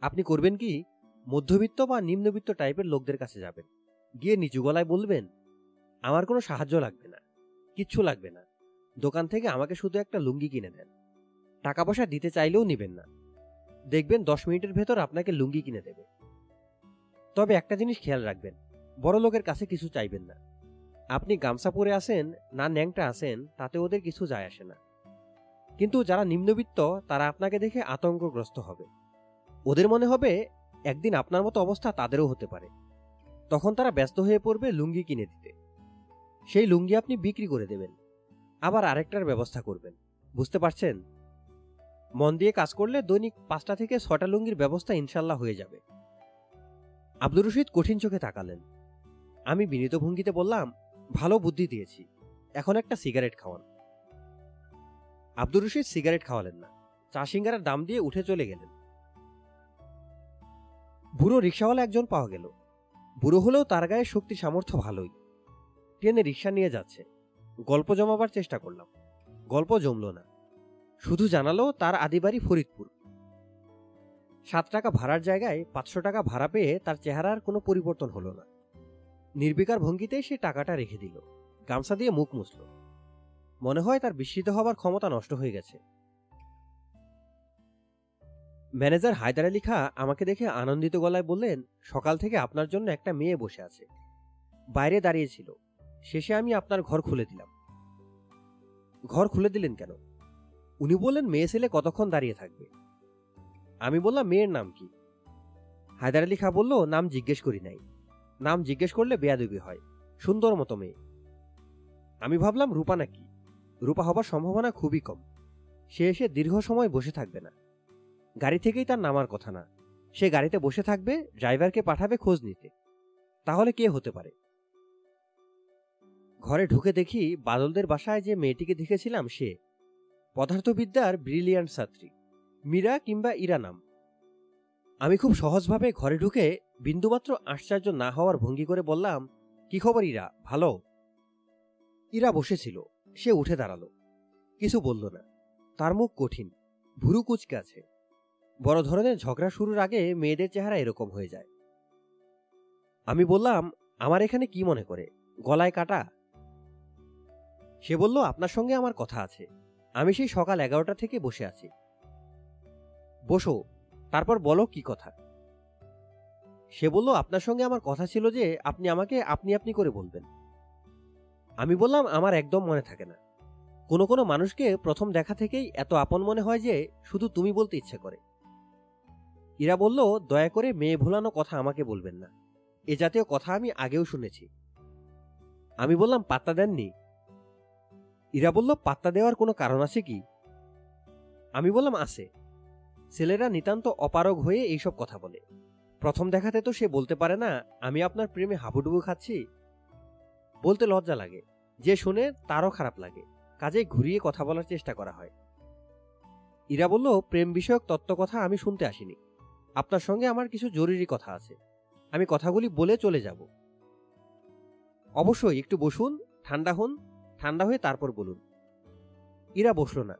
আপনি করবেন কি? মধ্যবিত্ত বা নিম্নবিত্ত টাইপের লোকদের কাছে যাবেন। গিয়ে নিচু গলায় বলবেন, আমার কোনো সাহায্য লাগবে না, কিচ্ছু লাগবে না। দোকান থেকে আমাকে শুধু একটা লুঙ্গি কিনে দেন। টাকা পয়সা দিতে চাইলেও নেবেন না। দেখবেন দশ মিনিটের ভেতর আপনাকে লুঙ্গি কিনে দেবে। তবে একটা জিনিস খেয়াল রাখবেন, বড় লোকের কাছে কিছু চাইবেন না। আপনি গামছা পরে আসেন না ন্যাংটা আসেন তাতে ওদের কিছু যায় আসে না। কিন্তু যারা নিম্নবিত্ত, তারা আপনাকে দেখে আতঙ্কগ্রস্ত হবে। ওদের মনে হবে একদিন আপনার মতো অবস্থা তাদেরও হতে পারে। তখন তারা ব্যস্ত হয়ে পড়বে লুঙ্গি কিনে দিতে। সেই লুঙ্গি আপনি বিক্রি করে দেবেন। আবার আরেকটার ব্যবস্থা করবেন। বুঝতে পারছেন? মন দিয়ে কাজ করলে দৈনিক পাঁচটা থেকে ছটা লুঙ্গির ব্যবস্থা ইনশাল্লাহ হয়ে যাবে। আব্দুর রশিদ কঠিন চোখে তাকালেন। আমি বিনীত ভঙ্গিতে বললাম, ভালো বুদ্ধি দিয়েছি। এখন একটা সিগারেট খাওয়ান। আব্দুর রশিদ সিগারেট খাওয়ালেন না। চা সিঙ্গারার দাম দিয়ে উঠে চলে গেলেন। বুড়ো রিক্সাওয়ালা একজন পাওয়া গেল। বুড়ো হলেও তার গায়ে শক্তি সামর্থ্য ভালোই। ট্রেনে রিক্সা নিয়ে যাচ্ছে। গল্প জমাবার চেষ্টা করলাম। গল্প জমল না। শুধু জানালো তার আদিবাড়ি ফরিদপুর। সাত টাকা ভাড়ার জায়গায় পাঁচশো টাকা ভাড়া পেয়ে তার চেহারার কোনো পরিবর্তন হলো না। নির্বিকার ভঙ্গিতে সে টাকাটা রেখে দিল। গামছা দিয়ে মুখ মুছল। মনে হয় তার বিস্মিত হবার ক্ষমতা নষ্ট হয়ে গেছে। ম্যানেজার হায়দার আলী খা আমাকে দেখে আনন্দিত গলায় বললেন, সকাল থেকে আপনার জন্য একটা মেয়ে বসে আছে। বাইরে দাঁড়িয়েছিল শেষে আমি আপনার ঘর খুলে দিলাম। ঘর খুলে দিলেন কেন? উনি বললেন মেয়ে ছেলে কতক্ষণ দাঁড়িয়ে থাকবে? আমি বললাম মেয়ের নাম কি? হায়দার আলী খা বলল, নাম জিজ্ঞেস করি নাই। নাম জিজ্ঞেস করলে বেয়াদবি হয়। সুন্দর মতো মেয়ে। আমি ভাবলাম, রূপা নাকি? রূপা হবার সম্ভাবনা খুবই কম। সে এসে দীর্ঘ সময় বসে থাকবে না। গাড়ি থেকেই তার নামার কথা না। সে গাড়িতে বসে থাকবে, ড্রাইভারকে পাঠাবে খোঁজ নিতে। তাহলে কে হতে পারে? ঘরে ঢুকে দেখি বাদলদের বাসায় যে মেয়েটিকে দেখেছিলাম সে। পদার্থবিদ্যার ব্রিলিয়ান্ট ছাত্রী। মীরা কিংবা ইরা নাম। আমি খুব সহজভাবে ঘরে ঢুকে বিন্দুমাত্র আশ্চর্য না হওয়ার ভঙ্গি করে বললাম, কি খবর ইরা? ভালো? ইরা বসেছিল। সে উঠে দাঁড়াল। কিছু বলল না। তার মুখ কঠিন। ভুরু কুচকে আছে। বড় ধরনের ঝগড়া শুরুর আগে মেয়েদের চেহারা এরকম হয়ে যায়। আমি বললাম, আমার এখানে কি মনে করে? গলায় কাটা? সে বলল, আপনার সঙ্গে আমার কথা আছে। আমি সেই সকাল এগারোটা থেকে বসে আছি। বসো, তারপর বলো কি কথা? সে বলল, আপনার সঙ্গে আমার কথা ছিল যে আপনি আমাকে আপনি আপনি করে বলবেন। আমি বললাম, আমার একদম মনে থাকে না। কোনো কোনো মানুষকে প্রথম দেখা থেকেই এত আপন মনে হয় যে শুধু তুমি বলতে ইচ্ছে করে। ইরা বলল, দয়া করে মেয়ে ভোলানো কথা আমাকে বলবেন না। এ জাতীয় কথা আমি আগেও শুনেছি। আমি বললাম, পাত্তা দেননি? ইরা বলল, পাত্তা দেওয়ার কোনো কারণ আছে কি? আমি বললাম, আছে। ছেলেরা নিতান্ত অপারগ হয়ে এইসব কথা বলে। প্রথম দেখাতে তো সে বলতে পারে না, আমি আপনার প্রেমে হাবুডুবু খাচ্ছি? বলতে লজ্জা লাগে। যে শুনে তারও খারাপ লাগে। কাজে ঘুরিয়ে কথা বলার চেষ্টা করা হয়। ইরা বলল, প্রেম বিষয়ক তত্ত্ব কথা আমি শুনতে আসিনি। আপনার সঙ্গে আমার কিছু জরুরি কথা আছে। আমি কথাগুলি বলে চলে যাব। অবশ্যই একটু বসুন, ঠান্ডা হন, ঠান্ডা হয়ে তারপর বলুন। ইরা বসল না,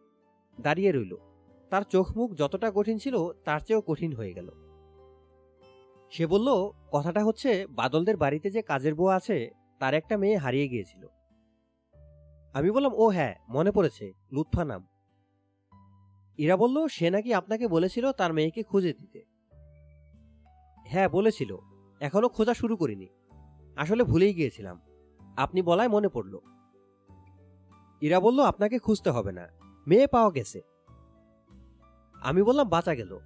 দাঁড়িয়ে রইল। তার চোখ মুখ যতটা কঠিন ছিল, তার চেয়েও কঠিন হয়ে গেল। সে বলল, কথাটা হচ্ছে, বাদলদের বাড়িতে যে কাজের বউ আছে, তার একটা মেয়ে হারিয়ে গিয়েছিল। আমি বললাম, ও হ্যাঁ মনে পড়েছে, লুৎফা নাম। ইরা বলল, সে নাকি আপনাকে বলেছিল তার মেয়েকে খুঁজে দিতে। হ্যাঁ বলেছিল। এখনও খোঁজা শুরু করিনি। আসলে ভুলেই গিয়েছিলাম। আপনি বলায় মনে পড়ল। ইরা বলল, আপনাকে খুঁজতে হবে না। মেয়ে পাওয়া গেছে। আমি বললাম, বাঁচা গেল।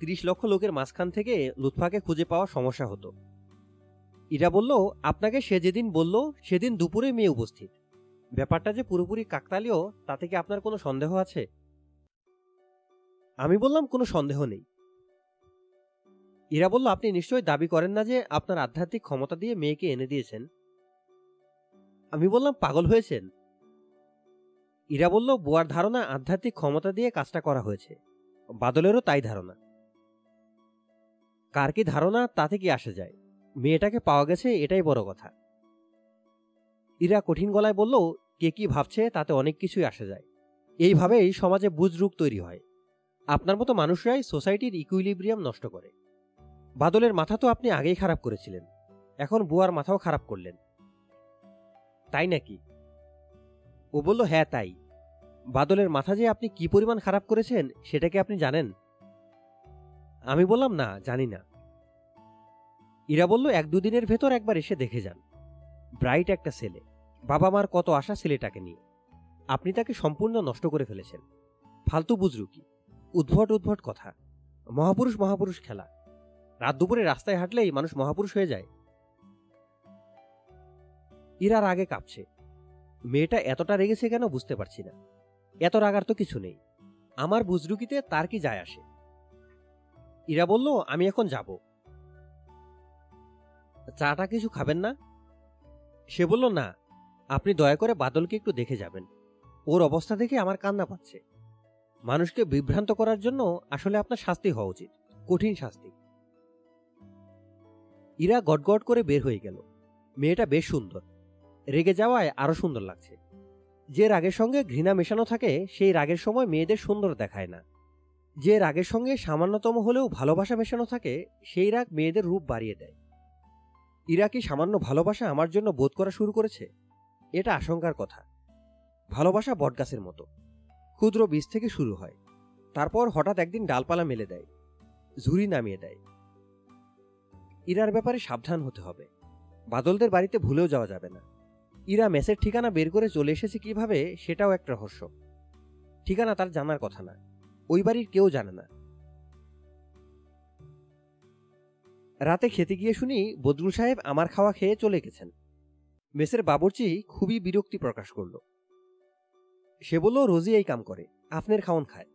তিরিশ লক্ষ লোকের মাঝখান থেকে লুৎফাকে খুঁজে পাওয়া সমস্যা হতো। ইরা বলল, আপনাকে সে যেদিন বলল, সেদিন দুপুরে মেয়ে উপস্থিত। ব্যাপারটা যে পুরোপুরি কাকতালীয়, তাতে কি আপনার কোনো সন্দেহ আছে? আমি বললাম, কোনো সন্দেহ নেই। ইরা বলল, আপনি নিশ্চয়ই দাবি করেন না যে আপনার আধ্যাত্মিক ক্ষমতা দিয়ে মেয়েকে এনে দিয়েছেন? আমি বললাম, পাগল হয়েছেন। ইরা বলল, বুয়ার ধারণা আধ্যাত্মিক ক্ষমতা দিয়ে কাজটা করা হয়েছে, বাদলেরও তাই ধারণা। কার কি ধারণা তাতে কি আসে যায়। মেয়েটাকে পাওয়া গেছে, এটাই বড় কথা। ইরা কঠিন গলায় বলল, কে কি ভাবছে, তাতে অনেক কিছুই আসে যায়। এইভাবেই সমাজে বুজরুক তৈরি হয়। আপনার মতো মানুষরাই সোসাইটির ইকুইলিব্রিয়াম নষ্ট করে। বাদলের মাথা তো আপনি আগেই খারাপ করেছিলেন। এখন বুয়ার মাথাও খারাপ করলেন। তাই নাকি? ও বলল হ্যাঁ তাই। বাদলের মাথা যে আপনি কি পরিমাণ খারাপ করেছেন, সেটা কি আপনি জানেন? আমি বললাম, না, জানি না। ইরা বলল, এক দুদিনের ভেতর একবার এসে দেখে যান। ব্রাইট একটা ছেলে। বাবা মার কত আশা ছেলেটাকে নিয়ে। আপনি তাকে সম্পূর্ণ নষ্ট করে ফেলেছেন। ফালতু বুজরুকি। উদ্ভট উদ্ভট কথা। মহাপুরুষ মহাপুরুষ খেলা। রাত দুপুরে রাস্তায় হাঁটলেই মানুষ মহাপুরুষ হয়ে যায়। ইরার আগে কাঁপছে। মেয়েটা এতটা রেগেছে কেন বুঝতে পারছি না। এত রাগার তো কিছু নেই। আমার বুজরুকিতে তার কি যায় আসে? ইরা বলল, আমি এখন যাব। চাটা কিছু খাবেন না? সে বলল, না, আপনি দয়া করে বাদলকে একটু দেখে যাবেন। ওর অবস্থা দেখে আমার কান্না পাচ্ছে। মানুষকে বিভ্রান্ত করার জন্য আসলে আপনার শাস্তি হওয়া উচিত। কঠিন শাস্তি। ইরা গটগট করে বের হয়ে গেল। মেয়েটা বেশ সুন্দর। রেগে যাওয়ায় আরও সুন্দর লাগছে। যে রাগের সঙ্গে ঘৃণা মেশানো থাকে, সেই রাগের সময় মেয়েদের সুন্দর দেখায় না। যে রাগের সঙ্গে সামান্যতম হলেও ভালোবাসা মেশানো থাকে, সেই রাগ মেয়েদের রূপ বাড়িয়ে দেয়। ইরা কি সামান্য ভালোবাসা আমার জন্য বোধ করা শুরু করেছে? এটা আশঙ্কার কথা। ভালোবাসা বটগাছের মতো। ক্ষুদ্র বীজ থেকে শুরু হয়। তারপর হঠাৎ একদিন ডালপালা মেলে দেয়। ঝুরি নামিয়ে দেয়। ইরার ব্যাপারে সাবধান হতে হবে। বাদলদের বাড়িতে ভুলেও যাওয়া যাবে না। ইরা মেসের ঠিকানা বের করে চলে এসেছে কীভাবে সেটাও এক রহস্য। ঠিকানা তার জানার কথা না। ওই বাড়ির কেউ জানে না। রাতে খেতে গিয়ে শুনি বদরুল সাহেব আমার খাওয়া খেয়ে চলে গেছেন। মেসের বাবরচি খুবই বিরক্তি প্রকাশ করল। সে বলল, রোজই এই কাম করে, আপনার খাওন খায়।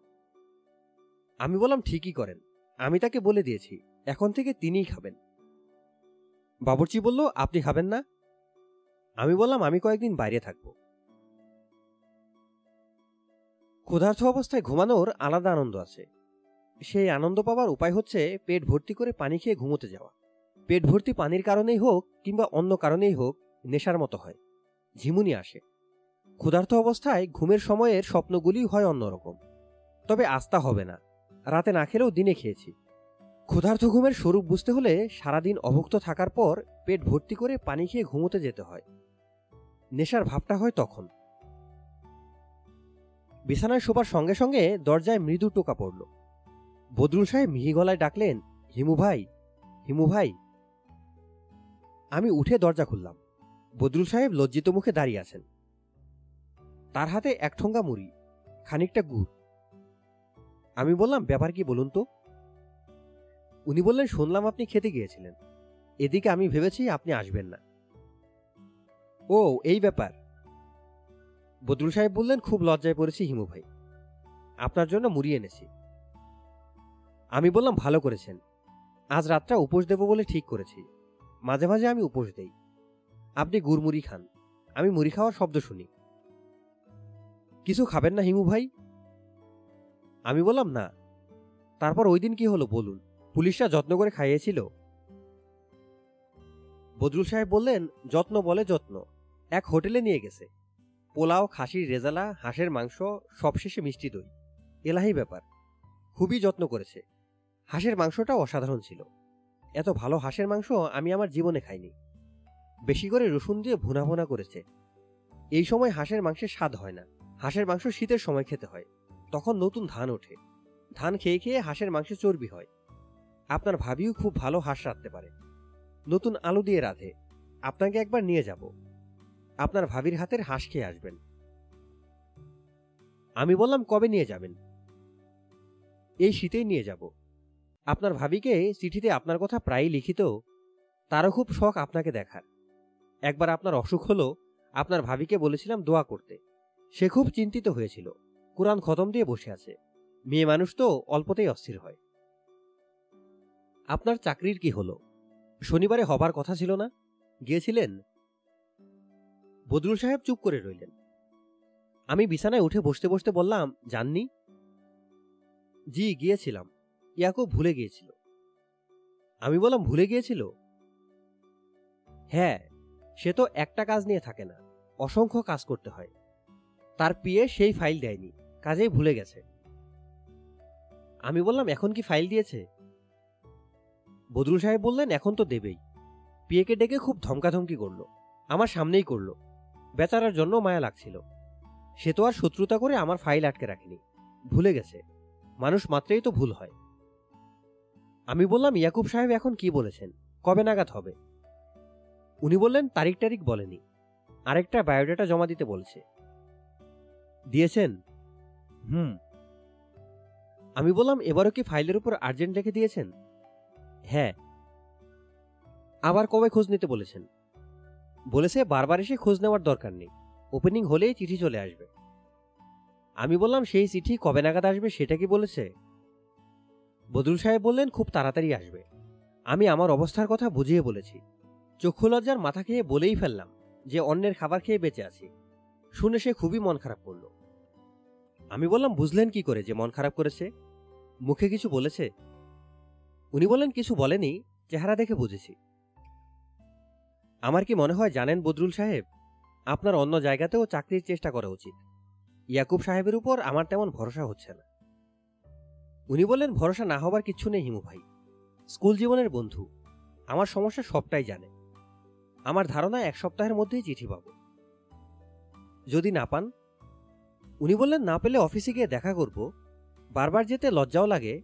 আমি বললাম, ঠিকই করেন। আমি তাকে বলে দিয়েছি, এখন থেকে তিনিই খাবেন। বাবরচি বলল, আপনি খাবেন না? আমি বললাম, আমি কয়েকদিন বাইরে থাকব। ক্ষুধার্থ অবস্থায় ঘুমানোর আলাদা আনন্দ আছে। সেই আনন্দ পাওয়ার উপায় হচ্ছে পেট ভর্তি করে পানি খেয়ে ঘুমোতে যাওয়া। পেট ভর্তি পানির কারণেই হোক কিংবা অন্য কারণেই হোক, নেশার মতো হয়। ঝিমুনি আসে। ক্ষুধার্থ অবস্থায় ঘুমের সময়ের স্বপ্নগুলি হয় অন্যরকম। তবে আস্থা হবে না। রাতে না খেলেও দিনে খেয়েছি। ক্ষুধার্থ ঘুমের স্বরূপ বুঝতে হলে সারাদিন অভুক্ত থাকার পর পেট ভর্তি করে পানি খেয়ে ঘুমোতে যেতে হয়। নেশার ভাবটা হয় তখন। বিছানায় শোবার সঙ্গে সঙ্গে দরজায় মৃদু টোকা পড়ল। বদরুল সাহেব মিহি গলায় ডাকলেন, হিমু ভাই হিমু ভাই। আমি উঠে দরজা খুললাম। বদরুল সাহেব লজ্জিত মুখে দাঁড়িয়ে আছেন। তার হাতে এক ঠোঙ্গা মুড়ি, খানিকটা গুড়। আমি বললাম, ব্যাপার কি বলুন তো? উনি বললেন, শুনলাম আপনি খেতে গিয়েছিলেন। এদিকে আমি ভেবেছি আপনি আসবেন না। ও, এই ব্যাপার। বদরুল সাহেব বললেন, খুব লজ্জায় পড়েছি হিমু ভাই। আপনার জন্য মুড়ি এনেছি। আমি বললাম, ভালো করেছেন। আজ রাতটা উপোস দেব বলে ঠিক করেছি। মাঝে মাঝে আমি উপোস দেই। আপনি গুড়মুড়ি খান। আমি মুড়ি খাওয়ার শব্দ শুনি। কিছু খাবেন না হিমু ভাই? আমি বললাম, না। তারপর ওই দিন কি হলো বলুন। পুলিশরা যত্ন করে খাইয়েছিল। বদরুল সাহেব বললেন, যত্ন বলে যত্ন। এক হোটেলে নিয়ে গেছে। পোলাও, খাসির রেজালা, হাঁসের মাংস, সবশেষে মিষ্টি দই। এলাহি ব্যাপার। খুবই যত্ন করেছে। হাঁসের মাংসটাও অসাধারণ ছিল। এত ভালো হাঁসের মাংস আমি আমার জীবনে খাইনি। বেশি করে রসুন দিয়ে ভুনা ভুনা করেছে। এই সময় হাঁসের মাংসের স্বাদ হয় না। হাঁসের মাংস শীতের সময় খেতে হয়। তখন নতুন ধান ওঠে। ধান খেয়ে খেয়ে হাঁসের মাংসে চর্বি হয়। আপনার ভাবিও খুব ভালো হাঁস রাঁধতে পারে। নতুন আলু দিয়ে রাধে। আপনাকে একবার নিয়ে যাব। আপনার ভাবির হাতের হাঁস খেয়ে আসবেন। আমি বললাম, কবে নিয়ে যাবেন? এই শীতেই নিয়ে যাব। আপনার ভাবিকে চিঠিতে আপনার কথা প্রায়ই লিখিত, তারও খুব শখ আপনাকে দেখার। একবার আপনার অসুখ হলো, আপনার ভাবিকে বলেছিলাম দোয়া করতে। সে খুব চিন্তিত হয়েছিল। কোরআন খতম দিয়ে বসে আছে। মেয়ে মানুষ তো অল্পতেই অস্থির হয়। আপনার চাকরির কি হলো? শনিবারে হবার কথা ছিল না? গিয়েছিলেন? বদরুল সাহেব চুপ করে রইলেন। আমি বিছানায় উঠে বসতে বসতে বললাম, জাননি? জি, গিয়েছিলাম। ইয়াকুব ভুলে গিয়েছিল। আমি বললাম, ভুলে গিয়েছিল? হ্যাঁ সে তো একটা কাজ নিয়ে থাকে না, অসংখ্য কাজ করতে হয়। তার পিয়ে সেই ফাইল দেয়নি, কাজেই ভুলে গেছে। আমি বললাম, এখন কি ফাইল দিয়েছে? বদরুল সাহেব বললেন এখন তো দেবেই। পিয়েকে ডেকে খুব ধমকাধমকি করল। আমার সামনেই করল। বেচারার জন্য মায়া লাগছিল। সে তো আর শত্রুতা করে আমার ফাইল আটকে রাখেনি। ভুলে গেছে। মানুষ মাত্রেই তো ভুল হয়। আমি বললাম ইয়াকুব সাহেব এখন কি বলেছেন? কবে নাগাদ হবে? উনি বললেন তারিখ টারিখ বলেনি। আরেকটা বায়োডাটা জমা দিতে বলছে। দিয়েছেন? হুম। আমি বললাম এবারও কি ফাইলের উপর আর্জেন্ট রেখে দিয়েছেন? হ্যাঁ। আবার কবে খোঁজ নিতে বলেছেন? বলেছে বারবার এসে খোঁজ নেওয়ার দরকার নেই। ওপেনিং হলেই চিঠি চলে আসবে। আমি বললাম, সেই চিঠি কবে নাগাদ আসবে সেটা কি বলেছে? বদরুল সাহেব বললেন, খুব তাড়াতাড়ি আসবে। আমি আমার অবস্থার কথা বুঝিয়ে বলেছি। চক্ষু লজ্জার মাথা খেয়ে বলেই ফেললাম যে অন্যের খাবার খেয়ে বেঁচে আছি। শুনে সে খুবই মন খারাপ করল। আমি বললাম, বুঝলেন কি করে যে মন খারাপ করেছে? মুখে কিছু বলেছে? উনি বলেন কিছু বলেনি, চেহারা দেখে বুঝেছি। আমার কি মনে হয়, জানেন বদরুল সাহেব, আপনার অন্য জায়গাতেও চাকরির চেষ্টা করা উচিত। ইয়াকুব সাহেবের উপর আমার তেমন ভরসা হচ্ছে না। উনি বললেন, ভরসা না হবার কিচ্ছু নেই হিমু ভাই। স্কুল জীবনের বন্ধু, আমার সমস্যা সবটাই জানে। আমার ধারণা এক সপ্তাহের মধ্যেই চিঠি পাব। যদি না পান? উনি বললেন, না পেলে অফিসে গিয়ে দেখা করব। বারবার যেতে লজ্জাও লাগে,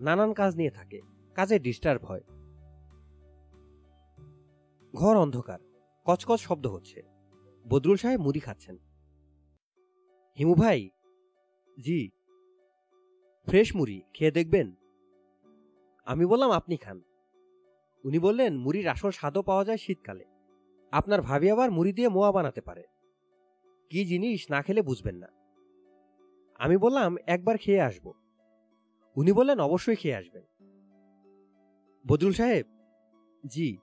নানান কাজ নিয়ে থাকে। কাজে ডিস্টার্ব হয়। ঘর অন্ধকার। কচকচ শব্দ হচ্ছে। বদরুল সাহেব মুড়ি খাচ্ছেন। হিমু ভাই, জি। ফ্রেশ মুড়ি, খেয়ে দেখবেন। আমি বললাম, আপনি খান। উনি বললেন, মুড়ির আসল স্বাদও পাওয়া যায় শীতকালে। আপনার ভাবি আবার মুড়ি দিয়ে মোয়া বানাতে পারে। কি জিনিস না খেলে বুঝবেন না। আমি বললাম, একবার খেয়ে আসব। উনি বললেন, অবশ্যই খেয়ে আসবেন। বদরুল সাহেব, জি,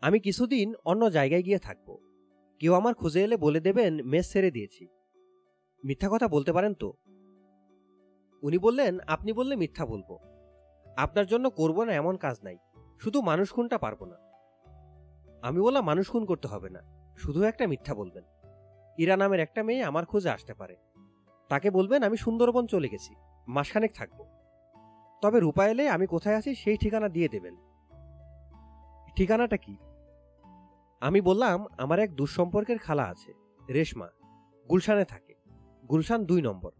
আমি কিছুদিন অন্য জায়গায় গিয়ে থাকব। কেউ আমার খুঁজে এলে বলে দেবেন মেস ছেড়ে দিয়েছি। মিথ্যা কথা বলতে পারেন তো? উনি বললেন, আপনি বললে মিথ্যা বলব। আপনার জন্য করব না এমন কাজ নাই, শুধু মানুষ খুনটা পারব না। আমি বললাম, মানুষ খুন করতে হবে না, শুধু একটা মিথ্যা বলবেন। ইরা নামের একটা মেয়ে আমার খোঁজে আসতে পারে। তাকে বলবেন, আমি সুন্দরবন চলে গেছি, মাসখানেক থাকব। তবে রূপা এলে আমি কোথায় আছি সেই ঠিকানা দিয়ে দেবেন। ঠিকানাটা কি? আমি বললাম, আমার এক দুঃসম্পর্কের খালা আছে, রেশমা। গুলশানে থাকে। গুলশান দুই নম্বর।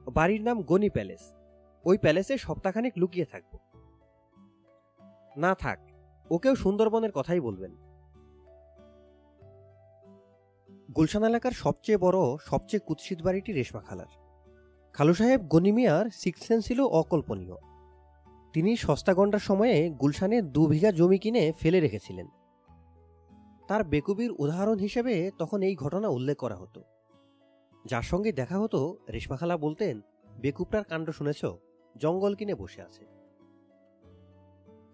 বাড়ির নাম গনি প্যালেস। ওই প্যালেসে সপ্তাহখানেক লুকিয়ে থাকব। না থাক, ওকেও সুন্দরবনের কথাই বলবেন। গুলশান এলাকার সবচেয়ে বড়, সবচেয়ে কুৎসিত বাড়িটি রেশমা খালার। খালু সাহেব গনিমিয়ার সিক্স সেন্স ছিল অকল্পনীয়। তিনি সস্তা গন্ডার সময়ে গুলশানে দু বিঘা জমি কিনে ফেলে রেখেছিলেন। তার বেকুবির উদাহরণ হিসেবে তখন এই ঘটনা উল্লেখ করা হতো। যার সঙ্গে দেখা হতো রেশমাখালা বলতেন, বেকুবটার কাণ্ড শুনেছ? জঙ্গল কিনে বসে আছে।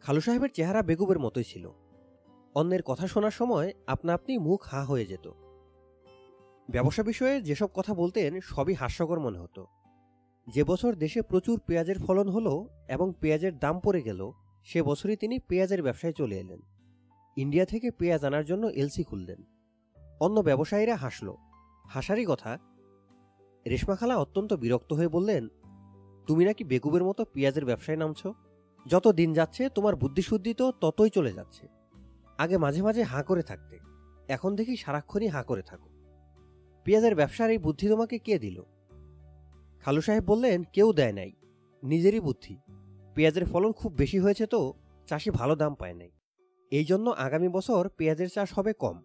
খালু সাহেবের চেহারা বেকুবের মতোই ছিল। অন্যের কথা শোনার সময় আপনা আপনি মুখ হা হয়ে যেত। ব্যবসা বিষয়ে যেসব কথা বলতেন, সবই হাস্যকর মনে হতো। যে বছর দেশে প্রচুর পেঁয়াজের ফলন হলো এবং পেঁয়াজের দাম পড়ে গেল, সে বছরই তিনি পেঁয়াজের ব্যবসায় চলে এলেন। ইন্ডিয়া থেকে পেঁয়াজ আনার জন্য এলসি খুললেন। অন্য ব্যবসায়ীরা হাসল। হাসারই কথা রেশমাখালা অত্যন্ত বিরক্ত হয়ে বললেন, তুমি নাকি বেকুবের মতো পেঁয়াজের ব্যবসায় নামছ? যত দিন যাচ্ছে, তোমার বুদ্ধিশুদ্ধি তো ততই চলে যাচ্ছে। আগে মাঝে মাঝে হাঁ করে থাকতে। এখন দেখি সারাক্ষণই হাঁ করে থাকো। পেঁয়াজের ব্যবসার এই বুদ্ধি তোমাকে কে দিল? খালু সাহেব বললেন, কেউ দেয় নাই। নিজেরই বুদ্ধি। পেঁয়াজের ফলন খুব বেশি হয়েছে তো, চাষি ভালো দাম পায় নাই। এই জন্য আগামী বছর পেঁয়াজের চাষ হবে কম।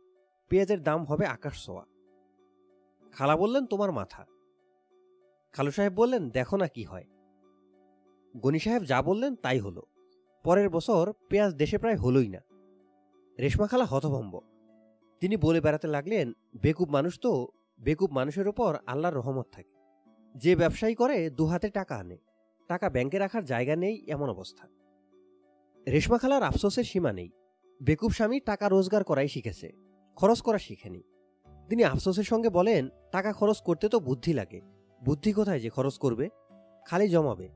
পেঁয়াজের দাম হবে আকাশ ছোঁয়া। খালা বললেন, তোমার মাথা। খালু সাহেব বললেন, দেখো না কি হয়। গনি সাহেব যা বললেন তাই হলো। পরের বছর পেঁয়াজ দেশে প্রায় হলোই না। রেশমা খালা হতভম্ব। তিনি বলে বেড়াতে লাগলেন, বেকুব মানুষ তো, বেকুব মানুষের ওপর আল্লাহর রহমত থাকে। যে ব্যবসায়ী করে, দু হাতে টাকা আনে। টাকা ব্যাংকে রাখার জায়গা নেই, এমন অবস্থা। রেশমা খালার আফসোসের সীমা নেই। বেকুব স্বামী টাকা রোজগার করাই শিখেছে, খরচ করা শিখেনি। তিনি আফসোসের সঙ্গে বলেন, টাকা খরচ করতে তো বুদ্ধি লাগে। বুদ্ধি কোথায় যে খরচ করবে? খালি জমাবে।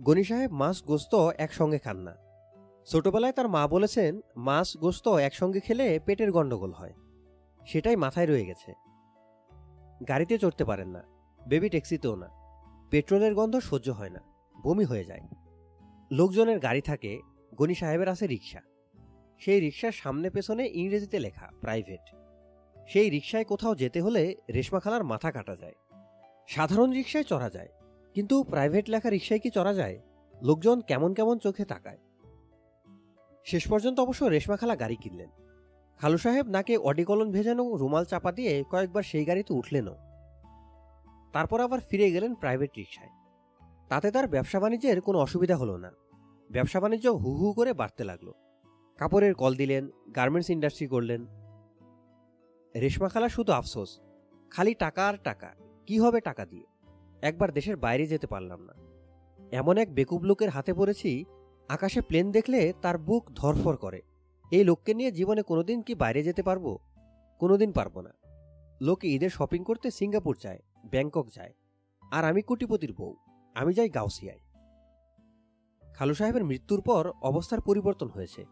গনি সাহেব মাছ গোস্ত একসঙ্গে খান না। ছোটবেলায় তার মা বলেছেন, মাছ গোস্ত একসঙ্গে খেলে পেটের গণ্ডগোল হয়। সেটাই মাথায় রয়ে গেছে। গাড়িতে চড়তে পারেন না। বেবি ট্যাক্সিতেও না। পেট্রোলের গন্ধ সহ্য হয় না। বমি হয়ে যায়। লোকজনের গাড়ি থাকে গনি সাহেবের আছে রিক্সা সেই রিক্সার সামনে পেছনে ইংরেজিতে লেখা, প্রাইভেট সেই রিক্সায় কোথাও যেতে হলে রেশমা খালার মাথা কাটা যায়। সাধারণ রিক্সায় চড়া যায়। কিন্তু প্রাইভেট লেখা রিক্সায় কি চড়া যায়? লোকজন কেমন কেমন চোখে তাকায়। শেষ পর্যন্ত অবশ্য রেশমা খালা গাড়ি কিনলেন। খালু সাহেব নাকে অডিকলন ভেজানো রুমাল চাপা দিয়ে কয়েকবার সেই গাড়িতে উঠলেনও। তারপর আবার ফিরে গেলেন প্রাইভেট রিক্সায় তাতে তার ব্যবসা বাণিজ্যের কোনো অসুবিধা হলো না। ব্যবসা বাণিজ্য হু হু করে বাড়তে লাগল। কাপড়ের কল দিলেন গার্মেন্টস ইন্ডাস্ট্রি করলেন। রেশমা খালা শুধু আফসোস, খালি টাকা আর টাকা, কি হবে টাকা দিয়ে? একবার দেশের বাইরে যেতে পারলাম না। এমন এক বেকুব লোকের হাতে পড়েছি, আকাশে প্লেন দেখলে তার বুক ধরফর করে। এই লোককে নিয়ে জীবনে কোনোদিন কি বাইরে যেতে পারব? কোনোদিন পারব না। লোকে ঈদের শপিং করতে সিঙ্গাপুর যায় ব্যাংকক যায় আর আমি কোটিপতির বউ। আমি যাই গাউসিয়ায়। খালু সাহেবের মৃত্যুর পর অবস্থার পরিবর্তন হয়েছে।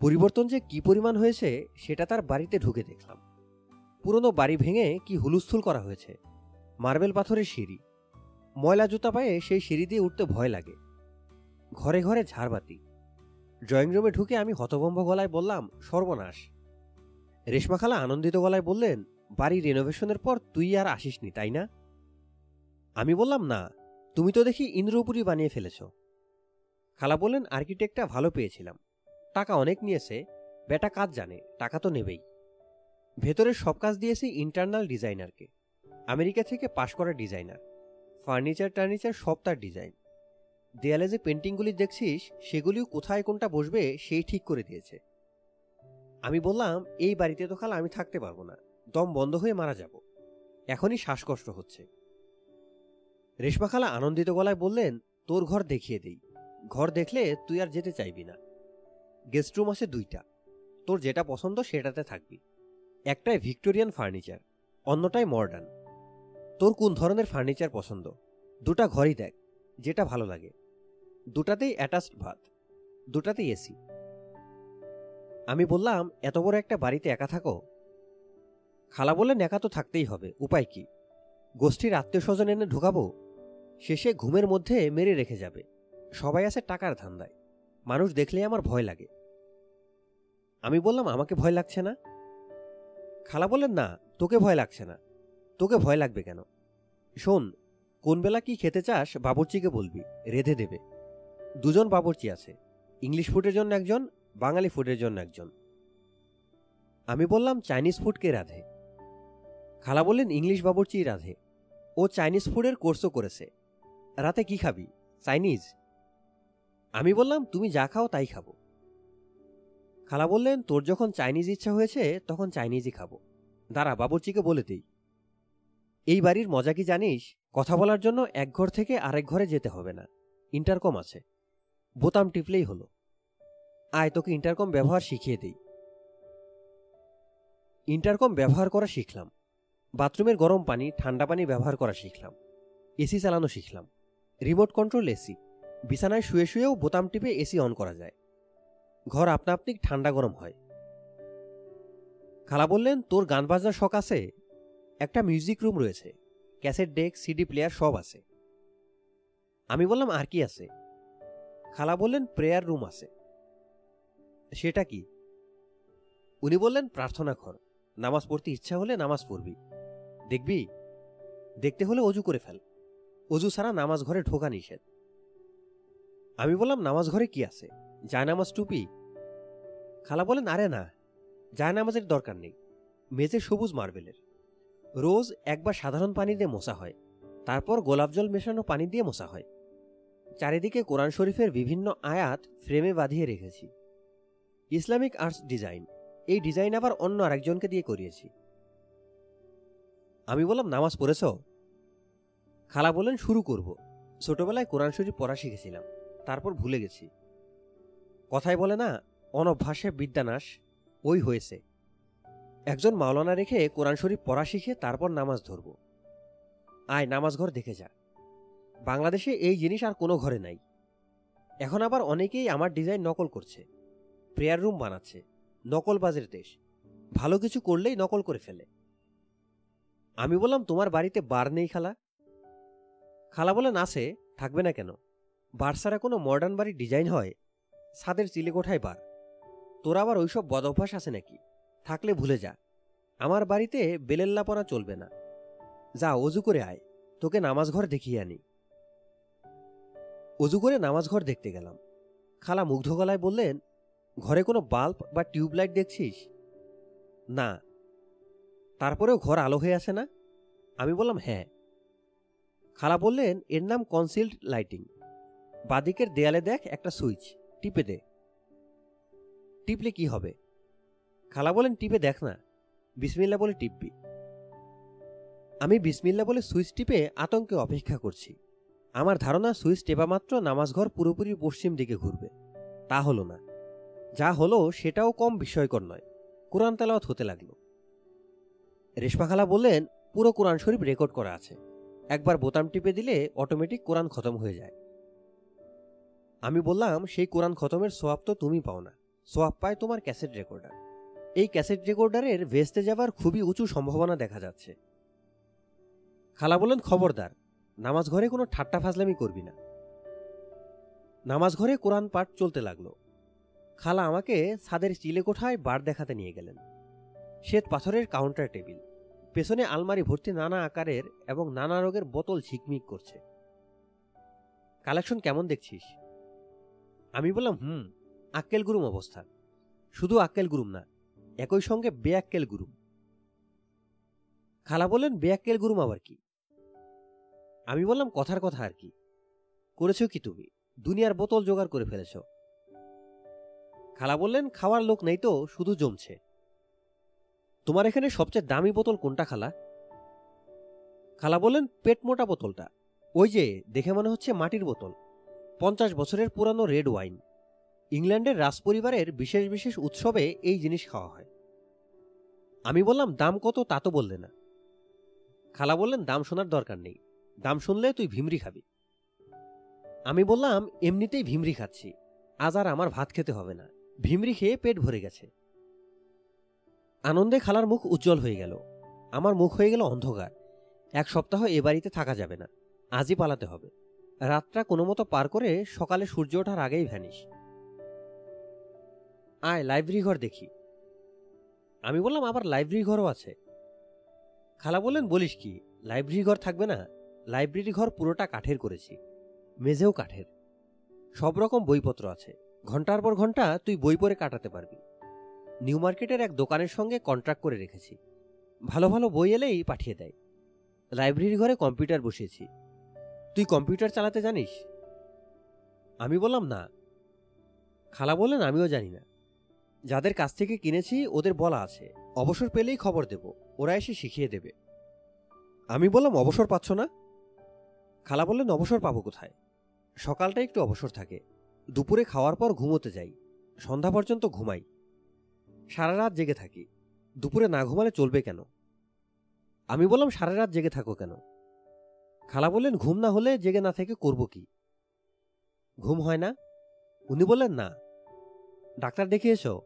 পরিবর্তন যে কি পরিমাণ হয়েছে, সেটা তার বাড়িতে ঢুকে দেখলাম। পুরনো বাড়ি ভেঙে কি হুলুস্থুল করা হয়েছে। মার্বেল পাথরের সিঁড়ি। ময়লা জুতা পায়ে সেই সিঁড়ি দিয়ে উঠতে ভয় লাগে। ঘরে ঘরে ঝাড়বাতি। ড্রয়িং রুমে ঢুকে আমি হতভম্ব গলায় বললাম, সর্বনাশ। রেশমাখালা আনন্দিত গলায় বললেন বাড়ি রেনোভেশনের পর তুই আর আসিসনি, তাই না? আমি বললাম, না, তুমি তো দেখি ইন্দ্রপুরি বানিয়ে ফেলেছ। খালা বললেন আর্কিটেক্টটা ভালো পেয়েছিলাম। টাকা অনেক নিয়েছে, বেটা কাজ জানে, টাকা তো নেবেই। ভেতরের সব কাজ দিয়েছি ইন্টারনাল ডিজাইনারকে আমেরিকা থেকে পাশ করা ডিজাইনার ফার্নিচার টার্নিচার সব তার ডিজাইন দেয়ালে যে পেন্টিংগুলি দেখছিস, সেগুলিও কোথায় কোনটা বসবে, সেই ঠিক করে দিয়েছে। আমি বললাম, এই বাড়িতে তো খালা আমি থাকতে পারব না। দম বন্ধ হয়ে মারা যাব। এখনই শ্বাসকষ্ট হচ্ছে। রেশমাখালা আনন্দিত গলায় বললেন, তোর ঘর দেখিয়ে দেই। ঘর দেখলে তুই আর যেতে চাইবি না। গেস্ট রুম আছে দুইটা। তোর যেটা পছন্দ সেটাতে থাকবি। একটাই ভিক্টোরিয়ান ফার্নিচার, অন্যটাই মডার্ন। তোর কোন ধরনের ফার্নিচার পছন্দ? দুটা ঘরই দেখ, যেটা ভালো লাগে। দুটাতেই অ্যাটাচড ভাত, দুটাতেই এসি। আমি বললাম, এত বড় একটা বাড়িতে একা থাকো? খালা বললেন, একা তো থাকতেই হবে। উপায় কি? গোষ্ঠীর আত্মীয় স্বজন এনে ঢুকাবো? শেষে ঘুমের মধ্যে মেরে রেখে যাবে। সবাই আছে টাকার ধান্দায়। মানুষ দেখলেই আমার ভয় লাগে। আমি বললাম, আমাকে ভয় লাগছে না? খালা বললেন, না, তোকে ভয় লাগছে না। তোকে ভয় লাগবে কেন? শোন, কোন বেলা কি খেতে চাস, বাবুর্চিকে বলবি, রেধে দেবে। দুজন বাবুর্চি আছে। ইংলিশ ফুডের জন্য একজন, বাঙালি ফুডের জন্য একজন। আমি বললাম, চাইনিজ ফুড কে রাধে? খালা বললেন, ইংলিশ বাবুর্চি রাধে। ও চাইনিজ ফুডের কোর্সও করেছে। রাতে কি খাবি? চাইনিজ? আমি বললাম, তুমি যা খাও তাই খাব। খালা বললেন, তোর যখন চাইনিজ ইচ্ছা হয়েছে, তখন চাইনিজই খাব। দাঁড়া, বাবুর্চিকে বলে দিই। এই বাড়ির মজা কি জানিস? কথা বলার জন্য এক ঘর থেকে আরেক ঘরে যেতে হবে না। ইন্টারকম আছে। বোতাম টিপলেই হলো। আয়, তোকে ইন্টারকম ব্যবহার শিখিয়ে দিই। ইন্টারকম ব্যবহার করা শিখলাম। বাথরুমের গরম পানি, ঠান্ডা পানি ব্যবহার করা শিখলাম। এসি চালানো শিখলাম। Remote control AC. বিছানায় শুয়ে শুয়েও বোতাম টিপে এসি অন করা যায়। ঘর আপনা আপনি ঠান্ডা গরম হয়। খালা বললেন, তোর গান বাজনার শখ আছে? একটা মিউজিক রুম রয়েছে। ক্যাসেট ডেক সিডি প্লেয়ার সব আছে। আমি বললাম, আর কি আছে? খালা বললেন, প্রেয়ার রুম আছে। সেটা কি? উনি বললেন, প্রার্থনা ঘর। নামাজ পড়তে ইচ্ছা হলে নামাজ পড়বি। দেখবি? দেখতে হলে অজু করে ফেল। অজু ছাড়া নামাজ ঘরে ঢোকা নিষেধ। আমি বললাম, নামাজ ঘরে কি আছে? জায়নামাজ টুপি? খালা বলেন, আরে না, জায়নামাজের দরকার নেই। মেঝে সবুজ মার্বেলের। রোজ একবার সাধারণ পানি দিয়ে মোছা হয়। তারপর গোলাপ জল মেশানো পানি দিয়ে মোছা হয়। চারিদিকে কোরআন শরীফের বিভিন্ন আয়াত ফ্রেমে বাঁধিয়ে রেখেছি। Islamic arts design. এই ডিজাইন আবার অন্য আরেকজনকে দিয়ে করিয়েছি। আমি বললাম, নামাজ পড়েছ? খালা বললেন, শুরু করব। ছোটবেলায় কোরআন শরীফ পড়া শিখেছিলাম, তারপর ভুলে গেছি। কথায় বলে না, অনভ্যাসে বিদ্যানাশ, ওই হয়েছে। একজন মাওলানা রেখে কোরআন শরীফ পড়া শিখে তারপর নামাজ ধরব। আয়, নামাজ ঘর দেখে যা। বাংলাদেশে এই জিনিস আর কোনো ঘরে নাই। এখন আবার অনেকেই আমার ডিজাইন নকল করছে। প্রেয়ার রুম বানাচ্ছে। নকলবাজের দেশ। ভালো কিছু করলেই নকল করে ফেলে। আমি বললাম, তোমার বাড়িতে বার নেই খালা? খালা বলেন আছে থাকবে না কেন? বার ছাড়া কোনো মডার্ন বাড়ির ডিজাইন হয়? ছাদের চিলেকোঠায় বার। তোর আবার ওইসব বদ অভ্যাস আছে নাকি? থাকলে ভুলে যা। আমার বাড়িতে বেলেল্লাপনা চলবে না। যা, অজু করে আয়। তোকে নামাজ ঘর দেখিয়ে আনি। অজু করে নামাজ ঘর দেখতে গেলাম। খালা মুগ্ধ গলায় বললেন, ঘরে কোনো বাল্ব বা টিউবলাইট দেখছিস? না। তারপরেও ঘর আলো হয়ে আসে না? আমি বললাম হ্যাঁ। খালা বললেন, এর নাম কনসিল্ড লাইটিং বাদিকের দেয়ালে দেখ, একটা সুইচ। টিপে দে। টিপলে কি হবে? খালা বলেন টিপে দেখ না। বিসমিল্লা বলে টিপবি। আমি বিসমিল্লা বলে সুইচ টিপে আতঙ্কে অপেক্ষা করছি। আমার ধারণা, সুইচ টেপা মাত্র নামাজঘর পুরোপুরি পশ্চিম দিকে ঘুরবে। তা হলো না। যা হলো, সেটাও কম বিস্ময়কর নয়। কোরআন তেলাওয়াত হতে লাগল। রেশমা খালা বললেন, পুরো কোরআন শরীফ রেকর্ড করা আছে। একবার বোতাম টিপে দিলে অটোমেটিক কোরআন খতম হয়ে যায়। আমি বললাম, সেই কোরআন খতমের সোয়াব তো তুমি পাও না। সোয়াব পায় তোমার ক্যাসেট রেকর্ডার এই ক্যাসেট রেকর্ডারের ভেস্তে যাবার খুবই উঁচু সম্ভাবনা দেখা যাচ্ছে। খালা বললেন, খবরদার, নামাজ ঘরে কোনো ঠাট্টা ফাজলামি করবি না। নামাজ ঘরে কোরআন পাঠ চলতে লাগল। খালা আমাকে ছাদের চিলে কোঠায় বার দেখাতে নিয়ে গেলেন। শ্বেত পাথরের কাউন্টার টেবিল পেছনে আলমারি ভর্তি নানা আকারের এবং নানা রোগের বোতল ঝিকমিক করছে। কালেকশন কেমন দেখছিস? আমি বললাম, হুম, আক্কেল গুরুম অবস্থা। শুধু আক্কেল গুরুম না, একই সঙ্গে বেআক্কেল গুরুম। খালা বললেন, বেআক্কেল গুরুম আবার কি? আমি বললাম, কথার কথা আর কি। করেছ কি তুমি? দুনিয়ার বোতল জোগাড় করে ফেলেছ। খালা বললেন, খাওয়ার লোক নেই তো, শুধু জমছে। তোমার এখানে সবচেয়ে দামি বোতল কোনটা, খালা? খালা বললেন, পেট মোটা বোতলটা। ওই যে, দেখে মনে হচ্ছে মাটির বোতল। পঞ্চাশ বছরের পুরানো রেড ওয়াইন। ইংল্যান্ডের রাজপরিবারের বিশেষ বিশেষ উৎসবে এই জিনিস খাওয়া হয়। আমি বললাম, দাম কত? তা তো বললে না। খালা বললেন, দাম শোনার দরকার নেই। দাম শুনলে তুই ভিমরি খাবি। আমি বললাম, এমনিতেই ভিমরি খাচ্ছি। আজ আর আমার ভাত খেতে হবে না। ভিমরি খেয়ে পেট ভরে গেছে। আনন্দে খালার মুখ উজ্জ্বল হয়ে গেল। আমার মুখ হয়ে গেল অন্ধকার। এক সপ্তাহ এ বাড়িতে থাকা যাবে না। আজই পালাতে হবে। রাতটা কোনো মতো পার করে সকালে সূর্য ওঠার আগেই ভ্যানিস আয় লাইব্রেরি ঘর দেখি। আমি বললাম, আবার লাইব্রেরি ঘরও আছে? খালা বললেন, বলিস কি লাইব্রেরি ঘর থাকবে না। লাইব্রেরি ঘর পুরোটা কাঠের করেছি। মেঝেও কাঠের। সব রকম বইপত্র আছে। ঘণ্টার পর ঘণ্টা তুই বই পড়ে কাটাতে পারবি। নিউ মার্কেটের এক দোকানের সঙ্গে কন্ট্রাক্ট করে রেখেছি। ভালো ভালো বই এলেই পাঠিয়ে দেয়। লাইব্রেরি ঘরে কম্পিউটার বসিয়েছি। তুই কম্পিউটার চালাতে জানিস? আমি বললাম, না। খালা বললেন, আমিও জানি না। যাদের কাছ থেকে কিনেছি, ওদের বলা আছে। অবসর পেলেই খবর দেব। ওরা এসে শিখিয়ে দেবে। আমি বললাম, অবসর পাচ্ছ না? খালা বললেন, অবসর পাবো কোথায়? সকালটা একটু অবসর থাকে। দুপুরে খাওয়ার পর ঘুমোতে যাই। সন্ধ্যা পর্যন্ত ঘুমাই। সারা রাত জেগে থাকি। দুপুরে না ঘুমালে চলবে কেন? আমি বললাম সারা রাত জেগে থাকো কেন? খালা বললেন, ঘুম না হলে জেগে না থেকে করব কি? ঘুম হয় না? উনি বললেন, না। ডাক্তার দেখে এসো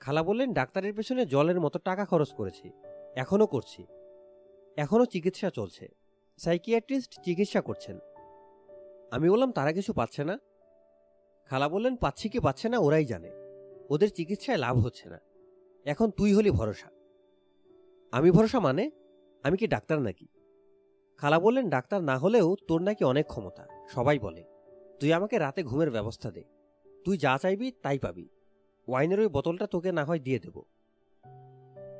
খালা বললেন, ডাক্তারের পেছনে জলের মতো টাকা খরচ করেছি। এখনও করছি। এখনও চিকিৎসা চলছে। সাইকিয়াট্রিস্ট চিকিৎসা করছেন। আমি বললাম, তারা কিছু পাচ্ছে না? খালা বললেন, পাচ্ছি কি পাচ্ছে না, ওরাই জানে। ওদের চিকিৎসায় লাভ হচ্ছে না। এখন তুই হলি ভরসা। আমি ভরসা মানে আমি কি ডাক্তার নাকি? খালা বললেন, ডাক্তার না হলেও তোর নাকি অনেক ক্ষমতা। সবাই বলে, তুই আমাকে রাতে ঘুমের ব্যবস্থা দে। তুই যা চাইবি, তাই পাবি। ওয়াইনের ওই বোতলটা তোকে না হয় দিয়ে দেব।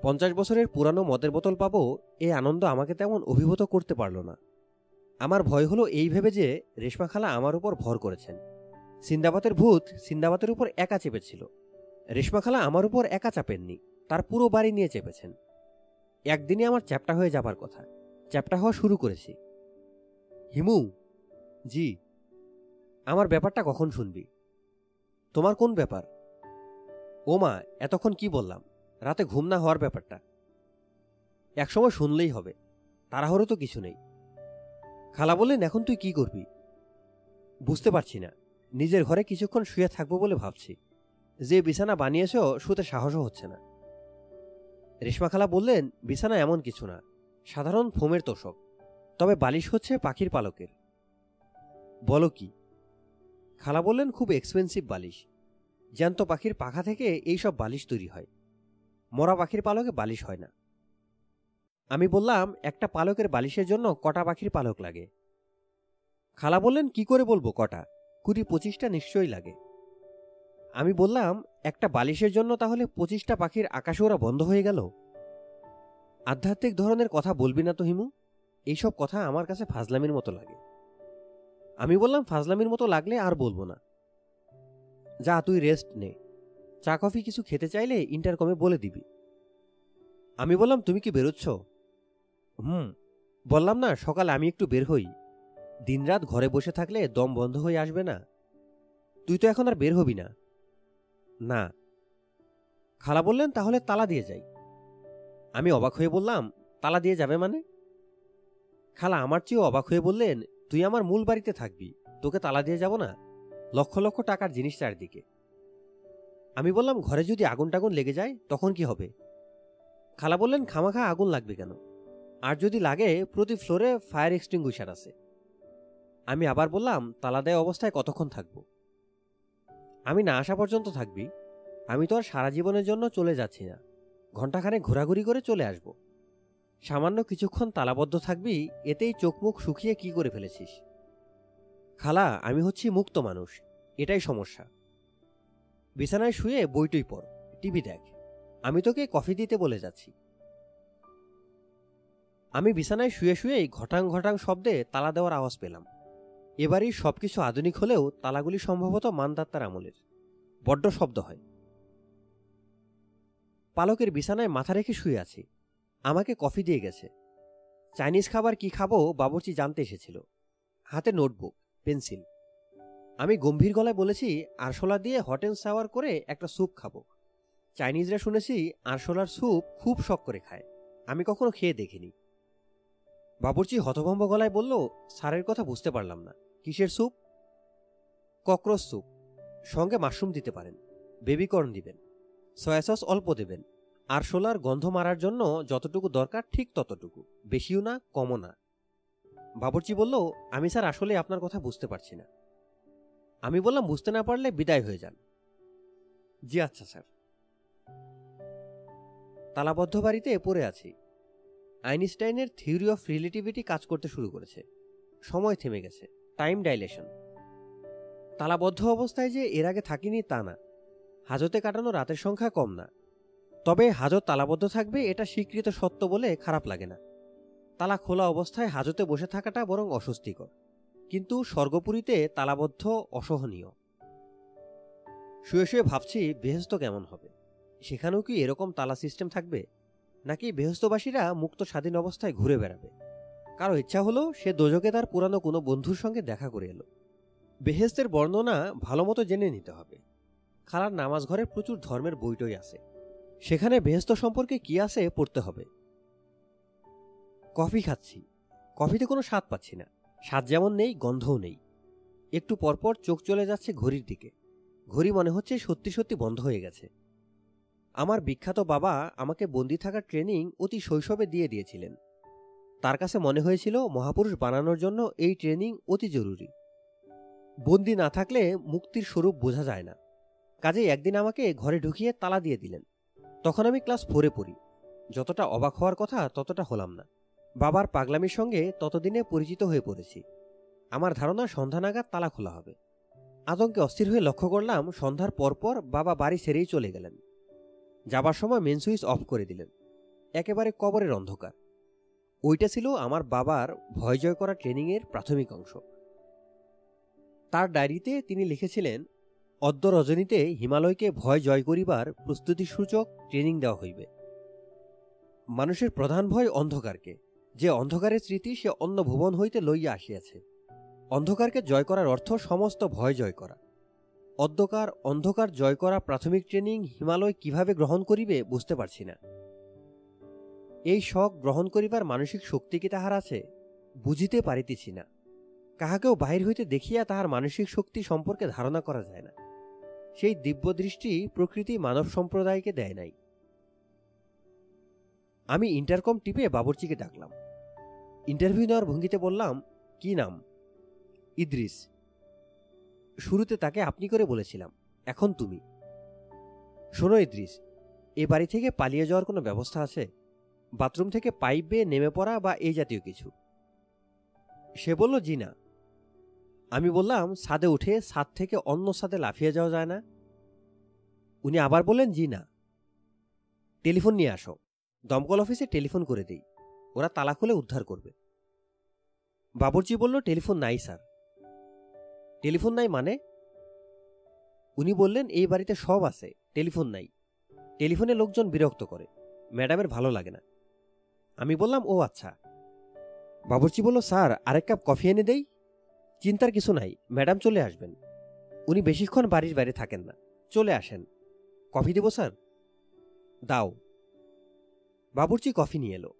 পঞ্চাশ বছরের পুরানো মদের বোতল পাবো এই আনন্দ আমাকে তেমন অভিভূত করতে পারল না। আমার ভয় হলো এই ভেবে যে রেশমা খালা আমার উপর ভর করেছেন। সিন্দাবাতের ভূত সিন্দাবাতের উপর একা চেপেছিল। রেশমা খালা আমার উপর একা চাপেননি, তার পুরো বাড়ি নিয়ে চেপেছেন। একদিনে আমার চ্যাপটা হয়ে যাবার কথা, চ্যাপটা হওয়া শুরু করেছি। হিমু, জি, আমার ব্যাপারটা কখন শুনবি? তোমার কোন ব্যাপার? ও মা, এতক্ষণ কি বললাম? রাতে ঘুম না হওয়ার ব্যাপারটা। একসময় শুনলেই হবে, তাড়াহুড়ো তো কিছু নেই। খালা বললেন, এখন তুই কি করবি? বুঝতে পারছি না, নিজের ঘরে কিছুক্ষণ শুয়ে থাকব বলে ভাবছি। যে বিছানা বানিয়েছ, শুতে সাহসও হচ্ছে না। রেশমা খালা বললেন, বিছানা এমন কিছু না, সাধারণ ফোমের তোষক, তবে বালিশ হচ্ছে পাখির পালকের। বলো কি? খালা বললেন, খুব এক্সপেন্সিভ বালিশ, জ্যান্ত পাখির পাখা থেকে এই সব বালিশ তৈরি হয়, মরা পাখির পালকে বালিশ হয় না। আমি বললাম, একটা পালকের বালিশের জন্য কটা পাখির পালক লাগে? খালা বললেন, কি করে বলব কটা? কুড়ি পঁচিশটা নিশ্চয়ই লাগে। আমি বললাম, একটা বালিশের জন্য তাহলে পঁচিশটা পাখির আকাশে ওরা বন্ধ হয়ে গেল? আধ্যাত্মিক ধরনের কথা বলবি না তো, হিমু। এইসব কথা আমার কাছে ফাজলামির মতো লাগে। আমি বললাম, ফাজলামির মতো লাগলে আর বলব না। যা, তুই রেস্ট নে। চা, কফি কিছু খেতে চাইলে ইন্টারকমে বলে দিবি। আমি বললাম, তুমি কি বেরোচ্ছ? হুম। বললাম, না, সকালে আমি একটু বের হই। দিনরাত ঘরে বসে থাকলে দম বন্ধ হয়ে আসবে না। তুই তো এখন আর বের হবি না। না। খালা বললেন, তাহলে তালা দিয়ে যাই। আমি অবাক হয়ে বললাম, তালা দিয়ে যাবে মানে? খালা আমার চেয়েও অবাক হয়ে বললেন, তুই আমার মূল বাড়িতে থাকবি, তোকে তালা দিয়ে যাব না? লক্ষ লক্ষ টাকার জিনিস চারদিকে। আমি বললাম, ঘরে যদি আগুন টাগুন লেগে যায়, তখন কি হবে? খালা বললেন, খামাখা আগুন লাগবে কেন? আর যদি লাগে, প্রতি ফ্লোরে ফায়ার এক্সটিংগুইশার আছে। আমি আবার বললাম, তালা দেয় অবস্থায় কতক্ষণ থাকব? আমি না আসা পর্যন্ত থাকবি। আমি তো আর সারা জীবনের জন্য চলে যাচ্ছি না। ঘণ্টাখানে ঘোরাঘুরি করে চলে আসব। সামান্য কিছুক্ষণ তালাবদ্ধ থাকবি, এতেই চোখ মুখ শুকিয়ে কি করে ফেলেছিস? খালা, আমি হচ্ছি মুক্ত মানুষ। এটাই সমস্যা। বিছানায় শুয়ে বইটই পড়, টিভি দেখ। আমি তোকে কফি দিতে বলে যাচ্ছি। আমি বিছানায় শুয়ে শুয়েই ঘটাং ঘটাং শব্দে তালা দেওয়ার আওয়াজ পেলাম। এবারই সবকিছু আধুনিক হলেও তালাগুলি সম্ভবত মানদাত্তার আমলের। বড্ড শব্দ হয়। পালকের বিছানায় মাথা রেখে শুয়ে আছি। আমাকে কফি দিয়ে গেছে। চাইনিজ খাবার কি খাব বাবুর্চি জানতে এসেছিল। হাতে নোটবুক, পেন্সিল। আমি গম্ভীর গলায় বলেছি, আরশোলা দিয়ে হট অ্যান্ড সাওয়ার করে একটা স্যুপ খাব। চাইনিজরা শুনেছি আরশোলার স্যুপ খুব শখ করে খায়। আমি কখনো খেয়ে দেখিনি। বাবুর্চি হতভম্ব গলায় বলল, স্যারের কথা বুঝতে পারলাম না। কিসের স্যুপ? Cockroach soup. সঙ্গে মাশরুম দিতে পারেন। বেবিকর্ন দিবেন। সয়া সস অল্প দেবেন। আরশোলার গন্ধ মারার জন্য যতটুকু দরকার ঠিক ততটুকু। বেশিও না, কমও না। বাবুর্চি বলল, আমি স্যার আসলে আপনার কথা বুঝতে পারছি না। আমি বললাম, বুঝতে না পারলে বিদায় হয়ে যান। জি আচ্ছা স্যার। তালাবদ্ধ বাড়িতে পড়ে আছি। আইনস্টাইনের থিওরি অফ রিলেটিভিটি কাজ করতে শুরু করেছে। সময় থেমে গেছে। Time dilation. তালাবদ্ধ অবস্থায় যে এর আগে থাকিনি তা না। হাজতে কাটানো রাতের সংখ্যা কম না। তবে হাজত তালাবদ্ধ থাকবে এটা স্বীকৃত সত্য বলে খারাপ লাগে না। তালা খোলা অবস্থায় হাজতে বসে থাকাটা বরং অস্বস্তিকর। কিন্তু স্বর্গপুরীতে তালাবদ্ধ অসহনীয়। শুয়ে শুয়ে ভাবছি বেহস্ত কেমন হবে? সেখানেও কি এরকম তালা সিস্টেম থাকবে? নাকি বেহস্তবাসীরা মুক্ত স্বাধীন অবস্থায় ঘুরে বেড়াবে? কারও ইচ্ছা হলো সে দোজকে তার পুরানো কোনো বন্ধুর সঙ্গে দেখা করে এলো। বেহেস্তের বর্ণনা ভালো মতো জেনে নিতে হবে। খালার নামাজ ঘরে প্রচুর ধর্মের বইটই আছে। সেখানে বেহেস্ত সম্পর্কে কি আছে পড়তে হবে। কফি খাচ্ছি। কফিতে কোনো স্বাদ পাচ্ছি না। স্বাদ যেমন নেই, গন্ধও নেই। একটু পরপর চোখ চলে যাচ্ছে ঘড়ির দিকে। ঘড়ি মনে হচ্ছে সত্যি সত্যি বন্ধ হয়ে গেছে। আমার বিখ্যাত বাবা আমাকে বন্দি থাকার ট্রেনিং অতি শৈশবে দিয়ে দিয়েছিলেন। তার কাছে মনে হয়েছিল মহাপুরুষ বানানোর জন্য এই ট্রেনিং অতি জরুরি। বন্দি না থাকলে মুক্তির স্বরূপ বোঝা যায় না। কাজেই একদিন আমাকে ঘরে ঢুকিয়ে তালা দিয়ে দিলেন। তখন আমি ক্লাস ফোরে পড়ি। যতটা অবাক হওয়ার কথা ততটা হলাম না। বাবার পাগলামির সঙ্গে ততদিনে পরিচিত হয়ে পড়েছি। আমার ধারণা সন্ধ্যা নাগাদ তালা খোলা হবে। আতঙ্কে অস্থির হয়ে লক্ষ্য করলাম সন্ধ্যার পরপর বাবা বাড়ি ছেড়েই চলে গেলেন। যাবার সময় মেন সুইচ অফ করে দিলেন। একেবারে কবরের অন্ধকার। ওইটা ছিল আমার বাবার ভয় জয় করা ট্রেনিংয়ের প্রাথমিক অংশ। তার ডায়েরিতে তিনি লিখেছিলেন, অদ্য রজনীতে হিমালয়কে ভয় জয় করিবার প্রস্তুতিসূচক ট্রেনিং দেওয়া হইবে। মানুষের প্রধান ভয় অন্ধকারকে, যে অন্ধকারের স্মৃতি সে অন্য ভুবন হইতে লইয়া আসিয়াছে। অন্ধকারকে জয় করার অর্থ সমস্ত ভয় জয় করা। অন্ধকার অন্ধকার জয় করা প্রাথমিক ট্রেনিং হিমালয় কীভাবে গ্রহণ করিবে বুঝতে পারছি না। এই শখ গ্রহণ করিবার মানসিক শক্তি কি তাহার আছে, বুঝিতে পারিতেছি না। কাহাকেও বাহির হইতে দেখিয়া তাহার মানসিক শক্তি সম্পর্কে ধারণা করা যায় না। সেই দিব্য দৃষ্টি প্রকৃতি মানব সম্প্রদায়কে দেয় নাই। আমি ইন্টারকম টিপে বাবরচিকে ডাকলাম। ইন্টারভিউ নেওয়ার ভঙ্গিতে বললাম, কি নাম? ইদ্রিস। শুরুতে তাকে আপনি করে বলেছিলাম, এখন তুমি। শোনো ইদ্রিস, এ বাড়ি থেকে পালিয়ে যাওয়ার কোনো ব্যবস্থা আছে? বাথরুম থেকে পাইপ বেয়ে নেমে পড়া বা এই জাতীয় কিছু? সে বলল, জি না। আমি বললাম, সাদে উঠে ছাদ থেকে অন্য সাদে লাফিয়ে যাওয়া যায় না? উনি আবার বললেন, জি না। টেলিফোন নিয়ে আসো। দমকল অফিসে টেলিফোন করে দেই। ওরা তালা খুলে উদ্ধার করবে। বাবরজি বলল, টেলিফোন নাই, স্যার। টেলিফোন নাই মানে? উনি বললেন, এই বাড়িতে সব আছে, টেলিফোন নাই। টেলিফোনে লোকজন বিরক্ত করে। ম্যাডামের ভালো লাগে না। আমি বললাম, ও আচ্ছা। বাবরচি বলল, স্যার, আরেক কাপ কফি এনে দেই? চিন্তার কিছু নাই, ম্যাডাম চলে আসবেন। উনি বেশিক্ষণ বাড়ির বাইরে থাকেন না। চলে আসেন। কফি দেব, স্যার? দাও। বাবুর্চি কফি নিয়ে এলো।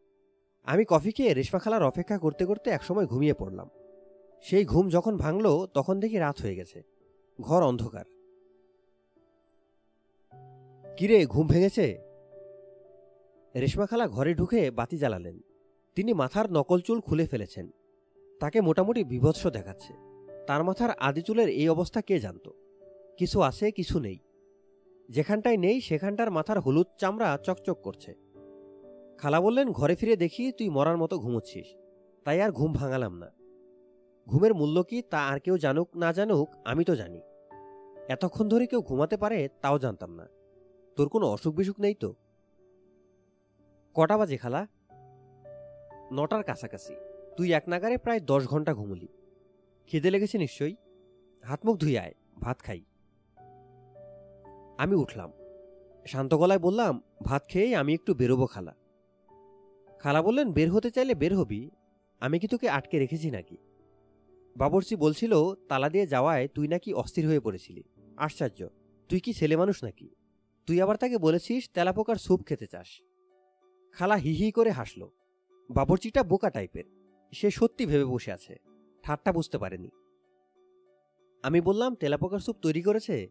আমি কফি খেয়ে রেশমা খালার অপেক্ষা করতে করতে একসময় ঘুমিয়ে পড়লাম। সেই ঘুম যখন ভাঙল, তখন দেখি রাত হয়ে গেছে। ঘর অন্ধকার। কিরে, ঘুম ভেঙেছে? রেশমাখালা ঘরে ঢুকে বাতি জ্বালালেন। তিনি মাথার নকল চুল খুলে ফেলেছেন। তাকে মোটামুটি বিভৎস দেখাচ্ছে। তার মাথার আদি চুলের এই অবস্থা কে জানত? কিছু আছে, কিছু নেই। যেখানটায় নেই, সেখানটার মাথার হলুদ চামড়া চকচক করছে। খালা বললেন, ঘরে ফিরে দেখি তুই মরার মতো ঘুমোচ্ছিস। তাই আর ঘুম ভাঙালাম না। ঘুমের মূল্য কি তা আর কেউ জানুক না জানুক, আমি তো জানি। এতক্ষণ ধরে কেউ ঘুমাতে পারে তাও জানতাম না। তোর কোনো অসুখ বিসুখ নেই তো? কটা বাজে খালা? নটার কাছাকাছি। তুই এক নাগারে প্রায় দশ ঘণ্টা ঘুমলি। খিদে লেগেছে নিশ্চয়ই? হাত মুখ ধুই আয়, ভাত খাই। আমি উঠলাম। শান্ত গলায় বললাম, ভাত খেয়েই আমি একটু বেরোবো খালা। খালা বললেন, বের হতে চাইলে বের হবি। আমি কি তোকে আটকে রেখেছি নাকি? বাবরচি বলছিল, তালা দিয়ে যাওয়ায় তুই নাকি অস্থির হয়ে পড়েছিলি। আশ্চর্য। তুই কি ছেলে মানুষ নাকি? তুই আবার তাকে বলেছিস তেলাপোকার স্যুপ খেতে চাস। খালা হি হি করে হাসল। বাবরচিটা বোকা টাইপের। সে সত্যি ভেবে বসে আছে। ঠাট্টা বুঝতে পারেনি। আমি বললাম, তেলাপোকার স্যুপ তৈরি করেছে?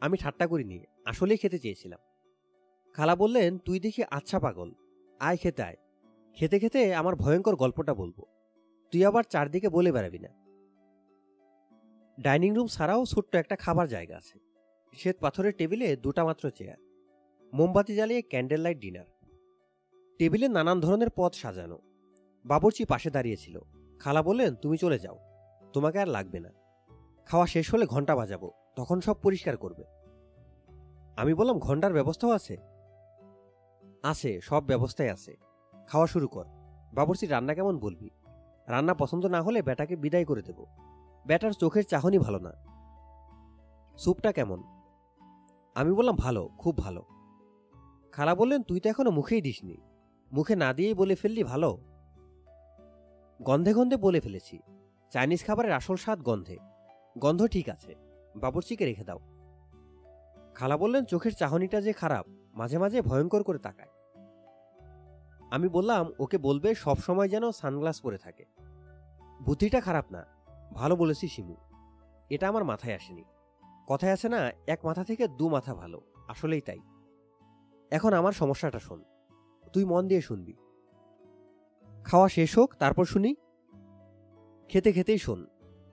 আমি ঠাট্টা করিনি, আসলেই খেতে চেয়েছিলাম। খালা বললেন, তুই দেখি আচ্ছা পাগল। আয় খেতে আয়। খেতে খেতে আমার ভয়ঙ্কর গল্পটা বলব। তুই আবার চারদিকে বলে বেড়াবি না। ডাইনিং রুম ছাড়াও ছোট্ট একটা খাবার জায়গা আছে। শ্বেত পাথরের টেবিলে দুটা মাত্র চেয়ার। মোমবাতি জ্বালিয়ে ক্যান্ডেল লাইট ডিনার। টেবিলে নানান ধরনের পদ সাজানো। বাবুর্চি পাশে দাঁড়িয়েছিল। খালা বললেন, তুমি চলে যাও। তোমাকে আর লাগবে না। খাওয়া শেষ হলে ঘণ্টা বাজাবো। তখন সব পরিষ্কার করবে। আমি বললাম, ঘণ্টার ব্যবস্থাও আছে? আছে, সব ব্যবস্থাই আছে। খাওয়া শুরু কর। বাবুর্চি রান্না কেমন বলবি? রান্না পছন্দ না হলে বেটাকে বিদায় করে দেব। বেটার চোখের চাহনি ভালো না। স্যুপটা কেমন? আমি বললাম, ভালো, খুব ভালো। খালা বললেন, তুই তো এখনও মুখেই দিসনি। মুখে না দিয়েই বলে ফেললি ভালো? গন্ধে গন্ধে বলে ফেলেছি, চাইনিজ খাবারের আসল স্বাদ গন্ধে। গন্ধ ঠিক আছে, বাবুর্চিকে রেখে দাও। খালা বললেন, চোখের চাহনিটা যে খারাপ, মাঝে মাঝে ভয়ঙ্কর করে তাকায়। আমি বললাম, ওকে বলবে সব সময় যেন সানগ্লাস পরে থাকে। বুদ্ধিটা খারাপ না। ভালো বলেছি, শিমু। এটা আমার মাথায় আসেনি। কথায় আছে না, এক মাথা থেকে দু মাথা ভালো। আসলেই তাই। এখন আমার সমস্যাটা শোন। তুই মন দিয়ে শুনবি। খাওয়া শেষ হোক, তারপর শুনি। খেতে খেতেই শোন।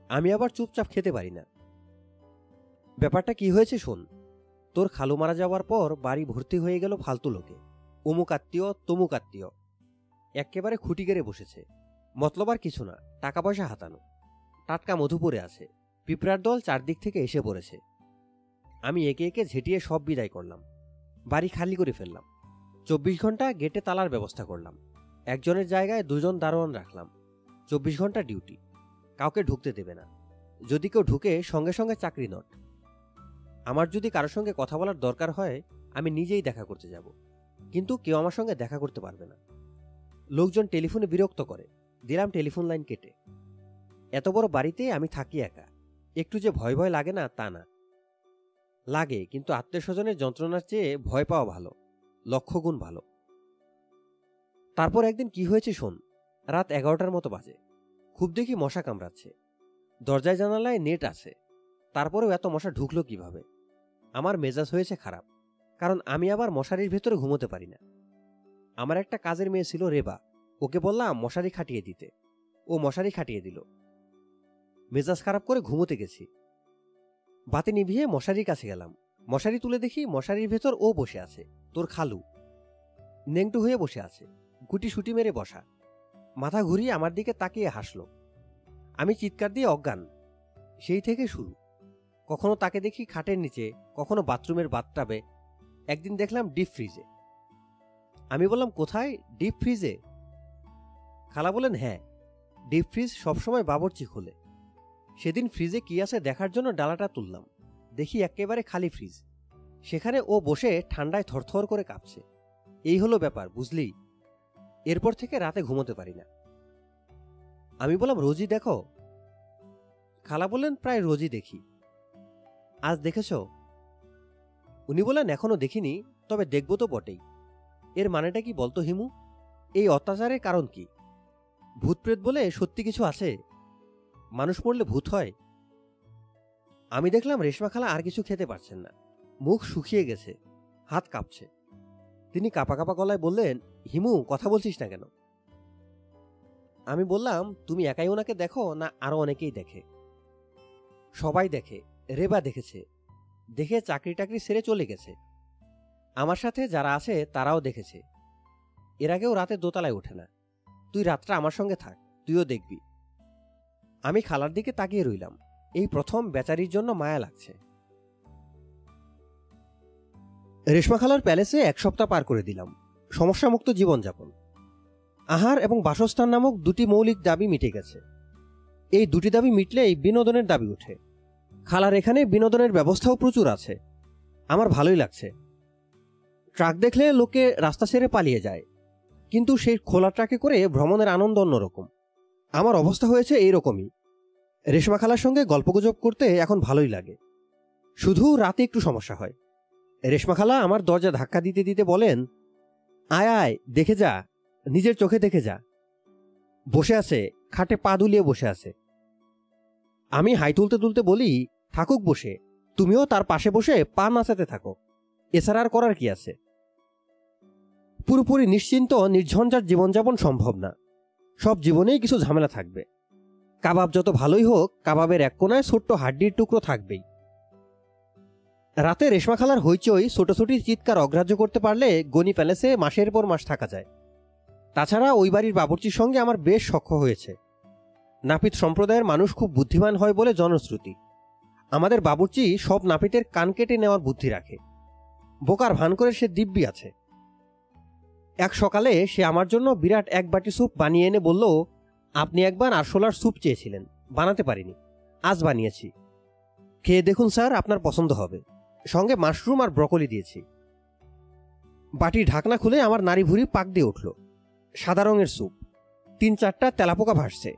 আমি আবার চুপচাপ খেতে পারি না। ব্যাপারটা কি হয়েছে শোন। তোর খালু মারা যাওয়ার পর বাড়ি ভর্তি হয়ে গেল ফালতু লোকে। অমুক আত্মীয়, তমুক আত্মীয়। একেবারে খুঁটি গেড়ে বসেছে। মতলব আর কিছু না। টাকা পয়সা হাতানো। টাটকা মধুপুরে আছে। পিঁপড়ার দল চারদিক থেকে এসে পড়েছে। আমি একে একে ঝেঁটিয়ে সব বিদায় করলাম। বাড়ি খালি করে ফেললাম। চব্বিশ ঘণ্টা গেটে তালার ব্যবস্থা করলাম। একজনের জায়গায় দুজন দারোয়ান রাখলাম। চব্বিশ ঘণ্টা ডিউটি। কাউকে ঢুকতে দেবে না। যদি কেউ ঢুকে, সঙ্গে সঙ্গে চাকরি নট। আমার যদি কারোর সঙ্গে কথা বলার দরকার হয়, আমি নিজেই দেখা করতে যাব। কিন্তু কেউ আমার সঙ্গে দেখা করতে পারবে না। লোকজন টেলিফোনে বিরক্ত করে। দিলাম টেলিফোন লাইন কেটে। এত বড় বাড়িতে আমি থাকি একা। একটু যে ভয় ভয় লাগে না, তা না। লাগে, কিন্তু আত্মীয় স্বজনের যন্ত্রণার চেয়ে ভয় পাওয়া ভালো লক্ষ গুণ ভালো। তারপর একদিন কি হয়েছে শোন, রাত এগারোটার মতো বাজে। খুব দেখি মশা কামড়াচ্ছে। দরজায় জানালায় নেট আছে। তারপরেও এত মশা ঢুকলো কীভাবে? আমার মেজাজ হয়েছে খারাপ, কারণ আমি আবার মশারির ভেতরে ঘুমোতে পারি না। আমার একটা কাজের মেয়ে ছিল রেবা, ওকে বললাম মশারি খাটিয়ে দিতে। ও মশারি খাটিয়ে দিল। মেজাজ খারাপ করে ঘুমোতে গেছি। বাতি নিভিয়ে মশারির কাছে গেলাম। মশারি তুলে দেখি মশারির ভেতর ও বসে আছে, তোর খালু। নেংটু হয়ে বসে আছে, গুটি সুটি মেরে বসা। মাথা ঘুরিয়ে আমার দিকে তাকিয়ে হাসল। আমি চিৎকার দিয়ে অজ্ঞান। সেই থেকে শুরু। কখনো তাকে দেখি খাটের নিচে, কখনো বাথরুমের বাথটাবে। একদিন দেখলাম ডিপ ফ্রিজে। আমি বললাম, কোথায়? ডিপ ফ্রিজে? খালা বলেন হ্যাঁ ডিপ ফ্রিজ সবসময় বাবরচি খোলে। সেদিন ফ্রিজে কি আছে দেখার জন্য ডালাটা তুললাম। দেখি একেবারে খালি ফ্রিজ। সেখানে ও বসে ঠান্ডায় থরথর করে কাঁপছে। এই হলো ব্যাপার, বুঝলি? এরপর থেকে রাতে ঘুমোতে পারি না। আমি বললাম, রোজই দেখো? খালা বললেন, প্রায় রোজই দেখি। আজ দেখেছ? উনি বলেন এখনও দেখিনি, তবে দেখব তো বটেই। এর মানেটা কি বলতো হিমু? এই অত্যাচারের কারণ কি? ভূতপ্রেত বলে সত্যি কিছু আছে? মানুষ মরলে ভূত হয়। আমি দেখলাম রেশমা খালা আর কিছু খেতে পারছেন না। মুখ শুকিয়ে গেছে, হাত কাঁপছে। তিনি কাপা কাপা গলায় বললেন, হিমু, কথা বলছিস না কেন? আমি বললাম, তুমি একাই ওনাকে দেখো না আরও অনেকেই দেখে? সবাই দেখে, রেবা দেখেছে, দেখে চাকরি টাকরি সেরে চলে গেছে। আমার সাথে যারা আছে তারাও দেখেছে। এর আগেও রাতে দোতলায় ওঠে না। তুই রাতটা আমার সঙ্গে থাক, তুইও দেখবি। আমি খালার দিকে তাকিয়ে রইলাম। এই প্রথম বেচারির জন্য মায়া লাগছে। রেশমা খালার প্যালেসে এক সপ্তাহ পার করে দিলাম। সমস্যামুক্ত জীবনযাপন। আহার এবং বাসস্থান নামক দুটি মৌলিক দাবি মিটে গেছে। এই দুটি দাবি মিটলেই বিনোদনের দাবি ওঠে। খালার এখানে বিনোদনের ব্যবস্থাও প্রচুর আছে। আমার ভালোই লাগছে। ট্রাক দেখলে লোকে রাস্তা ছেড়ে পালিয়ে যায়। কিন্তু সেই খোলা ট্রাকে করে ভ্রমণের আনন্দ অন্যরকম। আমার অবস্থা হয়েছে এই রকমই রেশমা খালার সঙ্গে গল্পগুজব করতে এখন ভালোই লাগে। শুধু রাতে একটু সমস্যা হয়। রেশমা খালা আমার দরজা ধাক্কা দিতে দিতে বলেন, আয় আয়, দেখে যা, নিজের চোখে দেখে যা। বসে আছে, খাটে পা দুলিয়ে বসে আছে। আমি হাই তুলতে তুলতে বলি, থাকুক বসে, তুমিও তার পাশে বসে পা নাচাতে থাকো। এছাড়া আর করার কি আছে? পুরোপুরি নিশ্চিন্ত, নির্ঝঞ্ঝাট জীবনযাপন সম্ভব না। সব জীবনেই কিছু ঝামেলা থাকবে। কাবাব যত ভালোই হোক, কাবাবের এক কোনায় ছোট্ট হাড্ডির টুকরো থাকবেই। রাতে রেশমা খালার হইচই ছোটাছুটির চিৎকার অগ্রাহ্য করতে পারলে গনি প্যালেসে মাসের পর মাস থাকা যায়। তাছাড়া ওই বাড়ির বাবুর্চির সঙ্গে আমার বেশ সখ্য হয়েছে। নাপিত সম্প্রদায়ের মানুষ খুব বুদ্ধিমান হয় বলে জনশ্রুতি। আমাদের বাবুর্চি সব নাপিতের কান কেটে নেওয়ার বুদ্ধি রাখে। বোকার ভান করে সে দিব্যি আছে। এক সকালে সে আমার জন্য বিরাট এক বাটি স্যুপ বানিয়ে এনে বলল আপনি একবার আরশোলার স্যুপ চেয়েছিলেন। বানাতে পারিনি। আজ বানিয়েছি। খেয়ে দেখুন স্যার, আপনার পছন্দ হবে। সঙ্গে মাশরুম আর ব্রকলি দিয়েছি। বাটি ঢাকনা খুলে আমার নারী ভুড়ি পাক দিয়ে উঠল। সাদা রঙের স্যুপ। তিন চারটা তেলাপোকা ভাসছে।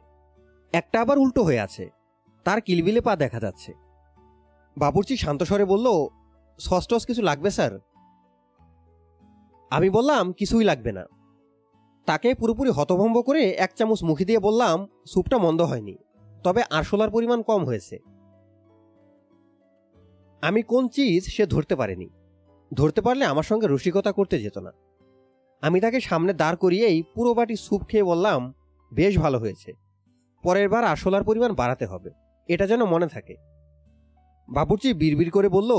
একটা আবার উল্টো হয়ে আছে। তার কিলবিলে পা দেখা যাচ্ছে। বাবুর্চি শান্তস্বরে বলল, সস টস কিছু লাগবে স্যার? আমি বললাম, কিছুই লাগবে না। তাকে পুরোপুরি হতভম্ব করে এক চামচ মুখে দিয়ে বললাম স্যুপটা মন্দ হয়নি, তবে আরশোলার পরিমাণ কম হয়েছে। আমি কোন চিজ সে ধরতে পারেনি। ধরতে পারলে আমার সঙ্গে রসিকতা করতে যেত না। আমি তাকে সামনে দাঁড় করিয়েই পুরো বাটি স্যুপ খেয়ে বললাম, বেশ ভালো হয়েছে। পরের বার আরশোলার পরিমাণ বাড়াতে হবে। এটা যেন মনে থাকে। বাবুর্চি বিড়বিড় করে বলল,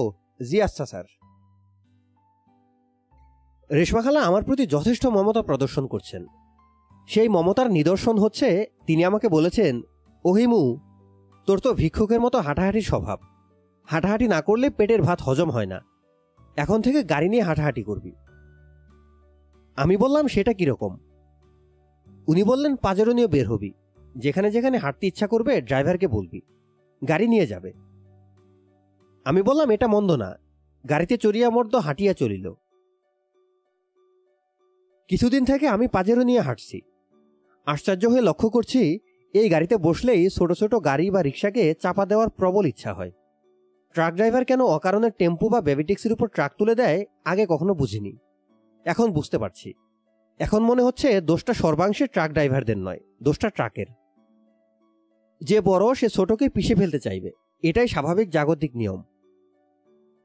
জি আচ্ছা স্যার। রেশমা খালা আমার প্রতি যথেষ্ট মমতা প্রদর্শন করছেন। সেই মমতার নিদর্শন হচ্ছে, তিনি আমাকে বলেছেন, ওহিমু, তোর তো ভিক্ষুকের মতো হাঁটাহাঁটির স্বভাব। হাঁটাহাঁটি না করলে পেটের ভাত হজম হয় না। এখন থেকে গাড়ি নিয়ে হাঁটাহাঁটি করবি। আমি বললাম, সেটা কীরকম উনি বললেন পাজেরো নিয়ে বের হবি। যেখানে যেখানে হাঁটতে ইচ্ছা করবে, ড্রাইভারকে বলবি। গাড়ি নিয়ে যাবে। আমি বললাম, এটা মন্দ না। গাড়িতে চড়িয়া মর্দ হাঁটিয়া চলিল। কিছুদিন থেকে আমি পাজেরো নিয়ে হাঁটছি। আশ্চর্য হয়ে লক্ষ্য করছি, এই গাড়িতে বসলেই ছোট ছোট গাড়ি বা রিক্সাকে চাপা দেওয়ার প্রবল ইচ্ছা হয়। ট্রাক ড্রাইভার কেন অকারণে টেম্পু বা বেবিটিক্সের উপর ট্রাক তুলে দেয়, আগে কখনো বুঝিনি। এখন বুঝতে পারছি। এখন মনে হচ্ছে দোষটা সর্বাংশে ট্রাক ড্রাইভারদের নয়, দোষটা ট্রাকের। যে বড়, সে ছোটকে পিষে ফেলতে চাইবে। এটাই স্বাভাবিক জাগতিক নিয়ম।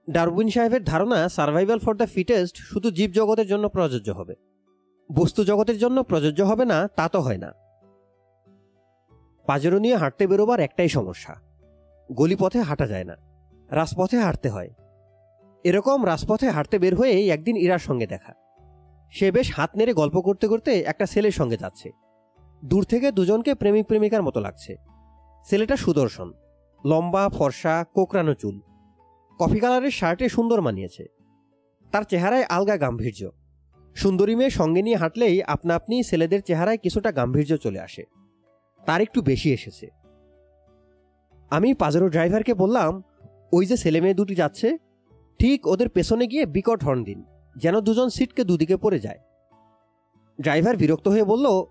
ডারউইন সাহেবের ধারণা, সার্ভাইভাল ফর দ্য ফিটেস্ট শুধু জীব জগতের জন্য প্রযোজ্য হবে। বস্তু জগতের জন্য প্রযোজ্য হবে না, তা তো হয় না। পাজেরো নিয়ে হাঁটতে বেরোবার একটাই সমস্যা। গলিপথে হাঁটা যায় না, রাজপথে হাঁটতে হয়। এরকম রাজপথে হাঁটতে বের হয়ে একদিন ইরার সঙ্গে দেখা। সে বেশ হাত নেড়ে গল্প করতে করতে একটা ছেলের সঙ্গে যাচ্ছে। দূর থেকে দুজনকে প্রেমিক প্রেমিকার মতো লাগছে। ছেলেটা সুদর্শন, লম্বা, ফর্সা কোকরানো চুল। কফি কালারের শার্টে সুন্দর মানিয়েছে। তার চেহারায় আলগা গাম্ভীর্য। সুন্দরী মেয়ে সঙ্গে নিয়ে হাঁটলেই আপনা আপনি ছেলেদের চেহারায় কিছুটা গাম্ভীর্য চলে আসে। তার একটু বেশি এসেছে। আমি পাজারো ড্রাইভারকে বললাম, ওই যে ছেলে মেয়ে দুটি যাচ্ছে, ঠিক ওদের পেছনে গিয়ে বিকট হর্ন দিন, যেন দুজন সিটকে দুদিকে পড়ে যায়। ড্রাইভার বিরক্ত হয়ে বলল,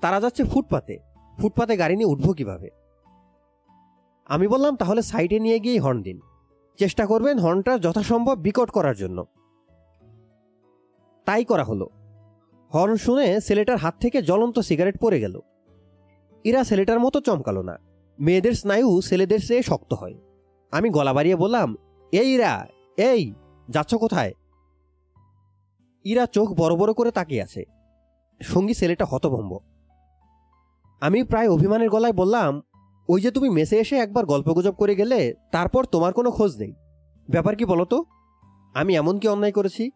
তারা যাচ্ছে ফুটপাতে ফুটপাতে গাড়ি নিয়ে উঠবো কীভাবে? আমি বললাম, তাহলে সাইডে নিয়ে গিয়েই হর্ন দিন। চেষ্টা করবেন হর্নটা যথাসম্ভব বিকট করার জন্য। তাই করা হলো। হর্ন শুনে ছেলেটার হাত থেকে জ্বলন্ত সিগারেট পড়ে গেল। এরা ছেলেটার মতো চমকালো না। মেয়েদের স্নায়ু ছেলেদের চেয়ে শক্ত হয়। আমি গলা বাড়িয়ে বললাম, এই ইরা, এই, যাচ্ছ কোথায়? ইরা চোখ বড় বড় করে তাকিয়ে আছে। সঙ্গী ছেলেটা হতভম্ব। আমি প্রায় অভিমানের গলায় বললাম, ওই যে তুমি মেসে এসে একবার গল্পগুজব করে গেলে, তারপর তোমার কোনো খোঁজ নেই। ব্যাপার কি বলো তো? আমি এমন কি অন্যায় করেছি?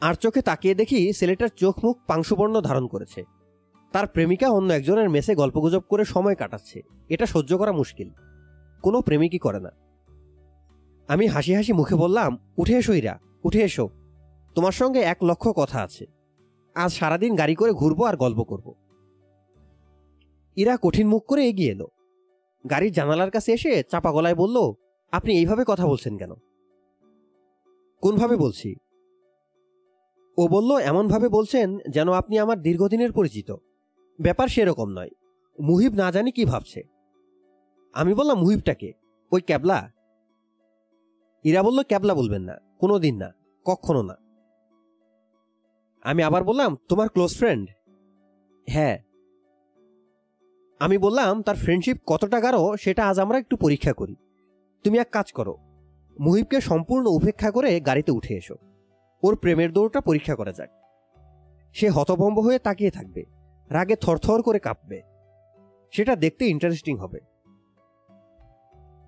আর চোখে তাকিয়ে দেখি ছেলেটার চোখ মুখ পাংশুবর্ণ ধারণ করেছে। তার প্রেমিকা অন্য একজনের মেসে গল্পগুজব করে সময় কাটাচ্ছে। এটা সহ্য করা মুশকিল। কোনো প্রেমিকই করে না। আমি হাসি হাসি মুখে বললাম, উঠে এসো ইরা, উঠে এসো। তোমার সঙ্গে এক লক্ষ কথা আছে। আজ সারাদিন গাড়ি করে ঘুরবো আর গল্প করব। ইরা কঠিন মুখ করে এগিয়ে এলো। গাড়ির জানালার কাছে এসে চাপা গলায় বলল, আপনি এইভাবে কথা বলছেন কেন? কোনভাবে বলছি? ও বলল, এমনভাবে বলছেন যেন আপনি আমার দীর্ঘদিনের পরিচিত। ব্যাপার সেরকম নয়। মুহিব না জানি কি ভাবছে। আমি বললাম মুহিবটাকে ওই ক্যাবলা? ইরা বলল, ক্যাবলা বলবেন না। কোনো দিন না। কখনো না। আমি আবার বললাম, তোমার ক্লোজ ফ্রেন্ড? হ্যাঁ। আমি বললাম, তার ফ্রেন্ডশিপ কতটা গাঢ়, সেটা আজ আমরা একটু পরীক্ষা করি। তুমি এক কাজ করো। মুহিবকে সম্পূর্ণ উপেক্ষা করে গাড়িতে উঠে এসো। ওর প্রেমের দৌড়টা পরীক্ষা করা যাক। সে হতভম্ব হয়ে তাকিয়ে থাকবে। রাগে থরথর করে কাঁপবে। সেটা দেখতে ইন্টারেস্টিং হবে।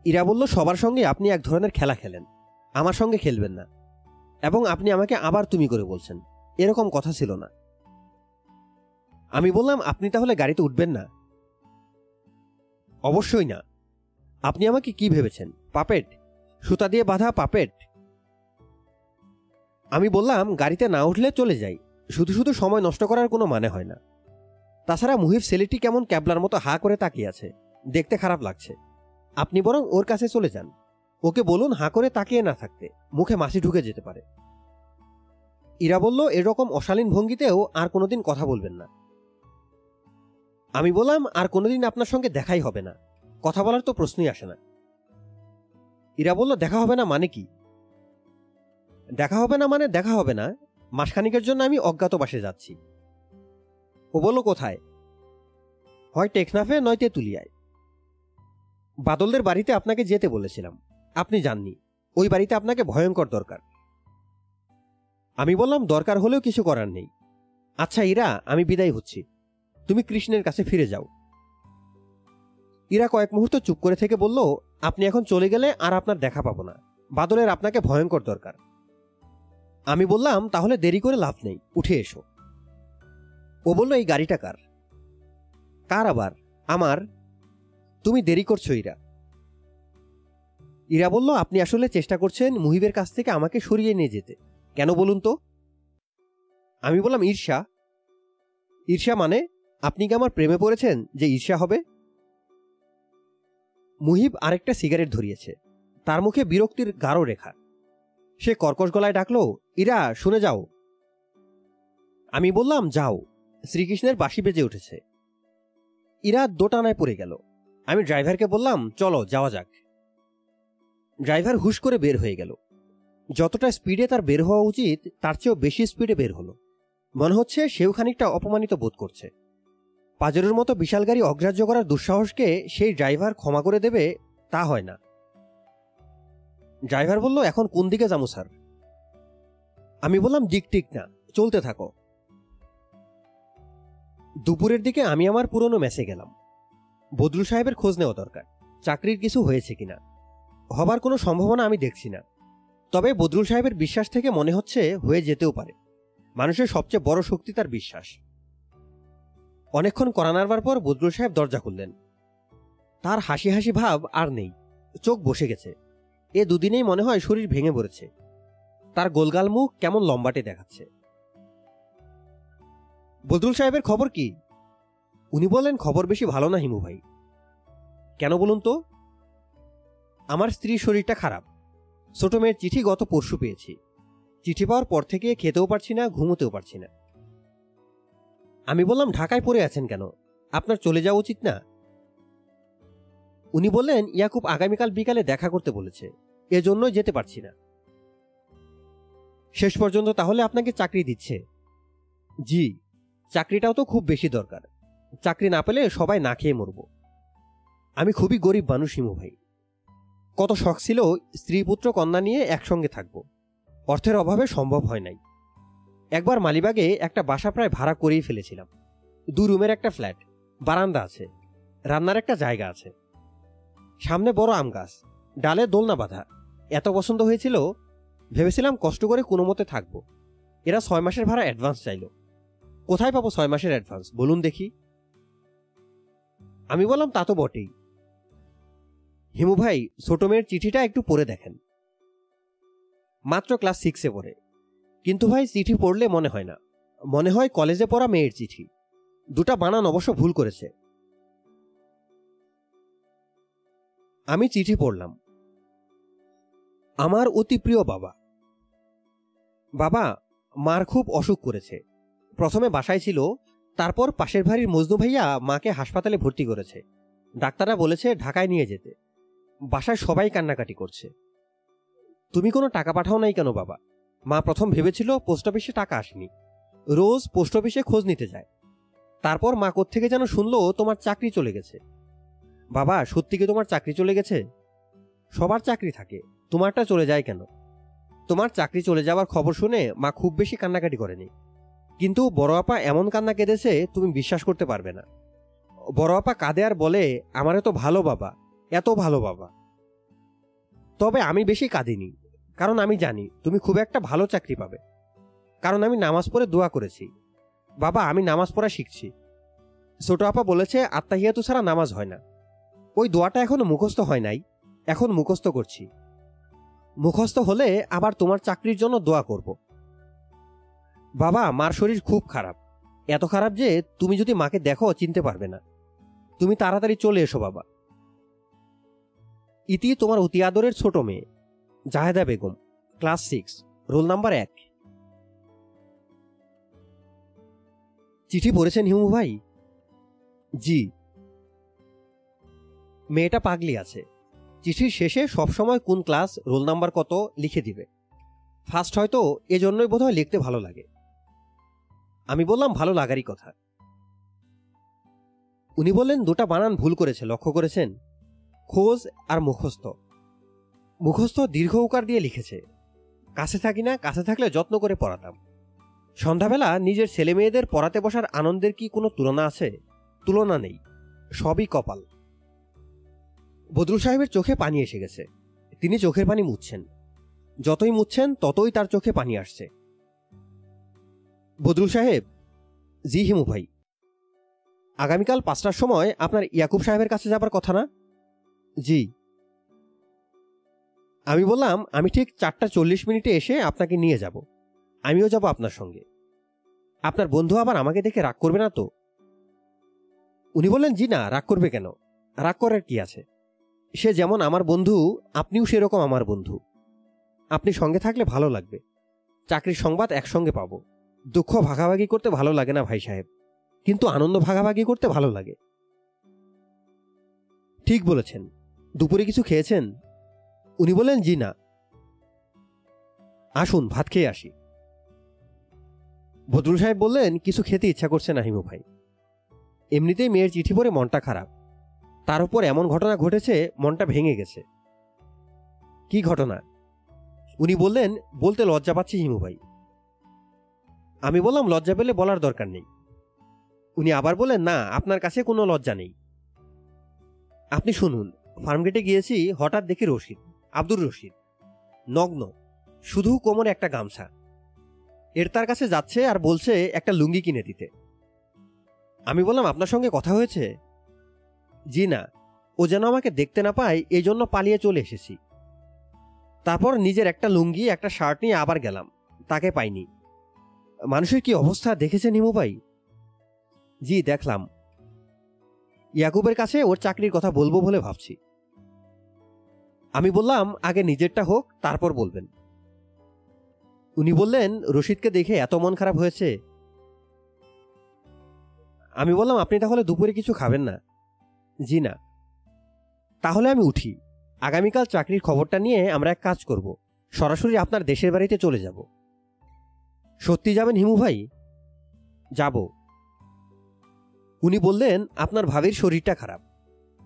ইরা বলল, সবার সঙ্গে আপনি এক ধরনের খেলা খেলেন। আমার সঙ্গে খেলবেন না। এবং আপনি আমাকে আবার তুমি করে বলছেন। এরকম কথা ছিল না। আমি বললাম, আপনি তাহলে গাড়িতে উঠবেন না? অবশ্যই না। আপনি আমাকে কি ভেবেছেন? পাপেট? সুতা দিয়ে বাঁধা পাপেট? আমি বললাম, গাড়িতে না উঠলে চলে যাই। শুধু শুধু সময় নষ্ট করার কোনো মানে হয় না। তাছাড়া মুহিব ছেলেটি কেমন ক্যাবলার মতো হা করে তাকিয়ে আছে। দেখতে খারাপ লাগছে। আপনি বরং ওর কাছে চলে যান। ওকে বলুন হা করে তাকিয়ে না থাকতে। মুখে মাসি ঢুকে যেতে পারে। ইরা বলল, এরকম অশালীন ভঙ্গিতেও আর কোনোদিন কথা বলবেন না। আমি বললাম, আর কোনোদিন আপনার সঙ্গে দেখাই হবে না। কথা বলার তো প্রশ্নই আসে না। ইরা বলল, দেখা হবে না মানে কি? দেখা হবে না মানে দেখা হবে না। মাসখানিকের জন্য আমি অজ্ঞাতবাসে যাচ্ছি। ও বলল, কোথায়? হয় টেকনাফে, নয় তেঁতুলিয়ায়। বাদলদের বাড়িতে আপনাকে যেতে বলেছিলাম। আপনি যাননি। ওই বাড়িতে আপনাকে ভয়ঙ্কর দরকার। আমি বললাম, দরকার হলেও কিছু করার নেই। আচ্ছা ইরা, আমি বিদায় হচ্ছি। তুমি কৃষ্ণের কাছে ফিরে যাও। ইরা কয়েক মুহূর্ত চুপ করে থেকে বলল, আপনি এখন চলে গেলে আর আপনার দেখা পাবো না। বাদলের আপনাকে ভয়ঙ্কর দরকার। আমি বললাম, তাহলে দেরি করে লাভ নেই, উঠে এসো। ও বলল, এই গাড়িটা কার? কার আবার? আমার। তুমি দেরি করছ, ইরা। ইরা বলল, আপনি আসলে চেষ্টা করছেন মুহিবের কাছ থেকে আমাকে সরিয়ে নিয়ে যেতে। কেন বলুন তো? আমি বললাম, ঈর্ষা। ঈর্ষা মানে? আপনি কি আমার প্রেমে পড়েছেন যে ঈর্ষা হবে? মুহিব আরেকটা সিগারেট ধরিয়েছে। তার মুখে বিরক্তির গাঢ় রেখা। সে কর্কশ গলায় ডাকলো, ইরা শুনে যাও। আমি বললাম, যাও। শ্রীকৃষ্ণের বাঁশি বেজে উঠেছে। ইরা দোটানায় পড়ে গেল। আমি ড্রাইভারকে বললাম, চলো, যাওয়া যাক। ড্রাইভার হুশ করে বের হয়ে গেল। যতটা স্পিডে তার বের হওয়া উচিত, তার চেয়েও বেশি স্পিডে বের হলো। মনে হচ্ছে সেও খানিকটা অপমানিত বোধ করছে। পাজরের মতো বিশাল গাড়ি অগ্রাহ্য করার দুঃসাহসকে সেই ড্রাইভার ক্ষমা করে দেবে তা হয় না। ড্রাইভার বলল, এখন কোন দিকে যাব, স্যার? আমি বললাম, দিক টিক না, চলতে থাকো। দুপুরের দিকে আমি আমার পুরনো মেসে গেলাম। বদরুল সাহেবের খোঁজ নেওয়া দরকার, চাকরির কিছু হয়েছে কিনা। হবার কোনো সম্ভাবনা আমি দেখছি না। তবে বদরুল সাহেবের বিশ্বাস থেকে মনে হচ্ছে হয়ে যেতেও পারে। মানুষের সবচেয়ে বড় শক্তি তার বিশ্বাস। অনেকক্ষণ করা নাড়বার পর বদরুল সাহেব দরজা খুললেন। তার হাসি হাসি ভাব আর নেই, চোখ বসে গেছে। এ দুদিনেই মনে হয় শরীর ভেঙে পড়েছে। তার গোলগাল মুখ কেমন লম্বাটে দেখাচ্ছে। বদরুল সাহেবের খবর কি? উনি বললেন, খবর বেশি ভালো না হিমু ভাই। কেন বলুন তো? আমার স্ত্রীর শরীরটা খারাপ। ছোট মেয়ের চিঠি গত পরশু পেয়েছি। চিঠি পাওয়ার পর থেকে খেতেও পারছি না, ঘুমোতেও পারছি না। আমি বললাম, ঢাকায় পড়ে আছেন কেন? আপনার চলে যাওয়া উচিত না? উনি বললেন, ইয়াকুব আগামীকাল বিকালে দেখা করতে বলেছে। এজন্য যেতে পারছি না। শেষ পর্যন্ত তাহলে আপনাকে চাকরি দিচ্ছে। জি, চাকরিটাও তো খুব বেশি দরকার। চাকরি না পেলে সবাই না খেয়ে মরব। আমি খুবই গরিব মানুষ হিমু ভাই। কত শখ ছিল স্ত্রী পুত্র কন্যা নিয়ে একসঙ্গে থাকব। অর্থের অভাবে সম্ভব হয় নাই। একবার মালিবাগে একটা বাসা প্রায় ভাড়া করেই ফেলেছিলাম। দু রুমের একটা ফ্ল্যাট, বারান্দা আছে, রান্নার একটা জায়গা আছে। সামনে বড় আম গাছ, ডালে দোলনা বাঁধা। এত পছন্দ হয়েছিল, ভেবেছিলাম কষ্ট করে কোনো মতে থাকব। এরা ছয় মাসের ভাড়া অ্যাডভান্স চাইল। কোথায় পাবো ছয় মাসের অ্যাডভান্স বলুন দেখি। আমি বললাম, তা তো বটেই। হিমু ভাই, ছোট মেয়ের চিঠিটা একটু পড়ে দেখেন। মাত্র ক্লাস সিক্সে পড়ে। কিন্তু ভাই, চিঠি পড়লে মনে হয় না। মনে হয় কলেজে পড়া মেয়ের চিঠি। দুটা বানান অবশ্য ভুল করেছে। আমি চিঠি পড়লাম। আমার অতি প্রিয় বাবা। বাবা, মার খুব অসুখ করেছে। প্রথমে বাসায় ছিল, তারপর পাশের বাড়ির মজনু ভাইয়া মাকে হাসপাতালে ভর্তি করেছে। ডাক্তাররা বলেছে ঢাকায় নিয়ে যেতে। বাসায় সবাই কান্নাকাটি করছে। তুমি কোনো টাকা পাঠাও নাই কেন বাবা? মা প্রথম ভেবেছিল পোস্ট অফিসে টাকা আসেনি। রোজ পোস্ট অফিসে খোঁজ নিতে যায়। তারপর মা থেকে যেন শুনলো, তোমার চাকরি চলে গেছে। বাবা, সত্যি কি তোমার চাকরি চলে গেছে? সবার চাকরি থাকে, তোমারটা চলে যায় কেন? তোমার চাকরি চলে যাওয়ার খবর শুনে মা খুব বেশি কান্নাকাটি করেনি। কিন্তু বড় আপা এমন কান্না কেঁদেছে, তুমি বিশ্বাস করতে পারবে না। বড় আপা কাঁদে আর বলে, আমার এত ভালো বাবা, এত ভালো বাবা। তবে আমি বেশি কাঁদিনি, কারণ আমি জানি তুমি খুব একটা ভালো চাকরি পাবে। কারণ আমি নামাজ পড়ে দোয়া করেছি। বাবা, আমি নামাজ পড়া শিখছি। ছোট আপা বলেছে, আত্মাহিয়াতু ছাড়া নামাজ হয় না। ওই দোয়াটা এখনও মুখস্থ হয় নাই। এখন মুখস্থ করছি। মুখস্থ হলে আবার তোমার চাকরির জন্য দোয়া করব। বাবা, মার শরীর খুব খারাপ। এত খারাপ যে তুমি যদি মাকে দেখো, চিনতে পারবে না। তুমি তাড়াতাড়ি চলে এসো, বাবা। ইতি তোমার অতি আদরের ছোট মেয়ে, Jaheda Begum, class six, roll number এক। চিঠি পড়েছেন হিমু ভাই? জি। মেয়েটা পাগলি আছে। চিঠির শেষে সবসময় কোন ক্লাস রোল নাম্বার কত লিখে দিবে। ফার্স্ট হয়তো এজন্যই বোধহয় লিখতে ভালো লাগে। আমি বললাম, ভালো লাগারই কথা। উনি বললেন, দুটা বানান ভুল করেছে, লক্ষ্য করেছেন? খোঁজ আর মুখস্থ। মুখস্থ দীর্ঘ উকার দিয়ে লিখেছে, কাছে থাকি না, কাছে থাকলে যত্ন করে পড়াতাম। সন্ধ্যাবেলা নিজের ছেলে মেয়েদের পড়াতে বসার আনন্দের কি কোনো তুলনা আছে? তুলনা নেই, সবই কপাল। বদরুল সাহেবের চোখে পানি এসে গেছে। তিনি চোখের পানি মুছছেন। যতই মুছছেন, ততই তার চোখে পানি আসছে। বদরুল সাহেব, জি হিমু ভাই, আগামীকাল পাঁচটার সময় আপনার ইয়াকুব সাহেবের কাছে যাবার কথা না? জি। আমি বললাম, আমি ঠিক চারটা চল্লিশ মিনিটে এসে আপনাকে নিয়ে যাব। আমিও যাব আপনার সঙ্গে। আপনার বন্ধু আবার আমাকে দেখে রাগ করবে না তো? উনি বললেন, জি না, রাগ করবে কেন? রাগ করার কি আছে? সে যেমন আমার বন্ধু, আপনিও সেরকম আমার বন্ধু। আপনি সঙ্গে থাকলে ভালো লাগবে। চাকরির সংবাদ একসঙ্গে পাবো। দুঃখ ভাগাভাগি করতে ভালো লাগে না ভাই সাহেব। কিন্তু আনন্দ ভাগাভাগি করতে ভালো লাগে। ঠিক বলেছেন। দুপুরে কিছু খেয়েছেন? উনি বলেন জি না। আসুন, ভাত খেয়ে আসি। বদরুল সাহেব বললেন, কিছু খেতে ইচ্ছা করছে না হিমু ভাই। এমনিতেই মেয়ের চিঠি পড়ে মনটা খারাপ। তার উপর এমন ঘটনা ঘটেছে, মনটা ভেঙে গেছে। কি ঘটনা? উনি বললেন, বলতে লজ্জা পাচ্ছি হিমু ভাই। আমি বললাম, লজ্জা পেলে বলার দরকার নেই। উনি আবার বলেন না, আপনার কাছে কোনো লজ্জা নেই। আপনি শুনুন ফার্মগেটে গিয়েছি, হঠাৎ দেখি রশিদ, আব্দুর রশিদ, নগ্ন, শুধু কোমরে একটা গামছা। এর তার কাছে যাচ্ছে আর বলছে, একটা লুঙ্গি কিনে দিতে। আমি বললাম, আপনার সঙ্গে কথা হয়েছে? জি না, ও যেন আমাকে দেখতে না পায়, এই জন্য পালিয়ে চলে এসেছি। তারপর নিজের একটা লুঙ্গি, একটা শার্ট নিয়ে আবার গেলাম। তাকে পাইনি। মানুষের কি অবস্থা দেখেছে নিমু ভাই? জি, দেখলাম। ইয়াকুবের কাছে ওর চাকরির কথা বলব বলে ভাবছি। আমি বললাম, আগে নিজেরটা হোক, তারপর বলবেন। উনি বললেন, রশিদকে দেখে এত মন খারাপ হয়েছে? আমি বললাম, আপনি তাহলে দুপুরে কিছু খাবেন না। জি না। তাহলে আমি উঠি। আগামীকাল চাকরির খবরটা নিয়ে আমরা এক কাজ করব। সরাসরি আপনার দেশের বাড়িতে চলে যাব। সত্যি যাবেন হিমু ভাই? যাব। উনি বললেন, আপনার ভাবির শরীরটা খারাপ।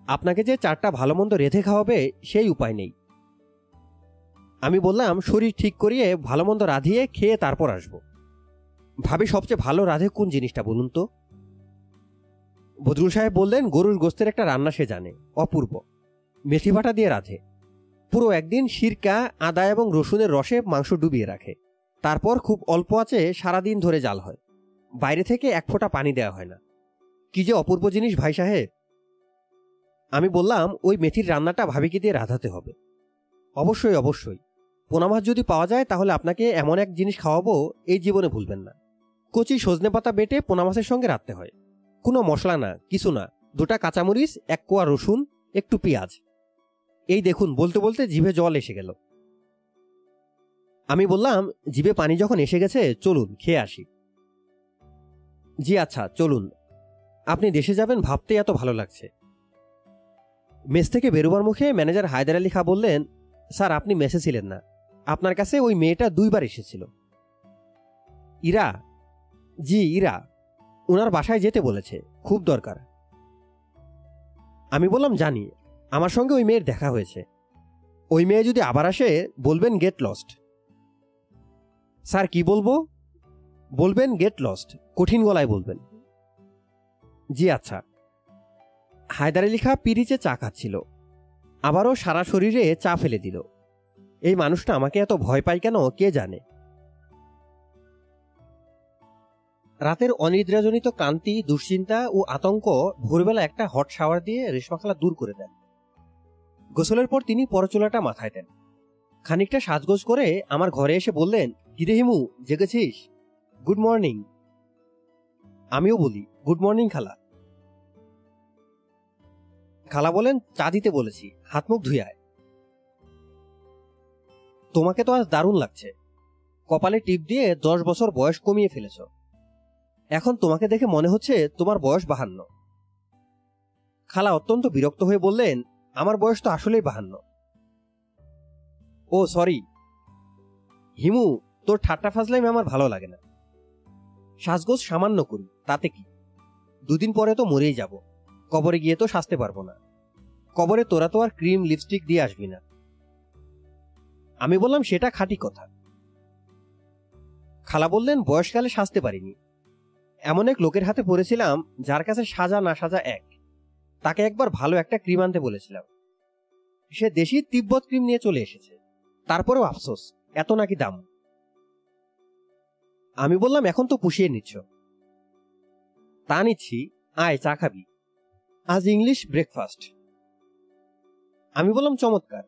আপনাকে যে চারটা ভালো মন্দ রেঁধে খাওয়াবে, সেই উপায় নেই। আমি বললাম, শরীর ঠিক করিয়ে ভালো মন্দ রাঁধিয়ে খেয়ে তারপর আসব। ভাবি, সবচেয়ে ভালো রাঁধে কোন জিনিসটা বলুন তো? বদরুল সাহেব বললেন, গরুর গোস্তের একটা রান্না সে জানে, অপূর্ব। মেথি বাটা দিয়ে রাঁধে। পুরো একদিন সিরকা, আদা এবং রসুনের রসে মাংস ডুবিয়ে রাখে। তারপর খুব অল্প আছে, সারাদিন ধরে জাল হয়। বাইরে থেকে এক ফোঁটা পানি দেওয়া হয় না। কি যে অপূর্ব জিনিস ভাই সাহেব। আমি বললাম, ওই মেথির রান্নাটা ভাবিকে দিয়ে রাঁধাতে হবে। অবশ্যই অবশ্যই। পোনা মাছ যদি পাওয়া যায়, তাহলে আপনাকে এমন এক জিনিস খাওয়াবো, এই জীবনে ভুলবেন না। কচি সজনে পাতা বেটে পোনা মাছের সঙ্গে রাখতে হয়। কোনো মশলা না, কিছু না। দুটা কাঁচামরিচ, এক কোয়া রসুন, একটু পেঁয়াজ। এই দেখুন, বলতে বলতে জিভে জল এসে গেল। আমি বললাম, জিভে পানি যখন এসে গেছে, চলুন, খেয়ে আসি। জি আচ্ছা চলুন। আপনি দেশে যাবেন ভাবতে এত ভালো লাগছে। মেস থেকে বেরোবার মুখে ম্যানেজার হায়দার আলী খা বললেন, স্যার, আপনি মেসে ছিলেন না। আপনার কাছে ওই মেয়েটা দুইবার এসেছিল। ইরা? জি, ইরা। ওনার বাসায় যেতে বলেছে, খুব দরকার। আমি বললাম, জানি, আমার সঙ্গে ওই মেয়ের দেখা হয়েছে। ওই মেয়ে যদি আবার আসে, বলবেন গেট লস্ট স্যার, কি বলব? বলবেন গেট লস্ট কঠিন গলায় বলবেন। জি আচ্ছা। হায়দার আলী খা পিরিচে চা খাচ্ছিল। আবারও সারা শরীরে চা ফেলে দিল। এই মানুষটা আমাকে এত ভয় পায় কেন, কে জানে? রাতের অনিদ্রাজনিত ক্লান্তি, দুশ্চিন্তা ও আতঙ্ক ভোরবেলা একটা হট শাওয়ার দিয়ে রেশমাখালা দূর করে দেন। গোসলের পর তিনি পরচুলাটা মাথায় দেন। খানিকটা সাজগোজ করে আমার ঘরে এসে বললেন, কিরে হিমু, জেগেছিস? Good morning. আমিও বলি, গুড মর্নিং খালা। খালা বলেন, চা দিতে বলেছি, হাত মুখ ধুয়ায় তোমাকে তো আজ দারুণ লাগছে। কপালে টিপ দিয়ে দশ বছর বয়স কমিয়ে ফেলেছ। এখন তোমাকে দেখে মনে হচ্ছে তোমার বয়স বাহান্ন। খালা অত্যন্ত বিরক্ত হয়ে বললেন, আমার বয়স তো আসলেই বাহান্ন। ও, সরি। হিমু, তোর ঠাট্টা ফাজলাইম আমার ভালো লাগে না। সাজগোজ সামান্য করি, তাতে কি? দুদিন পরে তো মরেই যাব। কবরে গিয়ে তো সাজতে পারব না। কবরে তোরা তো আর ক্রিম, লিপস্টিক দিয়ে আসবি না। আমি বললাম, সেটা খাঁটি কথা। খালা বললেন, বয়সকালে সাজতে পারিনি। এমন এক লোকের হাতে পড়েছিলাম যার কাছে সাজা না সাজা এক। তাকে একবার ভালো একটা ক্রিম আনতে বলেছিলাম। সে দেশি তিব্বত ক্রিম নিয়ে চলে এসেছে। তারপরেও আফসোস, এত নাকি দাম। আমি বললাম, এখন তো পুষিয়ে নিচ্ছ। তা নিচ্ছি। আয়, চা খাবি। আজ ইংলিশ ব্রেকফাস্ট। আমি বললাম, চমৎকার।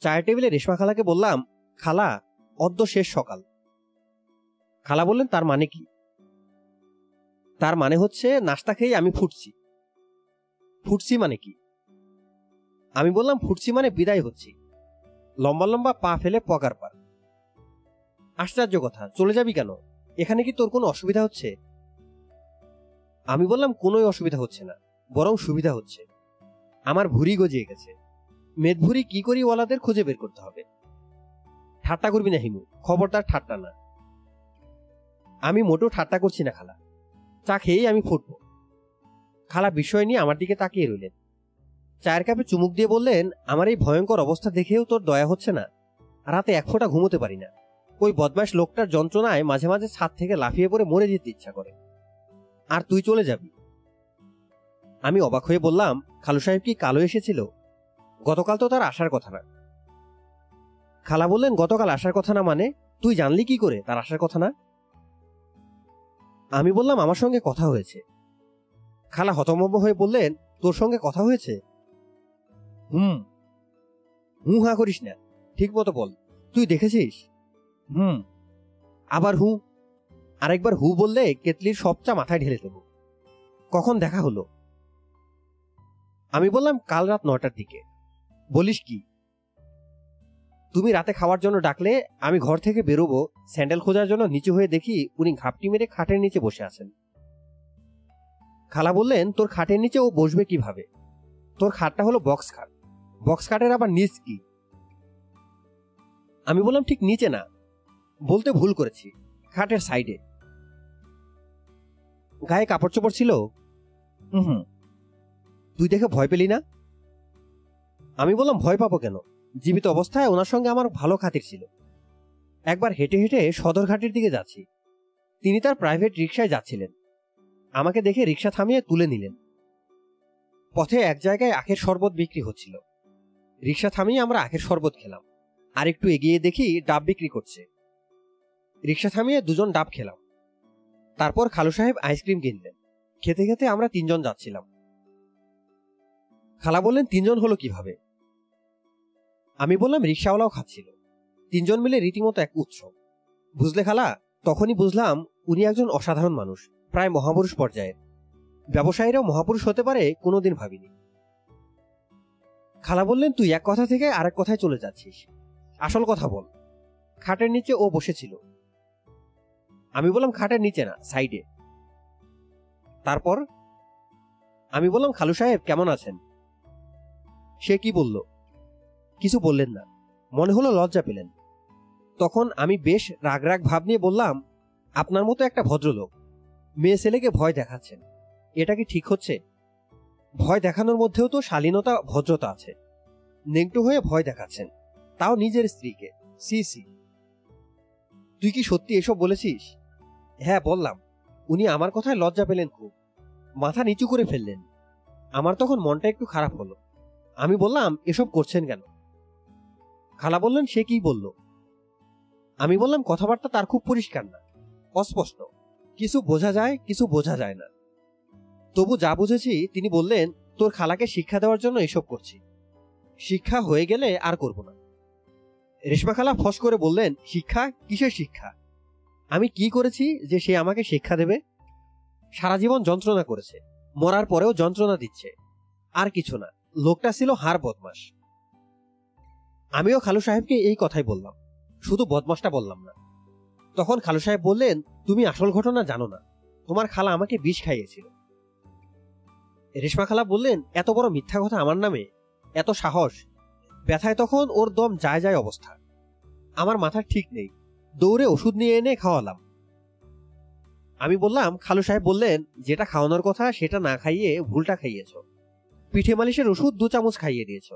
চায়ের টেবিলে রেশমা খালাকে বললাম, খালা, অদ্য শেষ সকাল। খালা বললেন, তার মানে কি? তার মানে হচ্ছে, নাস্তা খেয়ে আমি ফুটছি। ফুটছি মানে কি? আমি বললাম, ফুটছি মানে বিদায় হচ্ছি। লম্বা লম্বা পা ফেলে পকার পার আশ্চর্য কথা, চলে যাবি কেন? এখানে কি তোর কোনো অসুবিধা হচ্ছে? আমি বললাম, কোনোই অসুবিধা হচ্ছে না, বরং সুবিধা হচ্ছে। আমার ভুরি গজিয়ে গেছে। মেদভুরি কি করি ওয়ালাদের খুঁজে বের করতে হবে? ঠাট্টা করবি না হিমু, খবরদার ঠাট্টা না। আমি মোটেও ঠাট্টা করছি না, খালা। চা খেয়েই আমি ফুটবো। খালা, বিষয় নিয়ে আমার দিকে তাকিয়ে রইলেন। চায়ের কাপে চুমুক দিয়ে বললেন, আমার এই ভয়ঙ্কর অবস্থা দেখেও তোর দয়া হচ্ছে না। রাতে এক ফোঁটা ঘুমোতে পারি না। ওই বদমাস লোকটার যন্ত্রণায় মাঝে মাঝে ছাদ থেকে লাফিয়ে পড়ে মরে যেতে ইচ্ছা করে। আর তুই চলে যাবি। আমি অবাক হয়ে বললাম, খালু সাহেব কি কালো এসেছিল? গতকাল তো তার আসার কথা না। খালা বললেন, গতকাল আসার কথা না মানে? তুই জানলি কি করে তার আসার কথা না? আমি বললাম, আমার সঙ্গে কথা হয়েছে। খালা হতমব্য হয়ে বললেন, তোর সঙ্গে কথা হয়েছে? হুম। হু হা করিস না, ঠিক মতো বল। তুই দেখেছিস? হুম। আবার হু? আরেকবার হু বললে কেতলির সবচা মাথায় ঢেলে দেব। কখন দেখা হলো? আমি বললাম কাল রাত নটার দিকে। বলিস কি? তুমি রাতে খাওয়ার জন্য ডাকলে আমি ঘর থেকে বেরোবো স্যান্ডেল খোঁজার জন্য নিচু হয়ে দেখি উনি ঘাপটি মেরে খাটের নিচে বসে আছেন। খালা বললেন তোর খাটের নিচে ও বসবে কীভাবে? তোর খাটটা হলো বক্স খাট। বক্স খাটের আবার নিচ কি? আমি বললাম ঠিক নিচে না। বলতে ভুল করেছি খাটের সাইডে। গায়ে কাপড় চোপড় ছিল? হুম তুই দেখে ভয় পেলি না? আমি বললাম ভয় পাবো কেন? জীবিত অবস্থায় ওনার সঙ্গে আমার ভালো খাতির ছিল। একবার হেঁটে হেঁটে সদরঘাটের দিকে যাচ্ছি। তিনি তার প্রাইভেট রিক্সায় যাচ্ছিলেন। আমাকে দেখে রিক্সা থামিয়ে তুলে নিলেন। পথে এক জায়গায় আখের শরবত বিক্রি হচ্ছিল। রিক্সা থামিয়ে আমরা আখের শরবত খেলাম। আর একটু এগিয়ে দেখি ডাব বিক্রি করছে। রিক্সা থামিয়ে দুজন ডাব খেলাম। তারপর খালু সাহেব আইসক্রিম কিনলেন। খেতে খেতে আমরা তিনজন যাচ্ছিলাম। খালা বললেন, তিনজন হলো কীভাবে? আমি বললাম রিক্সাওয়ালাও খাচ্ছিল। তিনজন মিলে রীতিমতো এক উৎসব। বুঝলে খালা? তখনই বুঝলাম উনি একজন অসাধারণ মানুষ, প্রায় মহাপুরুষ পর্যায়ের। ব্যবসায়ীরাও মহাপুরুষ হতে পারে কোনোদিন ভাবিনি। খালা বললেন, তুই এক কথা থেকে আরেক কথায় চলে যাচ্ছিস। আসল কথা বল। খাটের নিচে ও বসেছিল। আমি বললাম, খাটের নিচে না, সাইডে। তারপর আমি বললাম, খালু সাহেব, কেমন আছেন? সে কি বলল? কিছু বললেন না। মনে হলো লজ্জা পেলেন। তখন আমি বেশ রাগ রাগ ভাব নিয়ে বললাম, আপনার মতো একটা ভদ্রলোক, মেয়ে ছেলেকে ভয় দেখাচ্ছেন। এটা কি ঠিক হচ্ছে? ভয় দেখানোর মধ্যেও তো শালীনতা, ভদ্রতা আছে। নেংটু হয়ে ভয় দেখাচ্ছেন। তাও নিজের স্ত্রীকে। সি সি। তুই কি সত্যি এসব বলেছিস? হ্যাঁ বললাম। উনি আমার কথায় লজ্জা পেলেন খুব। মাথা নিচু করে ফেললেন। আমার তখন মনটা একটু খারাপ হলো। আমি বললাম, এসব করছেন কেন? খালা বললেন, সে কি বলল? আমি বললাম, কথাবার্তা তার খুব পরিষ্কার না, অস্পষ্ট। কিছু বোঝা যায়, কিছু বোঝা যায় না। তবু যা বুঝেছি, তিনি বললেন, তোর খালাকে শিক্ষা দেওয়ার জন্য এসব করছি। শিক্ষা হয়ে গেলে আর করব না। রেশমা খালা ফস করে বললেন, শিক্ষা? কিসের শিক্ষা? আমি কি করেছি যে সে আমাকে শিক্ষা দেবে? সারা জীবন যন্ত্রণা করেছে। মরার পরেও যন্ত্রণা দিচ্ছে। আর কিছু না। লোকটা ছিল হার বদমাস আমিও খালু সাহেবকে এই কথাই বললাম। শুধু বদমাসটা বললাম না। তখন খালু সাহেব বললেন, তুমি আসল ঘটনা জানো না। তোমার খালা আমাকে বিষ খাইয়েছিল। রেশমা খালা বললেন, এত বড় মিথ্যা কথা আমার নামে? এত সাহস? ব্যথায় তখন ওর দম যায় যায় অবস্থা। আমার মাথা ঠিক নেই। দৌড়ে ওষুধ নিয়ে এনে খাওয়ালাম। আমি বললাম, খালু সাহেব বললেন, যেটা খাওয়ানোর কথা সেটা না খাইয়ে ভুলটা খাইয়েছ। পিঠে মালিশের ওষুধ দু চামচ খাইয়ে দিয়েছ।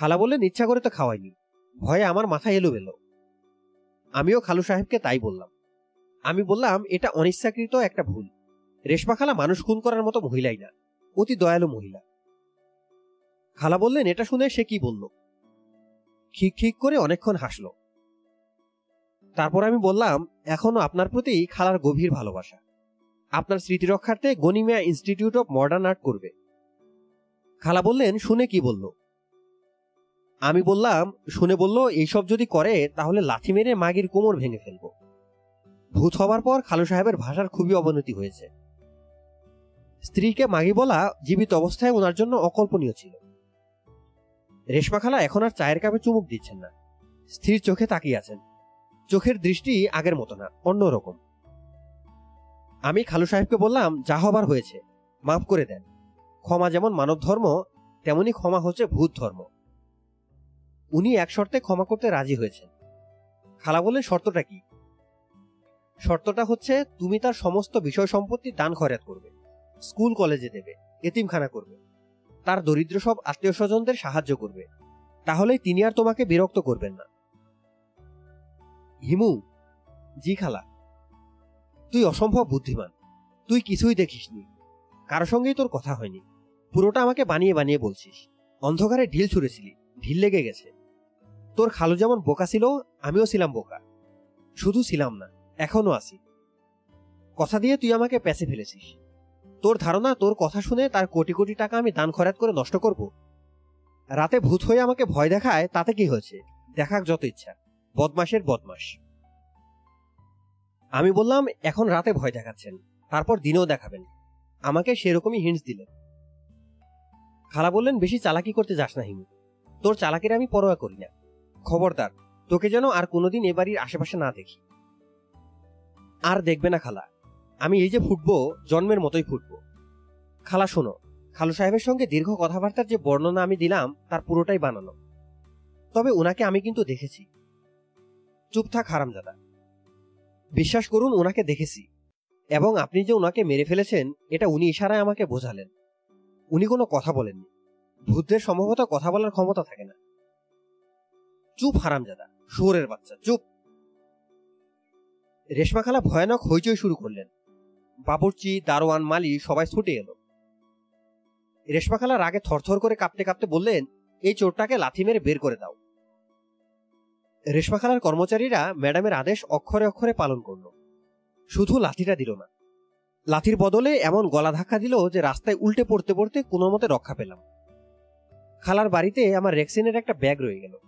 খালা বললেন, ইচ্ছা করে তো খাওয়াইনি। ভয়ে আমার মাথা এলো বেলো আমিও খালু সাহেবকে তাই বললাম। আমি বললাম, এটা অনিচ্ছাকৃত একটা ভুল। রেশমা খালা মানুষ খুন করার মতো মহিলাই না, অতি দয়ালু মহিলা। খালা বললেন, এটা শুনে সে কি বলল? ঠিক ঠিক করে অনেকক্ষণ হাসল। তারপর আমি বললাম, এখনও আপনার প্রতি খালার গভীর ভালোবাসা। আপনার স্মৃতি রক্ষার্থে Ganimiya institute of modern art করবে। খালা বললেন, শুনে কি বলল? আমি বললাম, শুনে বলল, এইসব যদি করে, তাহলে লাথি মেরে মাগির কোমর ভেঙে ফেলব। ভূত হবার পর খালু সাহেবের ভাষার খুবই অবনতি হয়েছে। স্ত্রীকে মাগি বলা জীবিত অবস্থায় ওনার জন্য অকল্পনীয় ছিল। রেশমা খালা এখন আর চায়ের কাপে চুমুক দিচ্ছেন না। স্থির চোখে তাকিয়ে আছেন। চোখের দৃষ্টি আগের মতো না অন্যরকম আমি খালু সাহেবকে বললাম, যা হবার হয়েছে, মাফ করে দেন। ক্ষমা যেমন মানব ধর্ম তেমনি ক্ষমা হচ্ছে ভূত ধর্ম উনি এক শর্তে ক্ষমা করতে রাজি হয়েছেন। খালা বললেন, শর্তটা কি? শর্তটা হচ্ছে, তুমি তার সমস্ত বিষয় সম্পত্তি দান খরচ করবে, স্কুল, কলেজে দেবে, এতিমখানা করবে, তার দরিদ্র সব আত্মীয় স্বজনদের সাহায্য করবে, তাহলেই তিনি আর তোমাকে বিরক্ত করবেন না। হিমু, জি খালা, তুই অসম্ভব বুদ্ধিমান, তুই কিছুই দেখিসনি, কারও সঙ্গেই তোর কথা হয়নি, পুরোটা আমাকে বানিয়ে বানিয়ে বলছিস, অন্ধকারে ঢিল ছুঁড়েছিলি, ঢিল লেগে গেছে। তোর খালু যেমন বোকা ছিল, আমিও ছিলাম বোকা। শুধু ছিলাম না এখনও আছি। কথা দিয়ে তুই আমাকে প্যাচে ফেলেছিস। তোর ধারণা, তোর কথা শুনে তার কোটি কোটি টাকা আমি দান খরাত করে নষ্ট করব। রাতে ভূত হয়ে আমাকে ভয় দেখায়, তাতে কি হয়েছে? দেখাক যত ইচ্ছা। বদমাসের বদমাস আমি বললাম, এখন রাতে ভয় দেখাচ্ছেন, তারপর দিনেও দেখাবেন। আমাকে সেরকমই হিন্টস দিলেন। খালা বললেন, বেশি চালাকি করতে যাস না হিমু। তোর চালাকির আমি পরোয়া করি না। খবরদার, তোকে যেন আর কোনোদিন এ বাড়ির আশেপাশে না দেখি। আর দেখবে না খালা, আমি এই যে ফুটবো, জন্মের মতোই ফুটবো। খালা, শোনো, খালু সাহেবের সঙ্গে দীর্ঘ কথাবার্তার যে বর্ণনা আমি দিলাম, তার পুরোটাই বানানো। তবে ওনাকে আমি কিন্তু দেখেছি। চুপ থাক হারামজাদা। বিশ্বাস করুন ওনাকে দেখেছি। এবং আপনি যে ওনাকে মেরে ফেলেছেন, এটা উনি ইশারায় আমাকে বোঝালেন। উনি কোনো কথা বলেননি। ভূতদের সম্ভবত কথা বলার ক্ষমতা থাকে না। চুপ হারামজাদা শোরের বাচ্চা, চুপ। রেশমা খালা ভয়ানক হইচই শুরু করলেন। বাবুর্চি, দারোয়ান, মালি সবাই ছুটে এলো। রেশমা খালা রাগে থরথর করে কাঁপতে কাঁপতে বললেন, এই চোরটাকে লাথি মেরে বের করে দাও। রেশমাখালার কর্মচারীরা ম্যাডামের আদেশ অক্ষরে অক্ষরে পালন করল। শুধু লাথিটা দিল না। লাথির বদলে এমন গলা ধাক্কা দিল যে রাস্তায় উল্টে পড়তে পড়তে কোনো মতে রক্ষা পেলাম। খালার বাড়িতে আমার রেক্সিনের একটা ব্যাগ রয়ে গেল।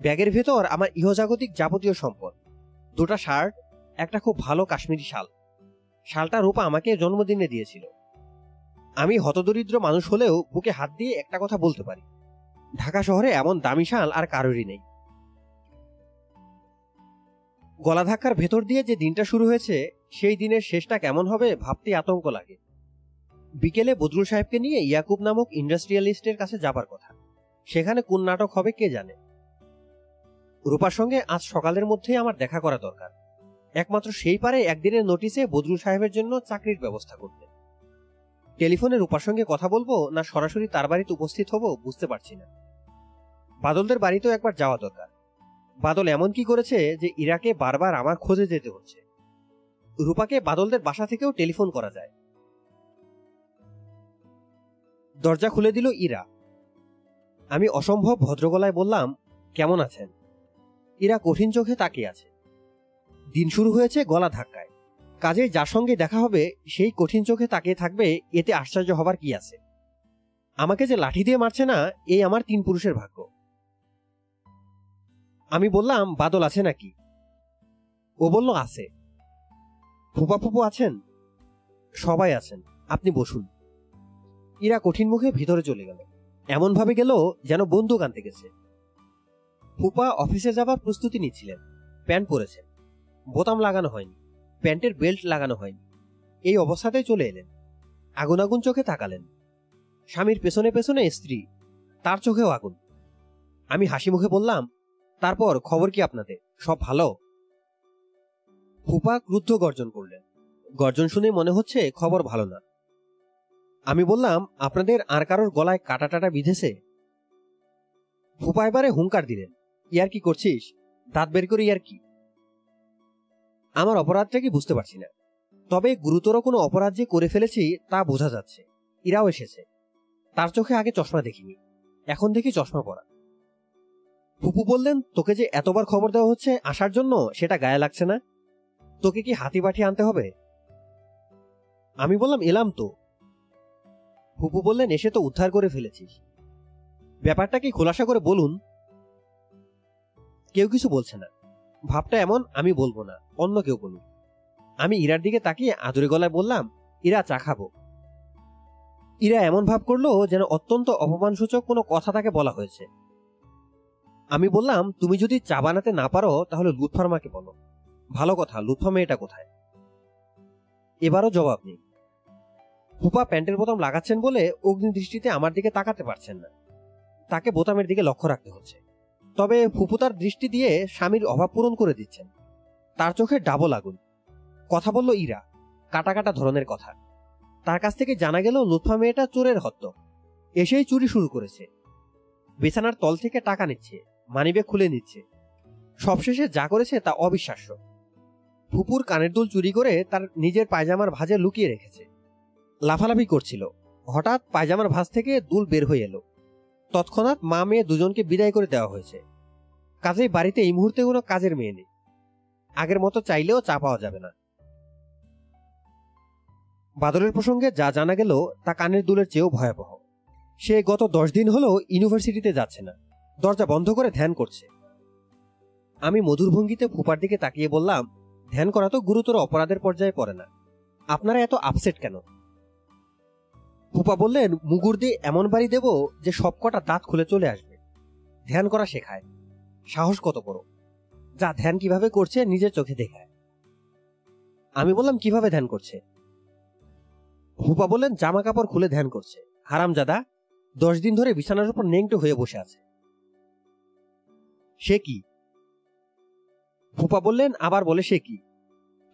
ব্যাগের ভেতর আমার ইহজাগতিক যাবতীয় সম্পদ। দুটা শার্ট, একটা খুব ভালো কাশ্মীরি শাল। শালটা রূপা আমাকে জন্মদিনে দিয়েছিল। আমি হতদরিদ্র মানুষ হলেও বুকে হাত দিয়ে একটা কথা বলতে পারি। ঢাকা শহরে এমন দামি শাল আর কারোরই নেই। গলা ধাক্কার ভেতর দিয়ে যে দিনটা শুরু হয়েছে, সেই দিনের শেষটা কেমন হবে ভাবতে আতঙ্ক লাগে। বিকেলে বদরুল সাহেবকে নিয়ে ইয়াকুব নামক ইন্ডাস্ট্রিয়ালিস্টের কাছে যাবার কথা। সেখানে কোন নাটক হবে কে জানে? রূপার সঙ্গে আজ সকালের মধ্যেই আমার দেখা করা দরকার। একমাত্র সেই পারে একদিনের নোটিসে বদরুল সাহেবের জন্য চাকরির ব্যবস্থা করতে। টেলিফোনে রূপার সঙ্গে কথা বলব না সরাসরি তার বাড়িতে উপস্থিত হব বুঝতে পারছি না। বাদলদের বাড়িতেও একবার যাওয়া দরকার। বাদল এমন কি করেছে যে ইরাকে বারবার আমার খোঁজে যেতে হচ্ছে। রূপাকে বাদলদের বাসা থেকেও টেলিফোন করা যায়। দরজা খুলে দিল ইরা। আমি অসম্ভব ভদ্রগলায় বললাম, কেমন আছেন? ইরা কঠিন চোখে তাকিয়ে আছে। দিন শুরু হয়েছে গলা ধাক্কায়। কাজে যার সঙ্গে দেখা হবে, সেই কঠিন চোখে তাকিয়ে থাকবে, এতে আশ্চর্য হবার কি আছে? আমাকে যে লাঠি দিয়ে মারছে না এই আমার তিন পুরুষের ভাগ্য। আমি বললাম, বাদল আছে নাকি? ও বলল, আছে। ফুপা ফুপু আছেন? সবাই আছেন। আপনি বসুন। ইরা কঠিন মুখে ভিতরে চলে গেল। এমন ভাবে গেল যেন বন্দুক আনতে গেছে। ফুপা অফিসে যাবার প্রস্তুতি নিচ্ছিলেন। প্যান্ট পরেছেন বোতাম লাগানো হয়নি। প্যান্টের বেল্ট লাগানো হয়নি। এই অবস্থাতেই চলে এলেন। আগুন আগুন চোখে তাকালেন। স্বামীর পেছনে পেছনে স্ত্রী, তার চোখেও আগুন। আমি হাসি মুখে বললাম, তারপর খবর কি আপনাদের? সব ভালো? ফুপা ক্রুদ্ধ গর্জন করলেন। গর্জন শুনে মনে হচ্ছে খবর ভালো না। আমি বললাম, আপনাদের আর কারোর গলায় কাটা টাটা বিঁধেছে? ফুপা এবারে হুঙ্কার দিলেন। ইয়ার কি করছিস? দাঁত বের করে ইয়ার কি আমার অপরাধটা কি বুঝতে পারছি না। তবে গুরুতর কোনো অপরাধ যে করে ফেলেছি তা বোঝা যাচ্ছে। ইরাও এসেছে। তার চোখে আগে চশমা দেখিনি। এখন দেখি চশমা পরা। ফুপু বললেন, তোকে যে এতবার খবর দেওয়া হচ্ছে আসার জন্য, সেটা গায়ে লাগছে না? তোকে কি হাতি বাটি আনতে হবে? আমি বললাম, এলাম তো। ফুপু বললেন, এসে তো উদ্ধার করে ফেলেছিস। ব্যাপারটা কি খোলাসা করে বলুন কেউ কিছু বলছে না। ভাবটা এমন, আমি বলব না, অন্য কেউ বলুন আমি ইরার দিকে তাকিয়ে আদুরে গলায় বললাম, ইরা, চা খাব। ইরা এমন ভাব করল যেন অত্যন্ত অপমানসূচক কোনো কথা তাকে বলা হয়েছে। আমি বললাম, তুমি যদি চা বানাতে না পারো, তাহলে লুৎফার মাকে বলো। ভালো কথা লুৎফা মেয়েটা কোথায়? এবারও জবাব নেই। ফুপা প্যান্টের বোতাম লাগাচ্ছেন বলে অগ্নি দৃষ্টিতে আমার দিকে তাকাতে পারছেন না। তাকে বোতামের দিকে লক্ষ্য রাখতে হচ্ছে। তবে ফুপু তার দৃষ্টি দিয়ে স্বামীর অভাব পূরণ করে দিচ্ছেন। তার চোখে ডাবল আগুন। কথা বলল ইরা, কাটা কাটা ধরনের কথা। তার কাছ থেকে জানা গেল, লুৎফা মেয়েটা চোরের হত্য এসেই চুরি শুরু করেছে। বিছানার তল থেকে টাকা নিচ্ছে মানিব্যাগ খুলে নিচ্ছে। সবশেষে যা করেছে তা অবিশ্বাস্য। ফুপুর কানের দুল চুরি করে তার নিজের পায়জামার ভাজে লুকিয়ে রেখেছে। লাফালাফি করছিল। হঠাৎ পায়জামার ভাঁজ থেকে দুল বের হয়ে এলো। তৎক্ষণাৎ মা মেয়ে দুজনকে বিদায় করে দেওয়া হয়েছে। কাজেই বাড়িতে এই মুহূর্তে কোনো কাজের মেয়ে নেই। আগের মতো চাইলেও চা পাওয়া যাবে না। বাদলের প্রসঙ্গে যা জানা গেল তা কানের দুলের চেয়েও ভয়াবহ। সে গত দশ দিন হলো ইউনিভার্সিটিতে যাচ্ছে না। দরজা বন্ধ করে ধ্যান করছে। আমি মধুর ভঙ্গিতে ফুপার দিকে তাকিয়ে বললাম, ধ্যান করা তো গুরুতর অপরাধের পর্যায়ে পড়ে না। আপনারা এত আপসেট কেন? ফুপা বললেন, মুগুর দিয়ে এমন বাড়ি দেব যে সবকটা দাঁত খুলে চলে আসবে। ধ্যান করা শেখায়। সাহস কত বড়। যা ধ্যান কীভাবে করছে নিজের চোখে দেখায়। আমি বললাম, কীভাবে ধ্যান করছে? ফুপা বললেন জামা কাপড় খুলে ধ্যান করছে। হারামজাদা দশ দিন ধরে বিছানার উপর নেংটো হয়ে বসে আছে। সে কি? ফুপা বললেন, আবার বলে সে কি?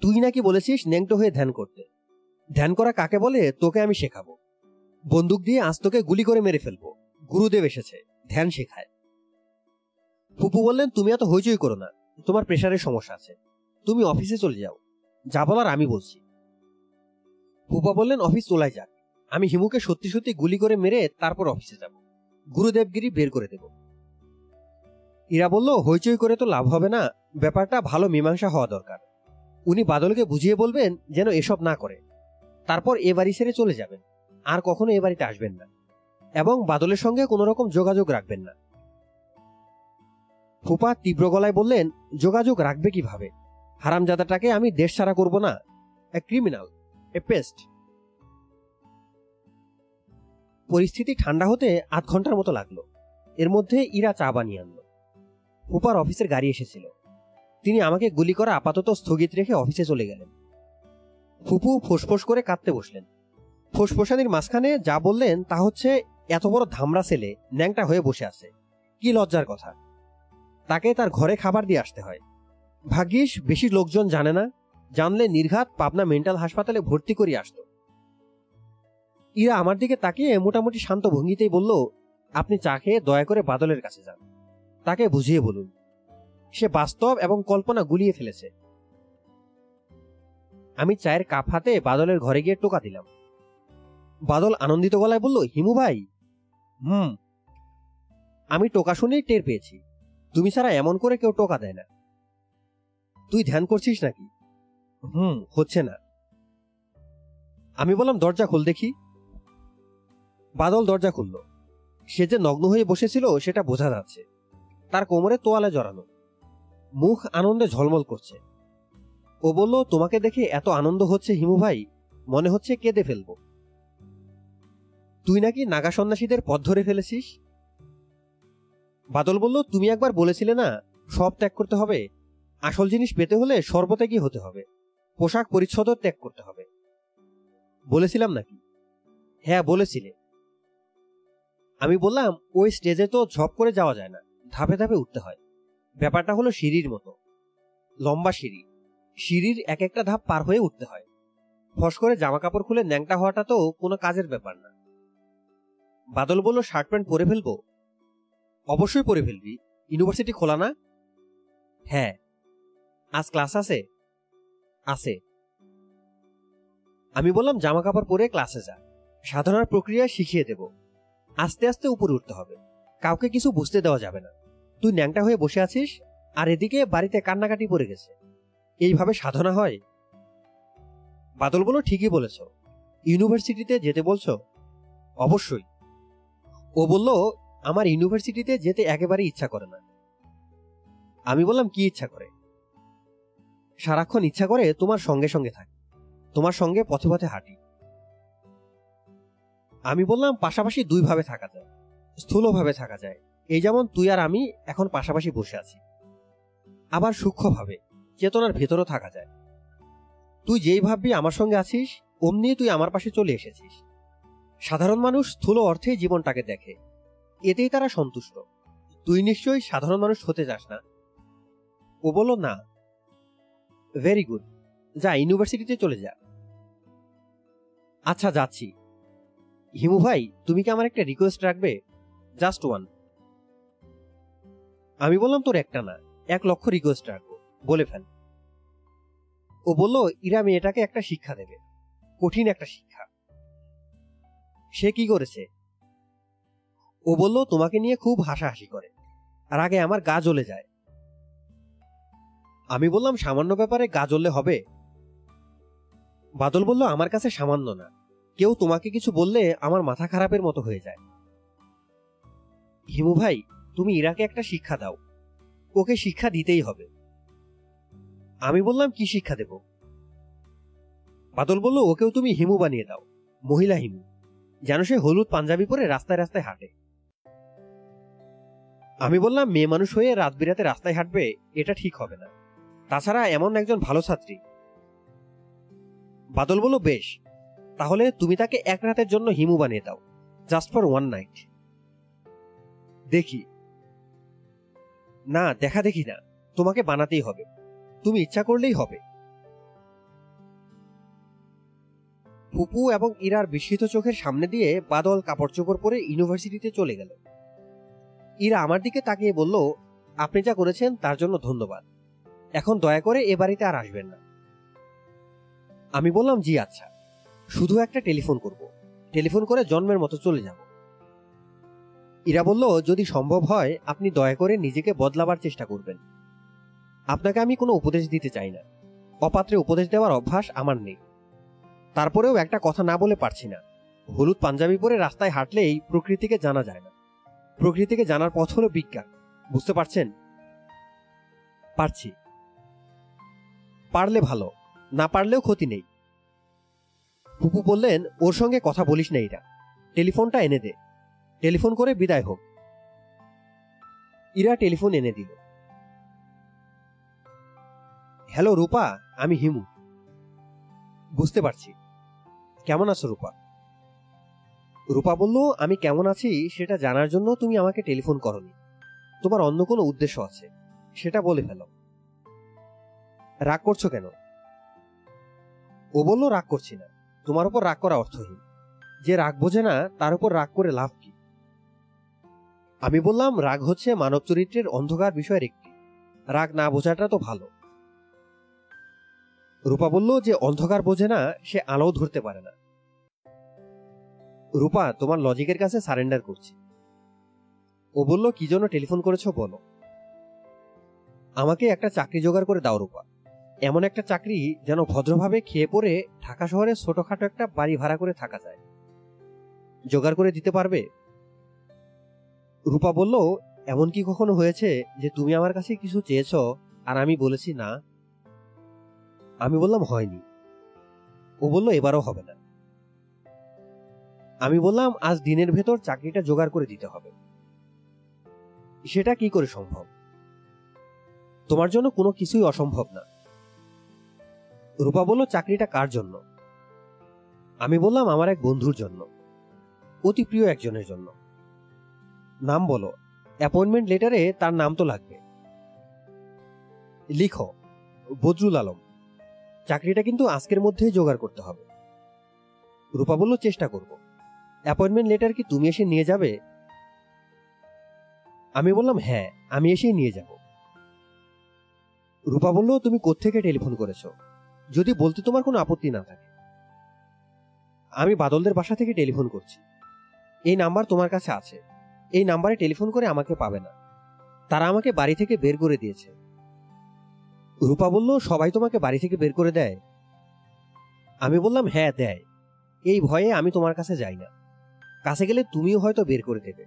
তুই নাকি বলেছিস নেংটো হয়ে ধ্যান করতে। ধ্যান করা কাকে বলে, তোকে আমি শেখাবো। বন্দুক দিয়ে আজ তোকে গুলি করে মেরে ফেলব। গুরুদেব এসেছে, ধ্যান শেখায়। ফুপু বললেন, তুমি এত হইচই করো না, তোমার প্রেশারের সমস্যা আছে। তুমি অফিসে চলে যাও, যা বলার আমি বলছি। ফুপা বললেন, অফিস তোলায় যাক। আমি হিমুকে সত্যি সত্যি গুলি করে মেরে তারপর অফিসে যাব। গুরুদেবগিরি বের করে দেব। ইরা বলল, হইচই করে তো লাভ হবে না, ব্যাপারটা ভালো মীমাংসা হওয়া দরকার। উনি বাদলকে বুঝিয়ে বলবেন, যেন এসব না করে। তারপর এ বাড়ি ছেড়ে চলে যাবেন। আর কখনো এ বাড়িতে আসবেন না। এবং বাদলের সঙ্গে কোনো রকম যোগাযোগ রাখবেন না। ফুপা তীব্র গলায় বললেন, যোগাযোগ রাখবে কীভাবে? হারামজাদাটাকে আমি দেশ ছাড়া করব না। এ ক্রিমিনাল এ পেস্ট পরিস্থিতি ঠান্ডা হতে আধ ঘণ্টার মতো লাগল। এর মধ্যে ইরা চা বানিয়ে আনলো। ফুপার অফিসের গাড়ি এসেছিল। তিনি আমাকে গুলি করা আপাতত স্থগিত রেখে অফিসে চলে গেলেন। ফুপু ফোসফোস করে কাঁদতে বসলেন। ফোসফোসানির মাঝখানে যা বললেন তা হচ্ছে এত বড় ধামরা ছেলে ন্যাংটা হয়ে বসে আছে। কি লজ্জার কথা। তাকে তার ঘরে খাবার দিয়ে আসতে হয়। ভাগ্যিস বেশি লোকজন জানে না, জানলে নির্ঘাত পাবনা মেন্টাল হাসপাতালে ভর্তি করিয়ে আসতো। ইরা আমার দিকে তাকিয়ে মোটামুটি শান্ত ভঙ্গিতেই বলল, আপনি চা খেয়ে দয়া করে বাদলের কাছে যান। তাকে বুঝিয়ে বলুন। সে বাস্তব এবং কল্পনা গুলিয়ে ফেলেছে। আমি চায়ের কাপ হাতে বাদলের ঘরে গিয়ে টোকা দিলাম। বাদল আনন্দিত গলায় বলল হিমু ভাই হুম। আমি টোকা শুনেই টের পেয়েছি। তুমি ছাড়া এমন করে কেউ টোকা দেয় না। তুই ধ্যান করছিস নাকি? হুম। হচ্ছে না। আমি বললাম দরজা খোল দেখি। বাদল দরজা খুলল। সে যে নগ্ন হয়ে বসেছিল সেটা বোঝা যাচ্ছে। তার কোমরে তোয়ালে জড়ানো মুখ আনন্দে ঝলমল করছে। ও বলল তোমাকে দেখে এত আনন্দ হচ্ছে হিমু ভাই মনে হচ্ছে কেঁদে ফেলব। তুই নাকি নাগা সন্ন্যাসীদের পথ ধরে ফেলেছিস? বাদল বলল, তুমি একবার বলেছিলে না, সব ত্যাগ করতে হবে। আসল জিনিস পেতে হলে সর্বত্যাগী হতে হবে। পোশাক পরিচ্ছদ ত্যাগ করতে হবে। বলেছিলাম নাকি? হ্যাঁ বলেছিলে। আমি বললাম, ওই স্টেজে তো ঝপ করে যাওয়া যায় না, ধাপে ধাপে উঠতে হয়। ব্যাপারটা হলো সিঁড়ির মতো। লম্বা সিঁড়ি। সিঁড়ির এক একটা ধাপ পার হয়ে উঠতে হয়। ফস করে জামা কাপড় খুলে ন্যাংটা হওয়াটা তো কোনো কাজের ব্যাপার না। বাদল বলল, শার্ট প্যান্ট পরে ফেলব? অবশ্যই পরে ফেলবি। ইউনিভার্সিটি খোলা না? হ্যাঁ। আজ ক্লাস আছে? আছে। আমি বললাম জামা কাপড় পরে ক্লাসে যা। সাধনার প্রক্রিয়া শিখিয়ে দেব। আস্তে আস্তে উপরে উঠতে হবে। কাউকে কিছু বুঝতে দেওয়া যাবে না। তুই ন্যাংটা হয়ে বসে আছিস আর এদিকে বাড়িতে কান্নাকাটি পড়ে গেছে। এইভাবে সাধনা হয়? বাদল বলো ঠিকই বলেছ। ইউনিভার্সিটিতে যেতে বলছো? অবশ্যই। ও বলল, আমার ইউনিভার্সিটিতে যেতে একেবারে ইচ্ছা করে না। আমি বললাম, কি ইচ্ছা করে? সারাক্ষণ ইচ্ছা করে তোমার সঙ্গে সঙ্গে থাকি, তোমার সঙ্গে পথে পথে হাঁটি। আমি বললাম, পাশাপাশি দুইভাবে থাকা যায়, স্থূলভাবে থাকা যায়। এই যেমন তুই আর আমি এখন পাশাপাশি বসে আছি। আবার সূক্ষ্মভাবে, চেতনার ভেতরও থাকা যায়। তুই যেই ভাববি আমার সঙ্গে আছিস, অমনি তুই আমার পাশে চলে এসেছিস। সাধারণ মানুষ স্থূল অর্থে জীবনটাকে দেখে। এতেই তারা সন্তুষ্ট। তুই নিশ্চয়ই সাধারণ মানুষ হতে চাস না। ও বলল, না। ভেরি গুড যা, ইউনিভার্সিটিতে চলে যা। আচ্ছা যাচ্ছি। হিমু ভাই, তুমি কি আমার একটা রিকোয়েস্ট রাখবে? Just one. আমি বললাম তোর একটা না, এক লক্ষ রিকোয়েস্ট রাখব, বলে ফেল। ও বলল ইরা মেয়েটাকে একটা শিক্ষা দেবে, কঠিন একটা শিক্ষা। সে কি করেছে? ও বলল, তোমাকে নিয়ে খুব হাসাহাসি করে। আর আগে আমার গা জ্বলে যায়। আমি বললাম, সামান্য ব্যাপারে গা জ্বললে হবে? বাদল বলল, আমার কাছে সামান্য না। কেউ তোমাকে কিছু বললে আমার মাথা খারাপের মতো হয়ে যায়। হিমু ভাই, তুমি ইরাকে একটা শিক্ষা দাও। ওকে শিক্ষা দিতেই হবে। আমি বললাম, কি শিক্ষা দেব? বাদল বলল, ওকেও তুমি হিমু বানিয়ে দাও, মহিলা হিমু। যেন সে হলুদ পাঞ্জাবি পরে রাস্তায় রাস্তায় হাঁটে। আমি বললাম, মেয়ে মানুষ হয়ে রাত বিরাতে রাস্তায় হাঁটবে, এটা ঠিক হবে না। তাছাড়া এমন একজন ভালো ছাত্রী। বাদল বলল, বেশ, তাহলে তুমি তাকে এক রাতের জন্য হিমু বানিয়ে দাও জাস্ট ফর ওয়ান নাইট দেখি। না, দেখা দেখি না, তোমাকে বানাতেই হবে। তুমি ইচ্ছা করলেই হবে। ফুপু এবং ইরার বিস্মিত চোখের সামনে দিয়ে বাদল কাপড় চোপড় পরে ইউনিভার্সিটিতে চলে গেল। ইরা আমার দিকে তাকিয়ে বলল, আপনি যা করেছেন তার জন্য ধন্যবাদ। এখন দয়া করে এ বাড়িতে আর আসবেন না। আমি বললাম, জি আচ্ছা। শুধু একটা টেলিফোন করব। টেলিফোন করে জন্মের মতো চলে যাব। ইরা বলল, যদি সম্ভব হয়, আপনি দয়া করে নিজেকে বদলাবার চেষ্টা করবেন। আপনাকে আমি কোনো উপদেশ দিতে চাই না। অপাত্রে উপদেশ দেওয়ার অভ্যাস আমার নেই। তারপরেও একটা কথা না বলে পারছি না। হলুদ পাঞ্জাবি পরে রাস্তায় হাঁটলেই প্রকৃতিকে জানা যায় না। প্রকৃতিকে জানার পথ হলো বিজ্ঞান। বুঝতে পারছেন? পারছি। পারলে ভালো, না পারলেও ক্ষতি নেই। ফুপু বললেন, ওর সঙ্গে কথা বলিস না ইরা। টেলিফোনটা এনে দে। টেলিফোন করে বিদায় হোক। ইরা টেলিফোন এনে দিল। হ্যালো রূপা, আমি হিমু। বুঝতে পারছি। কেমন আছো রূপা? রূপা বলল, আমি কেমন আছি সেটা জানার জন্য তুমি আমাকে টেলিফোন করনি। তোমার অন্য কোনো উদ্দেশ্য আছে, সেটা বলে ফেলো। রাগ করছ কেন? ও বলল, রাগ করছি না। তোমার উপর রাগ করা অর্থহীন। যে রাগ বোঝে না, তার উপর রাগ করে লাভ কি? আমি বললাম, রাগ হচ্ছে মানব চরিত্রের অন্ধকার বিষয়ের একটি। রাগ না বোঝাটা তো ভালো। রূপা বলল, যে অন্ধকার বোঝে না, সে আলো ধরতে পারে না। রূপা, তোমার লজিকের কাছে সারেন্ডার করছি। ও বলল, কি জন্য টেলিফোন করেছ বলো? আমাকে একটা চাকরি জোগাড় করে দাও রূপা। এমন একটা চাকরি যেন ভদ্রভাবে খেয়ে পড়ে ঢাকা শহরে ছোটখাটো একটা বাড়ি ভাড়া করে থাকা যায়। জোগাড় করে দিতে পারবে? রূপা বলল, এমন কি কখনো হয়েছে যে তুমি আমার কাছে কিছু চেয়েছ আর আমি বলেছি না? আমি বললাম, হয়নি। ও বলল, এবারও হবে না। আমি বললাম, আজ দিনের ভেতর চাকরিটা জোগাড় করে দিতে হবে। সেটা কি করে সম্ভব? তোমার জন্য কোনো কিছুই অসম্ভব না। রূপা বলল, চাকরিটা কার জন্য? আমি বললাম, আমার এক বন্ধুর জন্য। অতি প্রিয় একজনের জন্য। নাম বলো। অ্যাপয়েন্টমেন্ট লেটারে তার নাম তো লাগবে। লিখো, বদরুল আলম। চাকরিটা কিন্তু আজকের মধ্যেই জোগাড় করতে হবে। রূপা বলল, চেষ্টা করব। অ্যাপয়েন্টমেন্ট লেটার কি তুমি এসে নিয়ে যাবে? আমি বললাম হ্যাঁ আমি এসেই নিয়ে যাব। রূপা বলল, তুমি কোত্থেকে টেলিফোন করেছ? যদি বলতে তোমার কোনো আপত্তি না থাকে। আমি বাদলদের বাসা থেকে টেলিফোন করছি। এই নাম্বার তোমার কাছে আছে। এই নাম্বারে টেলিফোন করে আমাকে পাবে না। তারা আমাকে বাড়ি থেকে বের করে দিয়েছে। রূপা বলল, সবাই তোমাকে বাড়ি থেকে বের করে দেয়? আমি বললাম হ্যাঁ দেয়। এই ভয়ে আমি তোমার কাছে যাই না। কাছে গেলে তুমিও হয়তো বের করে দেবে।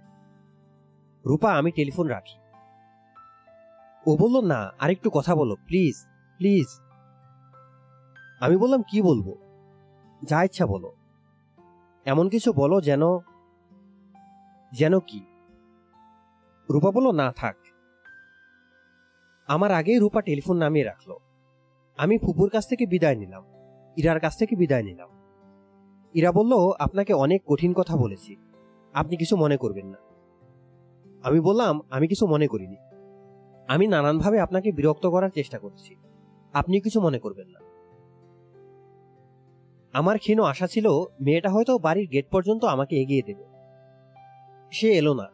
রূপা, আমি টেলিফোন রাখি। ও বলল, না, আরেকটু কথা বলো, প্লিজ প্লিজ। আমি বললাম, কি বলব? যা ইচ্ছা বলো। এমন কিছু বলো যেন যেন কি? রূপা বলল, না, থাক। আমার আগেই রূপা টেলিফোন নামিয়ে রাখল। আমি ফুপুর কাছ থেকে বিদায় নিলাম। ইরার কাছ থেকে বিদায় নিলাম। ইরা বলল, আপনাকে অনেক কঠিন কথা বলেছি। আপনি কিছু মনে করবেন না। আমি বললাম, আমি কিছু মনে করিনি। আমি নানানভাবে আপনাকে বিরক্ত করার চেষ্টা করছি। আপনি কিছু মনে করবেন না। আমার ক্ষীণ আশা ছিল, মেয়েটা হয়তো বাড়ির গেট পর্যন্ত আমাকে এগিয়ে দেবে। সে এলো না।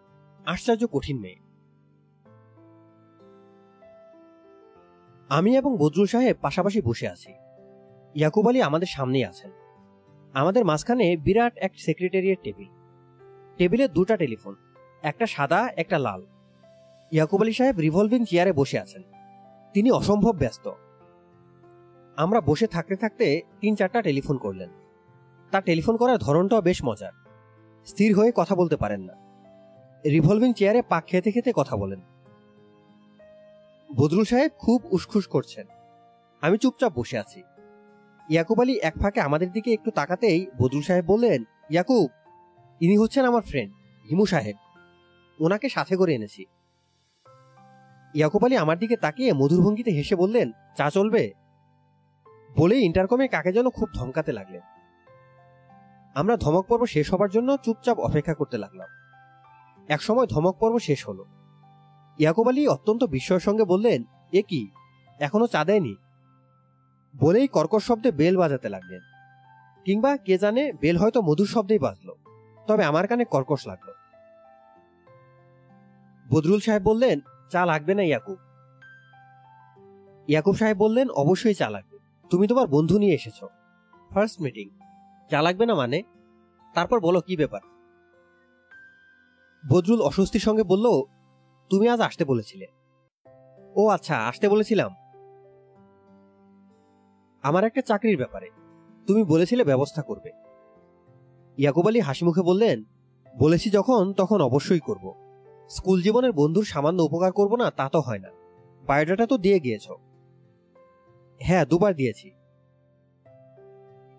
আশ্চর্য কঠিন মেয়ে। আমি এবং বদরুল সাহেব পাশাপাশি বসে আছি। ইয়াকুব আলী আমাদের সামনেই আছেন। আমাদের মাঝখানে বিরাট এক সেক্রেটারিয়েট টেবিল টেবিলে দুটা টেলিফোন একটা সাদা, একটা লাল। ইয়াকুব আলী সাহেব রিভলভিং চেয়ারে বসে আছেন। তিনি অসম্ভব ব্যস্ত। আমরা বসে থাকতে থাকতে তিন চারটা টেলিফোন করলেন। তার টেলিফোন করার ধরনটাও বেশ মজার। স্থির হয়ে কথা বলতে পারেন না। রিভলভিং চেয়ারে পাক খেতে খেতে কথা বলেন। বদরুল সাহেব খুব উসখুস করছেন। আমি চুপচাপ বসে আছি। ইয়াকুব আলী এক ফাঁকে আমাদের দিকে একটু তাকাতেই বদরুল সাহেব বললেন, ইয়াকুব, ইনি হচ্ছেন আমার ফ্রেন্ড হিমু সাহেব। ওনাকে সাথে করে এনেছি। ইয়াকুব আলী আমার দিকে তাকিয়ে মধুর ভঙ্গিতে হেসে বললেন, চা চলবে? বলেই ইন্টারকমে কাকে যেন খুব ধমকাতে লাগলেন। আমরা ধমক পর্ব শেষ হবার জন্য চুপচাপ অপেক্ষা করতে লাগলাম। একসময় ধমক পর্ব শেষ হলো। ইয়াকুব আলী অত্যন্ত বিস্ময়ের সঙ্গে বললেন, এ কি? এখনও চা দেয়নি? বলেই কর্কশ শব্দে বেল বাজাতে লাগলেন। কিংবা কে জানে বেল হয়তো মধুর শব্দেই বাজলো, তবে আমার কানে কর্কশ লাগল। বদরুল সাহেব বললেন, চা লাগবে না ইয়াকুব। ইয়াকুব সাহেব বললেন, অবশ্যই চা লাগবে। তুমি তোমার বন্ধু নিয়ে এসেছ। First meeting. চা লাগবে না মানে? তারপর বলো, কি ব্যাপার? বদরুল অস্বস্তির সঙ্গে বলল, তুমি আজ আসতে বলেছিলে। ও আচ্ছা আসতে বলেছিলাম। আমার একটা চাকরির ব্যাপারে। তুমি বলেছিলে ব্যবস্থা করবে। ইয়াকুব আলী হাসি মুখে বললেন, বলেছি যখন, তখন অবশ্যই করব। স্কুল জীবনের বন্ধুর সামান্য উপকার করব না, তা তো হয় না। বায়োডাটা তো দিয়ে গিয়েছ। হ্যাঁ দুবার দিয়েছি।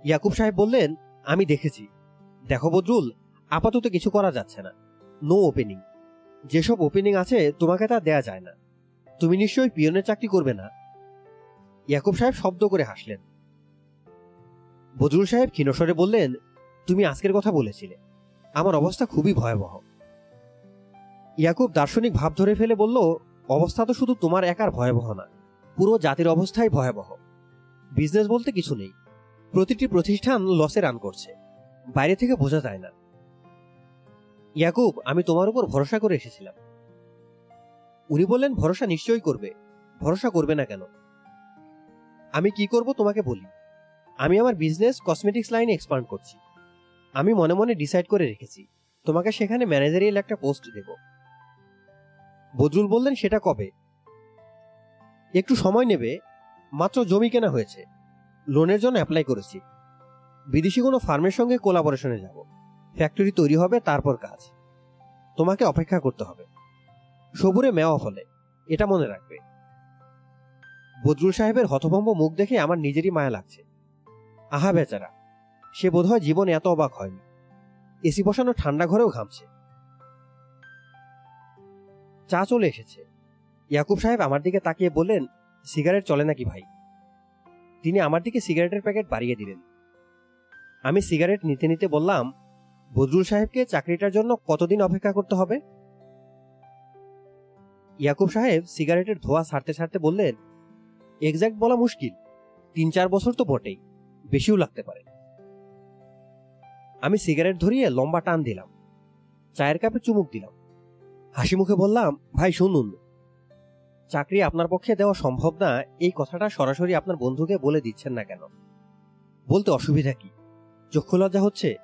ইয়াকুব সাহেব বললেন, আমি দেখেছি। দেখো বদরুল, আপাতত কিছু করা যাচ্ছে না। No opening. যেসব ওপেনিং আছে, তোমাকে তা দেয়া যায় না। তুমি নিশ্চয়ই পিয়নের চাকরি করবে না। ইয়াকুব সাহেব শব্দ করে হাসলেন। বদরুল সাহেব ক্ষীণস্বরে বললেন, তুমি আজকের কথা বলেছিলে। আমার অবস্থা খুবই ভয়াবহ। ইয়াকুব দার্শনিক ভাব ধরে ফেলে বলল, অবস্থা তো শুধু তোমার একার ভয়াবহ না, পুরো জাতির অবস্থাই ভয়াবহ। বিজনেস বলতে কিছু নেই। প্রতিটি প্রতিষ্ঠান লসে রান করছে। বাইরে থেকে বোঝা যায় না। ইয়াকুব, আমি তোমার উপর ভরসা করে এসেছিলাম। উনি বললেন, ভরসা নিশ্চয়ই করবে। ভরসা করবে না কেন? আমি কি করব তোমাকে বলি। আমি আমার বিজনেস কসমেটিক্স লাইনে এক্সপান্ড করছি। আমি মনে মনে ডিসাইড করে রেখেছি, তোমাকে সেখানে ম্যানেজারিয়াল একটা পোস্ট দেব। বদরুল বললেন, সেটা কবে? একটু সময় নেবে, মাত্র জমি কেনা হয়েছে। লোনের জন্য অ্যাপ্লাই করেছি। বিদেশি কোনো ফার্মের সঙ্গে কোলাবোরেশনে যাব। ফ্যাক্টরি তৈরি হবে, তারপর কাজ। তোমাকে অপেক্ষা করতে হবে। সবুরে মেওয়া ফলে এটা মনে রাখবে। বদরুল সাহেবের হতভম্ব মুখ দেখে আমার নিজেরই মায়া লাগছে। আহা বেচারা, সে বোধহয় জীবনে এত অবাক হয়নি। এসি বসানো ঠান্ডা ঘরেও ঘামছে। চা চলে এসেছে। ইয়াকুব সাহেব আমার দিকে তাকিয়ে বললেন, সিগারেট চলে নাকি ভাই? তিনি আমার দিকে সিগারেটের প্যাকেট বাড়িয়ে দিলেন। আমি সিগারেট নিতে নিতে বললাম, বদরুল সাহেবকে চাকরিটার জন্য কতদিন অপেক্ষা করতে হবে? ইয়াকুব সাহেব সিগারেটের ধোয়া ছাড়তে ছাড়তে বললেন এক্স্যাক্ট বলা মুশকিল। তিন চার বছর তো বটেই। বেশিও লাগতে পারে। আমি সিগারেট ধরিয়ে লম্বা টান দিলাম। চায়ের কাপে চুমুক দিলাম। হাসি মুখে বললাম, ভাই, শুনুন। চাকরি আপনার পক্ষে দেওয়া সম্ভব না। এই কথাটা সরাসরি আপনার বন্ধুকে বলে দিচ্ছেন না কেন? বলতে অসুবিধা কি? চক্ষু লজ্জা হচ্ছে?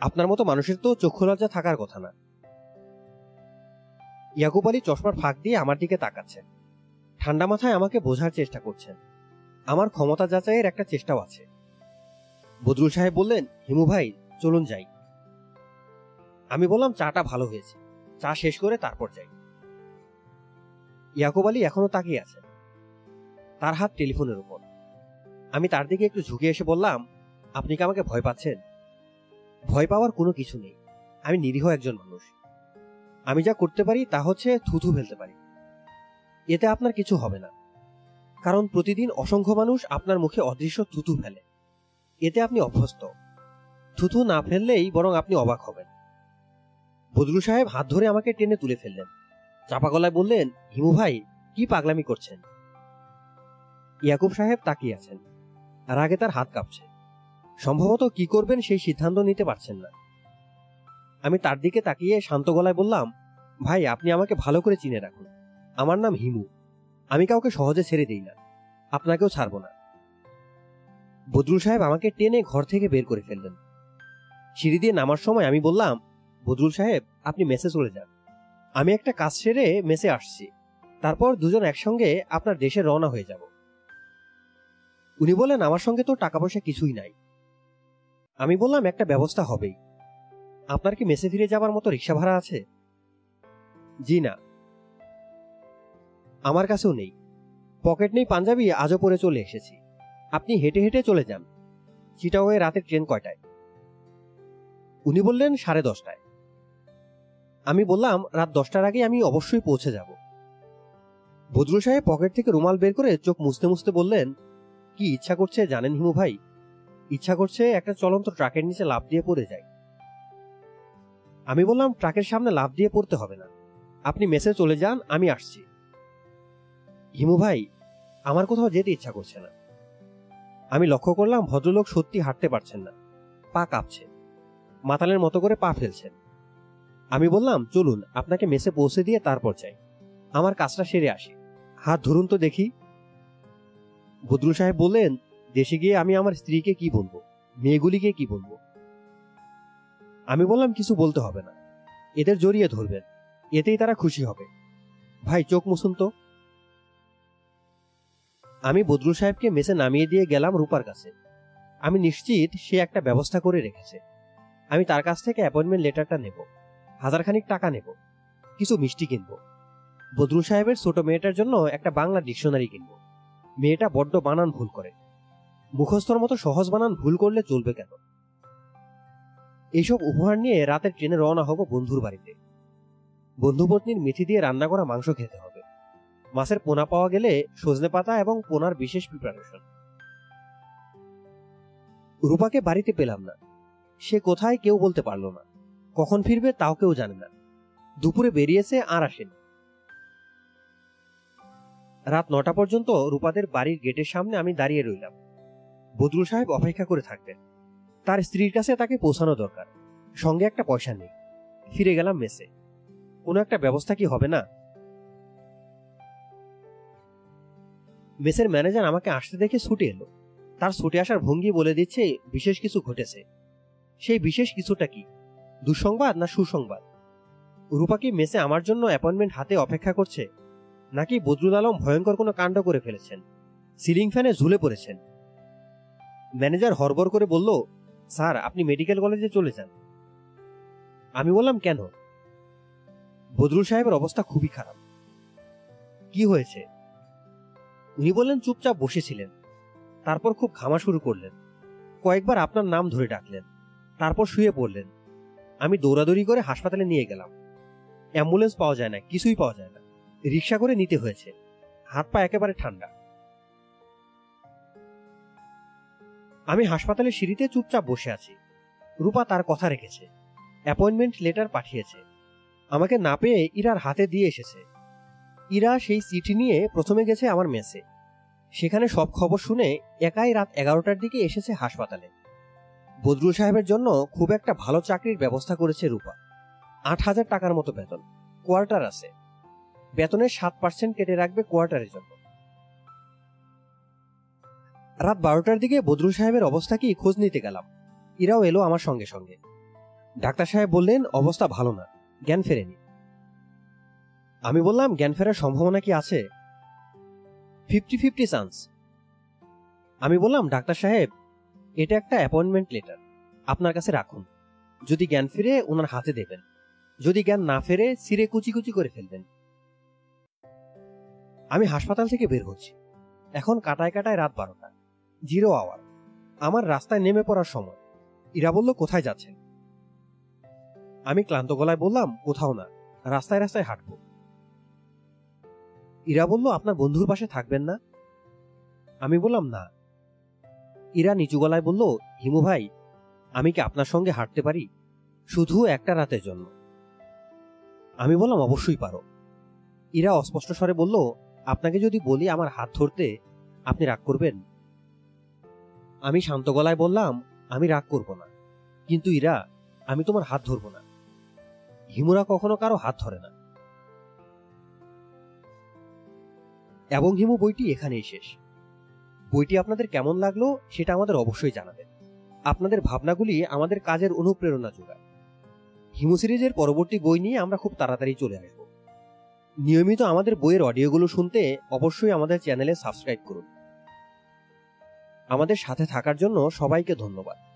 আপনার মতো মানুষের তো চক্ষু লজ্জা থাকার কথা না। ইয়াকুব আলী চশমার ফাঁক দিয়ে আমার দিকে তাকাচ্ছেন ঠান্ডা মাথায় আমাকে বোঝার চেষ্টা করছেন। আমার ক্ষমতা যাচাইয়ের একটা চেষ্টাও আছে। বদরুল সাহেব বললেন, হিমু ভাই, চলুন যাই। আমি বললাম, চাটা ভালো হয়েছে। চা শেষ করে তারপর যাই। ইয়াকুব আলী এখনও তাকিয়ে আছেন, তার হাত টেলিফোনের উপর। আমি তার দিকে একটু ঝুঁকে এসে বললাম, আপনি কি আমাকে ভয় পাচ্ছেন? ভয় পাওয়ার কোনো কিছু নেই। আমি নিরীহ একজন মানুষ। আমি যা করতে পারি তা হচ্ছে থুথু ফেলতে পারি। এতে আপনার কিছু হবে না। কারণ প্রতিদিন অসংখ্য মানুষ আপনার মুখে অদৃশ্য থুতু ফেলে। এতে আপনি অভ্যস্ত। থুথু না ফেললেই বরং আপনি অবাক হবেন। বদরু সাহেব হাত ধরে আমাকে টেনে তুলে ফেললেন। চাপা গলায় বললেন, হিমু ভাই, কি পাগলামি করছেন? ইয়াকুব সাহেব তাকিয়ে আছেন। আর আগে তার হাত কাঁপছে। সম্ভবত কি করবেন সেই সিদ্ধান্ত নিতে পারছেন না। আমি তার দিকে তাকিয়ে শান্ত গলায় বললাম, ভাই, আপনি আমাকে ভালো করে চিনে রাখুন। আমার নাম হিমু। আমি কাউকে সহজে ছেড়ে দিই না। আপনাকেও ছাড়ব না। বদরুল সাহেব আমাকে টেনে ঘর থেকে বের করে ফেললেন। সিঁড়ি দিয়ে নামার সময় আমি বললাম, বদরুল সাহেব, আপনি মেসে চলে যান। আমি একটা কাজ সেরে মেসে আসছি। তারপর দুজন একসঙ্গে আপনার দেশে রওনা হয়ে যাব। উনি বলেন আমার সঙ্গে তো টাকা পয়সা কিছুই নাই। আমি বললাম, একটা ব্যবস্থা হবেই। আপনার কি মেসে ফিরে যাবার মতো রিক্সা ভাড়া আছে? জি না। আমার কাছেও নেই। পকেট নেই পাঞ্জাবি, আজও পরে চলে এসেছি। আপনি হেঁটে হেঁটে চলে যান। চিটাওয়ে রাতের ট্রেন কয়টায়? উনি বললেন সাড়ে দশটায়। আমি বললাম, রাত দশটার আগে আমি অবশ্যই পৌঁছে যাব। বদরুল সাহেব পকেট থেকে রুমাল বের করে চোখ মুছতে মুছতে বললেন, কি ইচ্ছা করছে জানেন হিমু ভাই? ইচ্ছা করছে একটা চলন্ত ট্রাকের নিচে লাভ দিয়ে পড়ে যায় আমি বললাম, ট্রাকের সামনে লাভ দিয়ে পড়তে হবে না। আপনি মেসে চলে যান, আমি আসছি। হিমু ভাই, আমার কোথাও যেতে ইচ্ছা করছে না। আমি লক্ষ্য করলাম ভদ্রলোক সত্যি হাঁটতে পারছেন না। পা কাঁপছে। মাতালের মতো করে পা ফেলছেন। আমি বললাম, চলুন, আপনাকে মেসে পৌঁছে দিয়ে তারপর চাই আমার কাজটা সেরে আসি। হাত ধরুন তো দেখি। বদরুল সাহেব বললেন, দেশে গিয়ে আমি আমার স্ত্রীকে কি বলব? মেয়েগুলিকে কি বলব? আমি বললাম, কিছু বলতে হবে না। এদের জড়িয়ে ধরবেন। এতেই তারা খুশি হবে। ভাই, চোখ মুসুন তো। আমি বদরুল সাহেবকে মেসে নামিয়ে দিয়ে গেলাম রূপার কাছে। আমি নিশ্চিত সে একটা ব্যবস্থা করে রেখেছে। আমি তার কাছ থেকে অ্যাপয়েন্টমেন্ট লেটারটা নেব। হাজারখানিক টাকা নেব। কিছু মিষ্টি কিনবো। বদরুল সাহেবের ছোট মেয়েটার জন্য একটা বাংলা ডিকশনারি কিনবো। মেয়েটা বড্ড বানান ভুল করে। মুখস্থর মতো সহজ বানান ভুল করলে চলবে কেন? এইসব উপহার নিয়ে রাতের ট্রেনে রওনা হব বন্ধুর বাড়িতে। বন্ধুপত্নীর মেথি দিয়ে রান্না করা মাংস খেতে হবে। মাছের পোনা পাওয়া গেলে সজনে পাতা এবং পোনার বিশেষ প্রিপারেশন রূপাকে বাড়িতে পেলাম না। সে কোথায় কেউ বলতে পারল না। কখন ফিরবে তাও কেউ জানে না। দুপুরে বেরিয়েছে আর আসেনি। রাত নটা পর্যন্ত রূপাদের বাড়ির গেটের সামনে আমি দাঁড়িয়ে রইলাম। বদরুল সাহেব অপেক্ষা করে থাকবেন তার স্ত্রীর কাছে তাকে পৌঁছানো দরকার। সঙ্গে একটা পয়সা নেই। ফিরে গেলাম মেসে। কোনো একটা ব্যবস্থা কি হবে না? মেসের ম্যানেজার আমাকে আসতে দেখে ছুটে এলো। তার ছুটে আসার ভঙ্গি বলে দিচ্ছে, বিশেষ কিছু ঘটেছে। সেই বিশেষ কিছুটা কি? দুঃসংবাদ না সুসংবাদ? রূপা কি মেসে আমার জন্য অ্যাপয়েন্টমেন্ট হাতে অপেক্ষা করছে? নাকি বদরুল আলম ভয়ঙ্কর কোনো কাণ্ড করে ফেলেছেন? সিলিং ফ্যানে ঝুলে পড়েছেন। ম্যানেজার হরবর করে বলল, স্যার, আপনি মেডিকেল কলেজে চলে যান। আমি বললাম, কেন? বদরুল সাহেবের অবস্থা খুবই খারাপ। কি হয়েছে? উনি বললেন, চুপচাপ বসেছিলেন। তারপর খুব ঘামা শুরু করলেন। কয়েকবার আপনার নাম ধরে ডাকলেন। তারপর শুয়ে পড়লেন। আমি দৌড়াদৌড়ি করে হাসপাতালে নিয়ে গেলাম। অ্যাম্বুলেন্স পাওয়া যায় না, কিছুই পাওয়া যায় না। রিক্সা করে নিতে হয়েছে। হাত পা একেবারে ঠান্ডা। আমি হাসপাতালের সিঁড়িতে চুপচাপ বসে আছি। রূপা তার কথা রেখেছে। অ্যাপয়েন্টমেন্ট লেটার পাঠিয়েছে। আমাকে না পেয়ে ইরার হাতে দিয়ে এসেছে। ইরা সেই চিঠি নিয়ে প্রথমে গেছে আমার মেসে। সেখানে সব খবর শুনে একাই রাত এগারোটার দিকে এসেছে হাসপাতালে। বদরুল সাহেবের জন্য খুব একটা ভালো চাকরির ব্যবস্থা করেছে রূপা। আট হাজার টাকার মতো বেতন, কোয়ার্টার আছে। বেতনের সাত পার্সেন্ট কেটে রাখবে কোয়ার্টারের জন্য। রাত বারোটার দিকে বদরুল সাহেবের অবস্থা কি খোঁজ নিতে গেলাম। ইরাও এলো আমার সঙ্গে সঙ্গে। ডাক্তার সাহেব বললেন, অবস্থা ভালো না, জ্ঞান ফেরেনি। আমি বললাম, জ্ঞান ফেরার সম্ভাবনা কি আছে? ফিফটি ফিফটি চান্স আমি বললাম, ডাক্তার সাহেব, এটা একটা অ্যাপয়েন্টমেন্ট লেটার আপনার কাছে রাখুন। যদি জ্ঞান ফিরে, ওনার হাতে দেবেন। যদি জ্ঞান না ফেরে সিরে কুচি কুচি করে ফেলবেন। আমি হাসপাতাল থেকে বের হচ্ছি। এখন কাটায় কাটায় রাত বারোটা। জিরো আওয়ার আমার রাস্তায় নেমে পড়ার সময়। ইরা বলল, কোথায় যাচ্ছেন? আমি ক্লান্ত গলায় বললাম, কোথাও না। রাস্তায় রাস্তায় হাঁটবো। ইরা বলল, আপনার বন্ধুর পাশে থাকবেন না? আমি বললাম, না। ইরা নিচু গলায় বলল, হিমু ভাই, আমি কি আপনার সঙ্গে হাঁটতে পারি? শুধু একটা রাতের জন্য। আমি বললাম, অবশ্যই পারো। ইরা অস্পষ্ট স্বরে বলল, আপনাকে যদি বলি আমার হাত ধরতে, আপনি রাগ করবেন? আমি শান্ত গলায় বললাম, আমি রাগ করব না। কিন্তু ইরা, আমি তোমার হাত ধরব না। হিমুরা কখনো কারও হাত ধরে না। এবং হিমু বইটি এখানেই শেষ। বইটি আপনাদের কেমন লাগল সেটা আমাদের অবশ্যই জানাবেন। আপনাদের ভাবনাগুলি আমাদের কাজের অনুপ্রেরণা যোগায়। হিমু সিরিজের পরবর্তী বই নিয়ে আমরা খুব তাড়াতাড়ি চলে আসব। নিয়মিত আমাদের বইয়ের অডিওগুলো শুনতে অবশ্যই আমাদের চ্যানেলে সাবস্ক্রাইব করুন। আমাদের সাথে থাকার জন্য সবাইকে ধন্যবাদ।